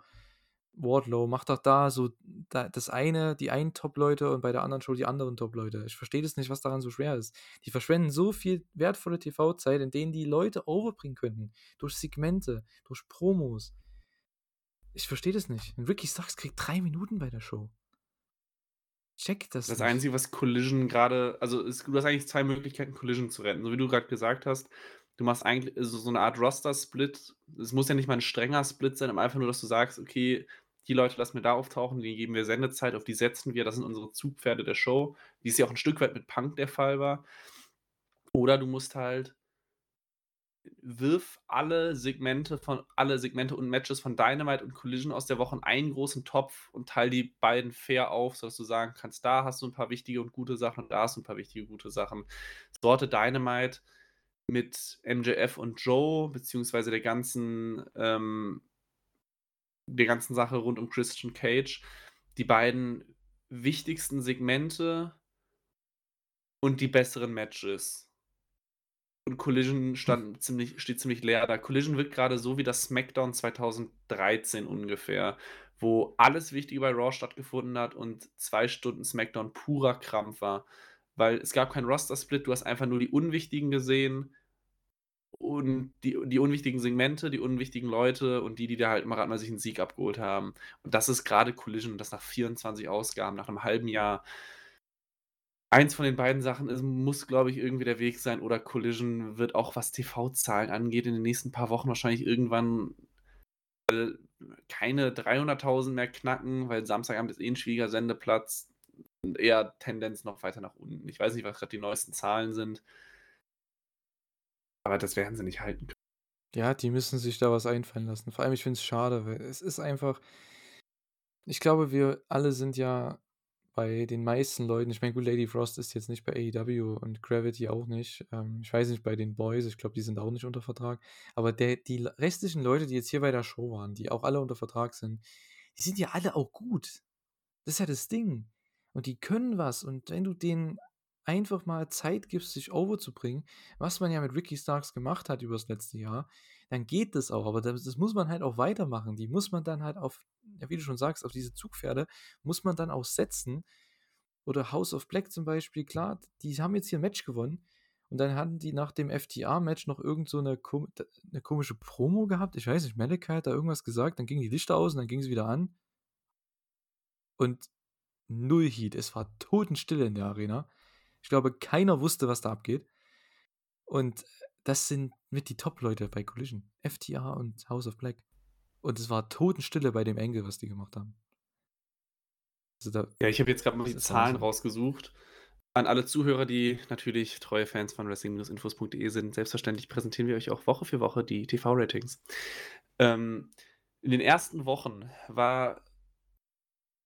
Wardlow. Macht doch da so da das eine die einen Top-Leute und bei der anderen Show die anderen Top-Leute. Ich verstehe das nicht, was daran so schwer ist. Die verschwenden so viel wertvolle TV-Zeit, in denen die Leute overbringen könnten, durch Segmente, durch Promos. Ich verstehe das nicht. Und Ricky Starks kriegt 3 Minuten bei der Show. Checke das Das nicht. Einzige, was Collision grade also, es du hast eigentlich 2 Möglichkeiten, Collision zu retten. So wie du grad gesagt hast, du machst eigentlich so so 'ne Art Roster-Split. Es muss ja nicht mal 'n strenger Split sein, aber einfach nur, dass du sagst: „Okay, die Leute lassen wir da auftauchen, denen geben wir Sendezeit, auf die setzen wir. Das sind unsere Zugpferde der Show“, wie es ja auch 'n Stück weit mit Punk der Fall war. Oder du musst halt wirf alle Segmente von alle Segmente und Matches von Dynamite und Collision aus der Woche in einen großen Topf und teile die beiden fair auf, sodass du sagen kannst: „Da hast du 'n paar wichtige und gute Sachen, da hast du 'n paar wichtige, gute Sachen.“ Sorte Dynamite mit MJF und Joe beziehungsweise der ganzen ähm der ganzen Sache rund um Christian Cage. Die beiden wichtigsten Segmente und die besseren Matches. Und Collision stand ziemlich steht ziemlich leer da. Collision wirkt grade so wie das SmackDown 2013 ungefähr, wo alles Wichtige bei Raw stattgefunden hat und 2 Stunden SmackDown purer Krampf war. Weil es gab keinen Roster-Split, du hast einfach nur die Unwichtigen gesehen und die die unwichtigen Segmente, die unwichtigen Leute und die, die da halt mal sich 'n Sieg abgeholt haben. Und das ist grade Collision das nach 24 Ausgaben, nach 'nem halben Jahr. Eins von den beiden Sachen ist muss, glaube ich, irgendwie der Weg sein oder Collision wird auch, was TV-Zahlen angeht, in den nächsten paar Wochen wahrscheinlich irgendwann, äh, keine 300.000 mehr knacken, weil Samstagabend ist eh 'n schwieriger Sendeplatz und eher Tendenz noch weiter nach unten. Ich weiß nicht, was grad die neuesten Zahlen sind. Aber das werden sie nicht halten können. Ja, die müssen sich da was einfallen lassen. Vor allem, ich finde es schade, weil es ist einfach ich glaube, wir alle sind ja bei den meisten Leuten ich meine, gut, Lady Frost ist jetzt nicht bei AEW und Gravity auch nicht. Ähm, ich weiß nicht bei den Boys, ich glaube, die sind auch nicht unter Vertrag. Aber der die restlichen Leute, die jetzt hier bei der Show waren, die auch alle unter Vertrag sind, die sind ja alle auch gut. Das ist ja das Ding. Und die können was. Und wenn du denen einfach mal Zeit gibst, sich overzubringen, was man ja mit Ricky Starks gemacht hat über das letzte Jahr, dann geht das auch. Aber das, das muss man halt auch weitermachen. Die muss man dann halt auf, ja, wie du schon sagst, auf diese Zugpferde, muss man dann auch setzen. Oder House of Black zum Beispiel, klar, die haben jetzt hier ein Match gewonnen. Und dann hatten die nach dem FTA-Match noch irgend so eine, kom eine komische Promo gehabt. Ich weiß nicht, Malachi hat da irgendwas gesagt, dann gingen die Lichter aus und dann gingen sie wieder an. Und null Heat. Es war totenstille in der Arena. Ich glaube, keiner wusste, was da abgeht. Und das sind mit die Top-Leute bei Collision. FTA und House of Black. Und es war totenstille bei dem Engel, was die gemacht haben. Also da, ja, ich habe jetzt gerade mal die Zahlen rausgesucht. An alle Zuhörer, die natürlich treue Fans von Wrestling-Infos.de sind, selbstverständlich präsentieren wir euch auch Woche für Woche die TV-Ratings. Ähm, in den ersten Wochen war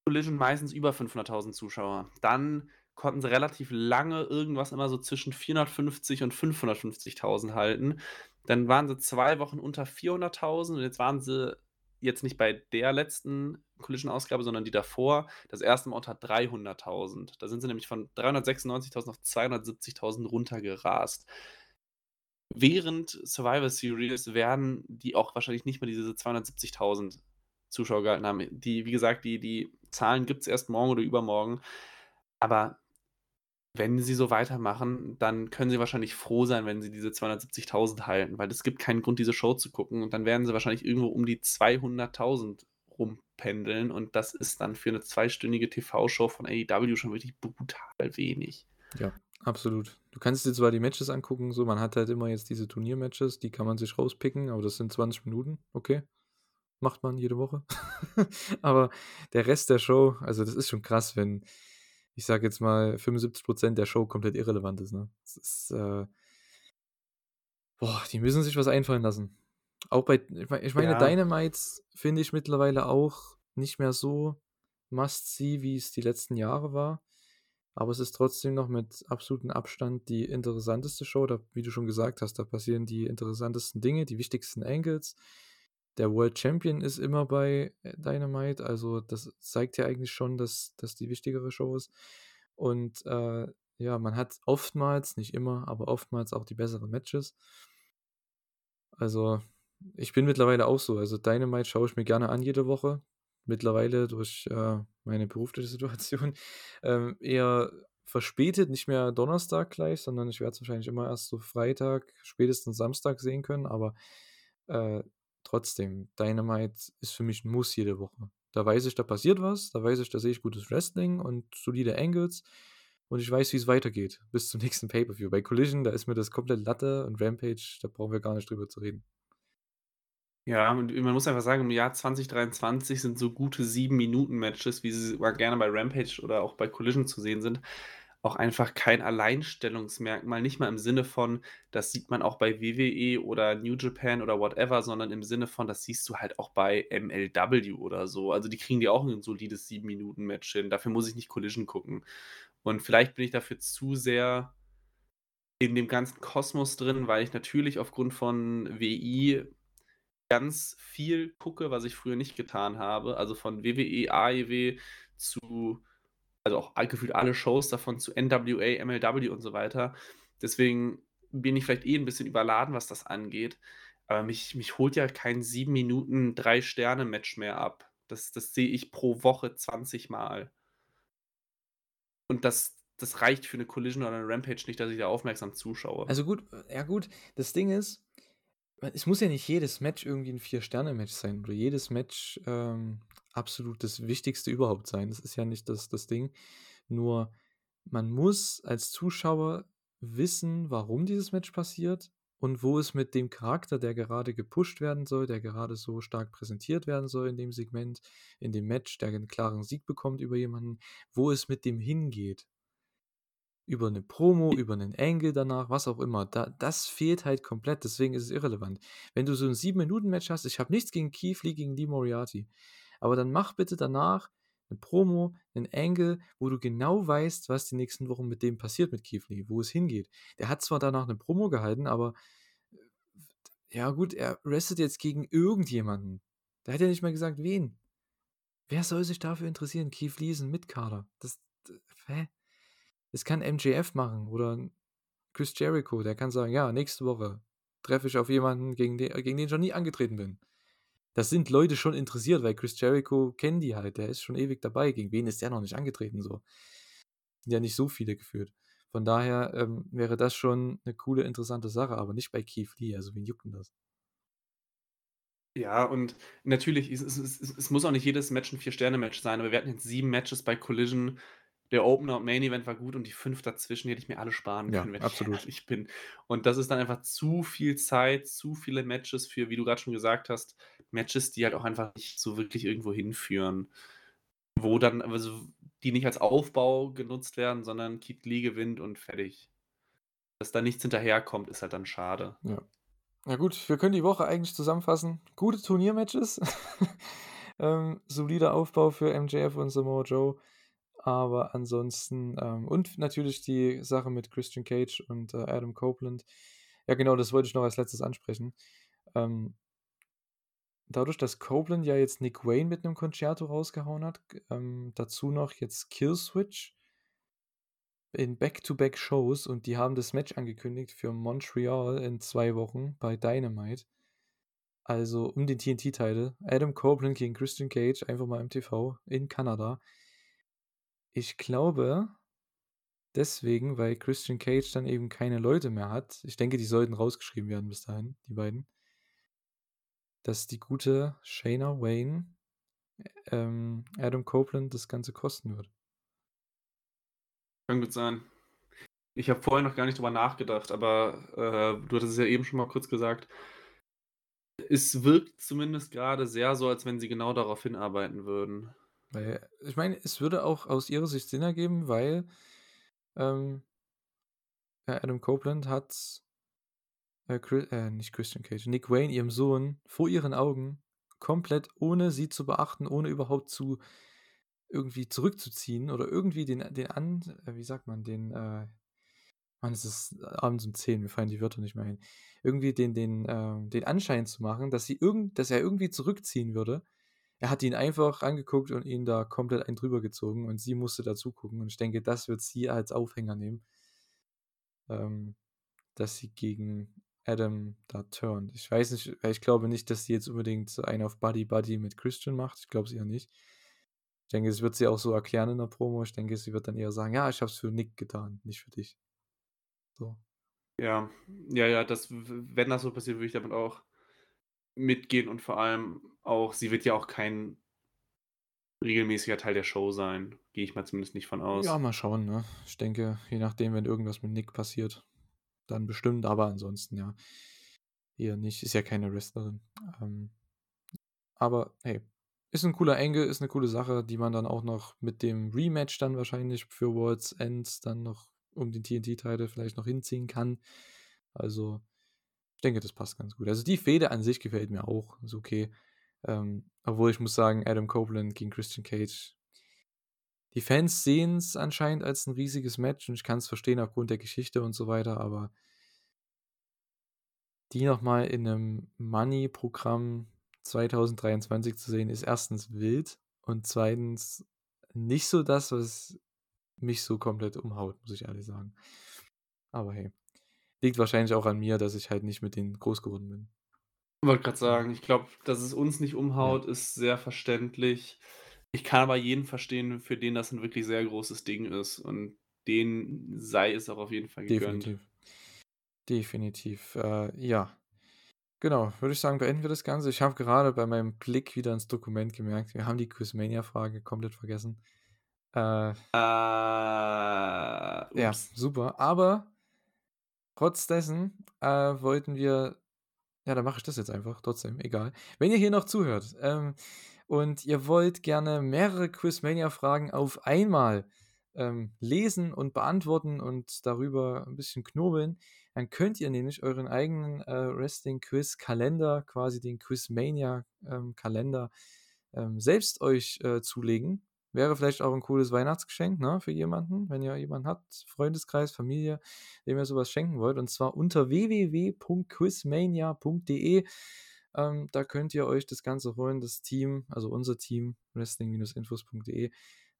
Collision meistens über 500.000 Zuschauer. Dann konnten sie relativ lange irgendwas immer so zwischen 450 und 550.000 halten. Dann waren sie zwei Wochen unter 400.000 und jetzt waren sie jetzt nicht bei der letzten Collision-Ausgabe, sondern die davor, das erste Mal unter 300.000. Da sind sie nämlich von 396.000 auf 270.000 runtergerast. Während Survivor Series werden die auch wahrscheinlich nicht mehr diese 270.000 Zuschauer gehalten haben. Die, wie gesagt, die, die Zahlen gibt es erst morgen oder übermorgen. Aber wenn sie so weitermachen, dann können sie wahrscheinlich froh sein, wenn sie diese 270.000 halten, weil es gibt keinen Grund, diese Show zu gucken. Und dann werden sie wahrscheinlich irgendwo um die 200.000 rumpendeln. Und das ist dann für eine zweistündige TV-Show von AEW schon wirklich brutal wenig. Ja, absolut. Du kannst dir zwar die Matches angucken, so man hat halt immer jetzt diese Turniermatches, die kann man sich rauspicken, aber das sind 20 Minuten, okay. Macht man jede Woche. aber der Rest der Show, also das ist schon krass, wenn ich sage jetzt mal, 75% der Show komplett irrelevant ist. Ne? Das ist, äh, boah, die müssen sich was einfallen lassen. Auch bei, ich meine, ja. Dynamites finde ich mittlerweile auch nicht mehr so must-see, wie es die letzten Jahre war. Aber es ist trotzdem noch mit absolutem Abstand die interessanteste Show. Da, wie du schon gesagt hast, da passieren die interessantesten Dinge, die wichtigsten Angles der World Champion ist immer bei äh, Dynamite, also das zeigt ja eigentlich schon, dass das die wichtigere Show ist. Und äh, ja, man hat oftmals, nicht immer, aber oftmals auch die besseren Matches. Also, ich bin mittlerweile auch so. Also, Dynamite schaue ich mir gerne an jede Woche. Mittlerweile durch äh, meine berufliche Situation ähm, eher verspätet, nicht mehr Donnerstag gleich, sondern ich werde es wahrscheinlich immer erst so Freitag, spätestens Samstag sehen können. Aber äh, trotzdem, Dynamite ist für mich ein Muss jede Woche. Da weiß ich, da passiert was, da weiß ich, da sehe ich gutes Wrestling und solide Angles und ich weiß, wie es weitergeht bis zum nächsten Pay-Per-View. Bei Collision, da ist mir das komplett Latte und Rampage, da brauchen wir gar nicht drüber zu reden. Ja, und man muss einfach sagen, im Jahr 2023 sind so gute 7-Minuten-Matches, wie sie gerne bei Rampage oder auch bei Collision zu sehen sind, auch einfach kein Alleinstellungsmerkmal, nicht mal im Sinne von, das sieht man auch bei WWE oder New Japan oder whatever, sondern im Sinne von, das siehst du halt auch bei MLW oder so. Also die kriegen dir auch ein solides 7-Minuten-Match hin. Dafür muss ich nicht Collision gucken. Und vielleicht bin ich dafür zu sehr in dem ganzen Kosmos drin, weil ich natürlich aufgrund von WI ganz viel gucke, was ich früher nicht getan habe. Also von WWE, AEW zu also auch gefühlt alle Shows davon zu NWA, MLW und so weiter. Deswegen bin ich vielleicht eh ein bisschen überladen, was das angeht. Aber mich, mich holt ja kein 7 Minuten, 3-Sterne-Match mehr ab. Das, das sehe ich pro Woche 20 Mal. Und das, das reicht für eine Collision oder eine Rampage nicht, dass ich da aufmerksam zuschaue. Also gut, ja gut, das Ding ist, es muss ja nicht jedes Match irgendwie ein Vier-Sterne-Match sein oder jedes Match ähm, absolut das Wichtigste überhaupt sein. Das ist ja nicht das, das Ding. Nur man muss als Zuschauer wissen, warum dieses Match passiert und wo es mit dem Charakter, der gerade gepusht werden soll, der gerade so stark präsentiert werden soll in dem Segment, in dem Match, der einen klaren Sieg bekommt über jemanden, wo es mit dem hingeht. über eine Promo, über einen Angle danach, was auch immer. Da, das fehlt halt komplett, deswegen ist es irrelevant. Wenn du so ein 7-Minuten-Match hast, ich habe nichts gegen Keith Lee, gegen Lee Moriarty, aber dann mach bitte danach eine Promo, einen Angle, wo du genau weißt, was die nächsten Wochen mit dem passiert mit Keith Lee, wo es hingeht. Der hat zwar danach eine Promo gehalten, aber ja gut, er restet jetzt gegen irgendjemanden. Der hat ja nicht mal gesagt, wen. Wer soll sich dafür interessieren? Keith Lee ist ein Mitkader. Das, das, hä? Das kann MJF machen oder Chris Jericho, der kann sagen, ja, nächste Woche treffe ich auf jemanden, gegen den, gegen den ich noch nie angetreten bin. Das sind Leute schon interessiert, weil Chris Jericho kennen die halt, der ist schon ewig dabei. Gegen wen ist der noch nicht angetreten? So. Sind ja nicht so viele geführt. Von daher ähm, wäre das schon eine coole, interessante Sache, aber nicht bei Keith Lee. Also, wen juckt denn das? Ja, und natürlich, es, es, es, es muss auch nicht jedes Match ein Vier-Sterne-Match sein, aber wir hatten jetzt sieben Matches bei Collision. Der Opener und Main Event war gut und die fünf dazwischen hätte ich mir alle sparen Ja, können, wenn absolut. ich bin. Und das ist dann einfach zu viel Zeit, zu viele Matches für, wie du gerade schon gesagt hast, Matches, die halt auch einfach nicht so wirklich irgendwo hinführen. Wo dann, also die nicht als Aufbau genutzt werden, sondern Keith Lee gewinnt und fertig. Dass da nichts hinterherkommt, ist halt dann schade. Ja. Na gut, wir können die Woche eigentlich zusammenfassen. Gute Turniermatches. ähm, solider Aufbau für MJF und Samoa Joe. Aber ansonsten, ähm, und natürlich die Sache mit Christian Cage und äh, Adam Copeland. Ja, genau, das wollte ich noch als letztes ansprechen. Ähm, dadurch, dass Copeland ja jetzt Nick Wayne mit einem Concerto rausgehauen hat, ähm, dazu noch jetzt Killswitch in Back-to-Back-Shows und die haben das Match angekündigt für Montreal in zwei Wochen bei Dynamite. Also um den TNT-Titel. Adam Copeland gegen Christian Cage, einfach mal im TV in Kanada. Ich glaube, deswegen, weil Christian Cage dann eben keine Leute mehr hat. Ich denke, die sollten rausgeschrieben werden bis dahin, die beiden. Dass die gute Shayna Wayne ähm, Adam Copeland das Ganze kosten wird. Kann gut sein. Ich habe vorher noch gar nicht drüber nachgedacht, aber äh, du hattest es ja eben schon mal kurz gesagt. Es wirkt zumindest gerade sehr so, als wenn sie genau darauf hinarbeiten würden. Weil, ich meine, es würde auch aus ihrer Sicht Sinn ergeben, weil ähm, Adam Copeland hat äh, Chris, äh, nicht Christian Cage, Nick Wayne, ihrem Sohn, vor ihren Augen, komplett ohne sie zu beachten, ohne überhaupt zu irgendwie zurückzuziehen oder irgendwie den, den an, äh, wie sagt man, den, äh, Mann, es ist abends um 10, mir fallen die Wörter nicht mehr ein. Irgendwie den, den, äh, den Anschein zu machen, dass sie irgend, dass er irgendwie zurückziehen würde. Er hat ihn einfach angeguckt und ihn da komplett einen drüber gezogen und sie musste dazu gucken. Und ich denke, das wird sie als Aufhänger nehmen. Ähm, dass sie gegen Adam da turnt. Ich weiß nicht, ich glaube nicht, dass sie jetzt unbedingt einen auf Buddy Buddy mit Christian macht. Ich glaube es eher nicht. Ich denke, es wird sie auch so erklären in der Promo. Ich denke, sie wird dann eher sagen, ja, ich habe es für Nick getan, nicht für dich. So. Ja, ja, ja, das, wenn das so passiert, würde ich damit auch mitgehen und vor allem auch, sie wird ja auch kein regelmäßiger Teil der Show sein. Gehe ich mal zumindest nicht von aus. Ja, mal schauen, ne? Ich denke, je nachdem, wenn irgendwas mit Nick passiert, dann bestimmt, aber ansonsten ja. Eher nicht. Ist ja keine Wrestlerin. Ähm, aber hey, ist ein cooler Engel, ist eine coole Sache, die man dann auch noch mit dem Rematch dann wahrscheinlich für World's End dann noch um den TNT-Titel vielleicht noch hinziehen kann. Also, ich denke, das passt ganz gut. Also, die Fehde an sich gefällt mir auch. Ist okay. Ähm, obwohl ich muss sagen, Adam Copeland gegen Christian Cage. Die Fans sehen es anscheinend als ein riesiges Match und ich kann es verstehen aufgrund der Geschichte und so weiter, aber die nochmal in einem Money-Programm 2023 zu sehen, ist erstens wild und zweitens nicht so das, was mich so komplett umhaut, muss ich ehrlich sagen. Aber hey, liegt wahrscheinlich auch an mir, dass ich halt nicht mit denen groß geworden bin. Ich wollte gerade sagen, ich glaube, dass es uns nicht umhaut, ja. ist sehr verständlich. Ich kann aber jeden verstehen, für den das ein wirklich sehr großes Ding ist und den sei es auch auf jeden Fall gegönnt. Definitiv. Definitiv. Äh, ja. Genau, würde ich sagen, beenden wir das Ganze. Ich habe gerade bei meinem Blick wieder ins Dokument gemerkt, wir haben die Quizmania-Frage komplett vergessen. Äh, äh, ja, super. Aber trotz dessen äh, wollten wir. Ja, dann mache ich das jetzt einfach. Trotzdem, egal. Wenn ihr hier noch zuhört ähm, und ihr wollt gerne mehrere Quizmania-Fragen auf einmal ähm, lesen und beantworten und darüber ein bisschen knobeln, dann könnt ihr nämlich euren eigenen äh, Wrestling-Quiz-Kalender, quasi den Quizmania-Kalender, ähm, selbst euch äh, zulegen. Wäre vielleicht auch ein cooles Weihnachtsgeschenk ne, für jemanden, wenn ihr jemanden habt, Freundeskreis, Familie, dem ihr sowas schenken wollt. Und zwar unter www.quizmania.de. Ähm, da könnt ihr euch das Ganze holen. Das Team, also unser Team, wrestling-infos.de,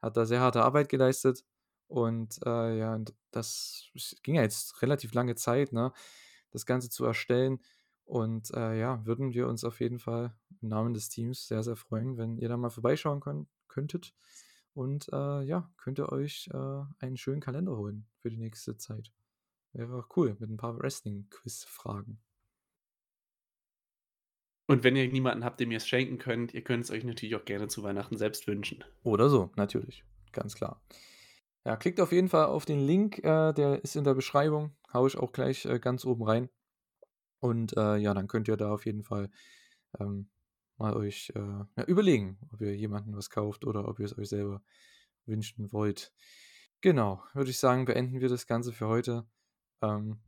hat da sehr harte Arbeit geleistet. Und äh, ja, das ging ja jetzt relativ lange Zeit, ne, das Ganze zu erstellen. Und äh, ja, würden wir uns auf jeden Fall im Namen des Teams sehr, sehr freuen, wenn ihr da mal vorbeischauen könnt, könntet. Und äh, ja, könnt ihr euch äh, einen schönen Kalender holen für die nächste Zeit. Wäre cool mit ein paar Wrestling-Quiz-Fragen. Und wenn ihr niemanden habt, dem ihr es schenken könnt, ihr könnt es euch natürlich auch gerne zu Weihnachten selbst wünschen. Oder so, natürlich. Ganz klar. Ja, klickt auf jeden Fall auf den Link, äh, der ist in der Beschreibung. Hau ich auch gleich äh, ganz oben rein. Und äh, ja, dann könnt ihr da auf jeden Fall ähm, mal euch äh, ja, überlegen, ob ihr jemanden was kauft oder ob ihr es euch selber wünschen wollt. Genau, würde ich sagen, beenden wir das Ganze für heute. Ähm,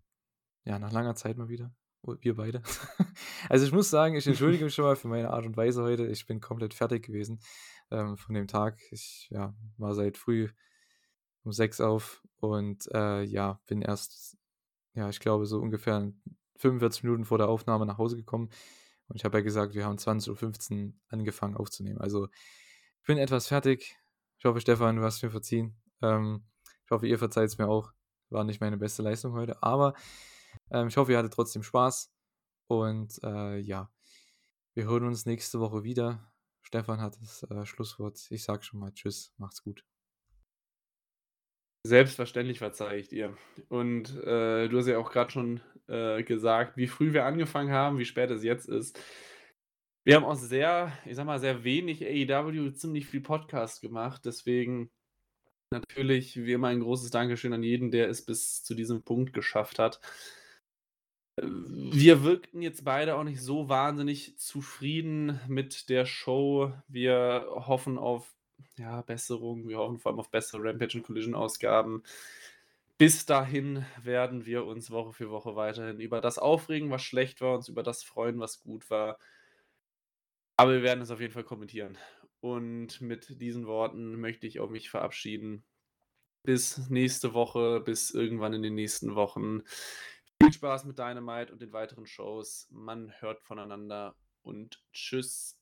ja, nach langer Zeit mal wieder. Wir beide. also ich muss sagen, ich entschuldige mich schon mal für meine Art und Weise heute. Ich bin komplett fertig gewesen ähm, von dem Tag. Ich ja, war seit früh um sechs auf und äh, ja, bin erst, ja, ich glaube, so ungefähr 45 Minuten vor der Aufnahme nach Hause gekommen. Und ich habe ja gesagt, wir haben 20.15 Uhr angefangen aufzunehmen. Also ich bin etwas fertig. Ich hoffe, Stefan, du hast mir verziehen. Ähm, ich hoffe, ihr verzeiht es mir auch. War nicht meine beste Leistung heute. Aber ähm, ich hoffe, ihr hattet trotzdem Spaß. Und äh, ja, wir hören uns nächste Woche wieder. Stefan hat das äh, Schlusswort. Ich sage schon mal Tschüss, macht's gut. Selbstverständlich verzeihe ich dir. Und äh, du hast ja auch gerade schon äh, gesagt, wie früh wir angefangen haben, wie spät es jetzt ist. Wir haben auch sehr, ich sag mal, sehr wenig AEW, ziemlich viel Podcast gemacht. Deswegen natürlich wie immer ein großes Dankeschön an jeden, der es bis zu diesem Punkt geschafft hat. Wir wirkten jetzt beide auch nicht so wahnsinnig zufrieden mit der Show. Wir hoffen auf ja, Besserung. Wir hoffen vor allem auf bessere Rampage und Collision Ausgaben. Bis dahin werden wir uns Woche für Woche weiterhin über das aufregen, was schlecht war, uns über das freuen, was gut war. Aber wir werden es auf jeden Fall kommentieren. Und mit diesen Worten möchte ich auch mich verabschieden. Bis nächste Woche, bis irgendwann in den nächsten Wochen. Viel Spaß mit Dynamite und den weiteren Shows. Man hört voneinander und tschüss.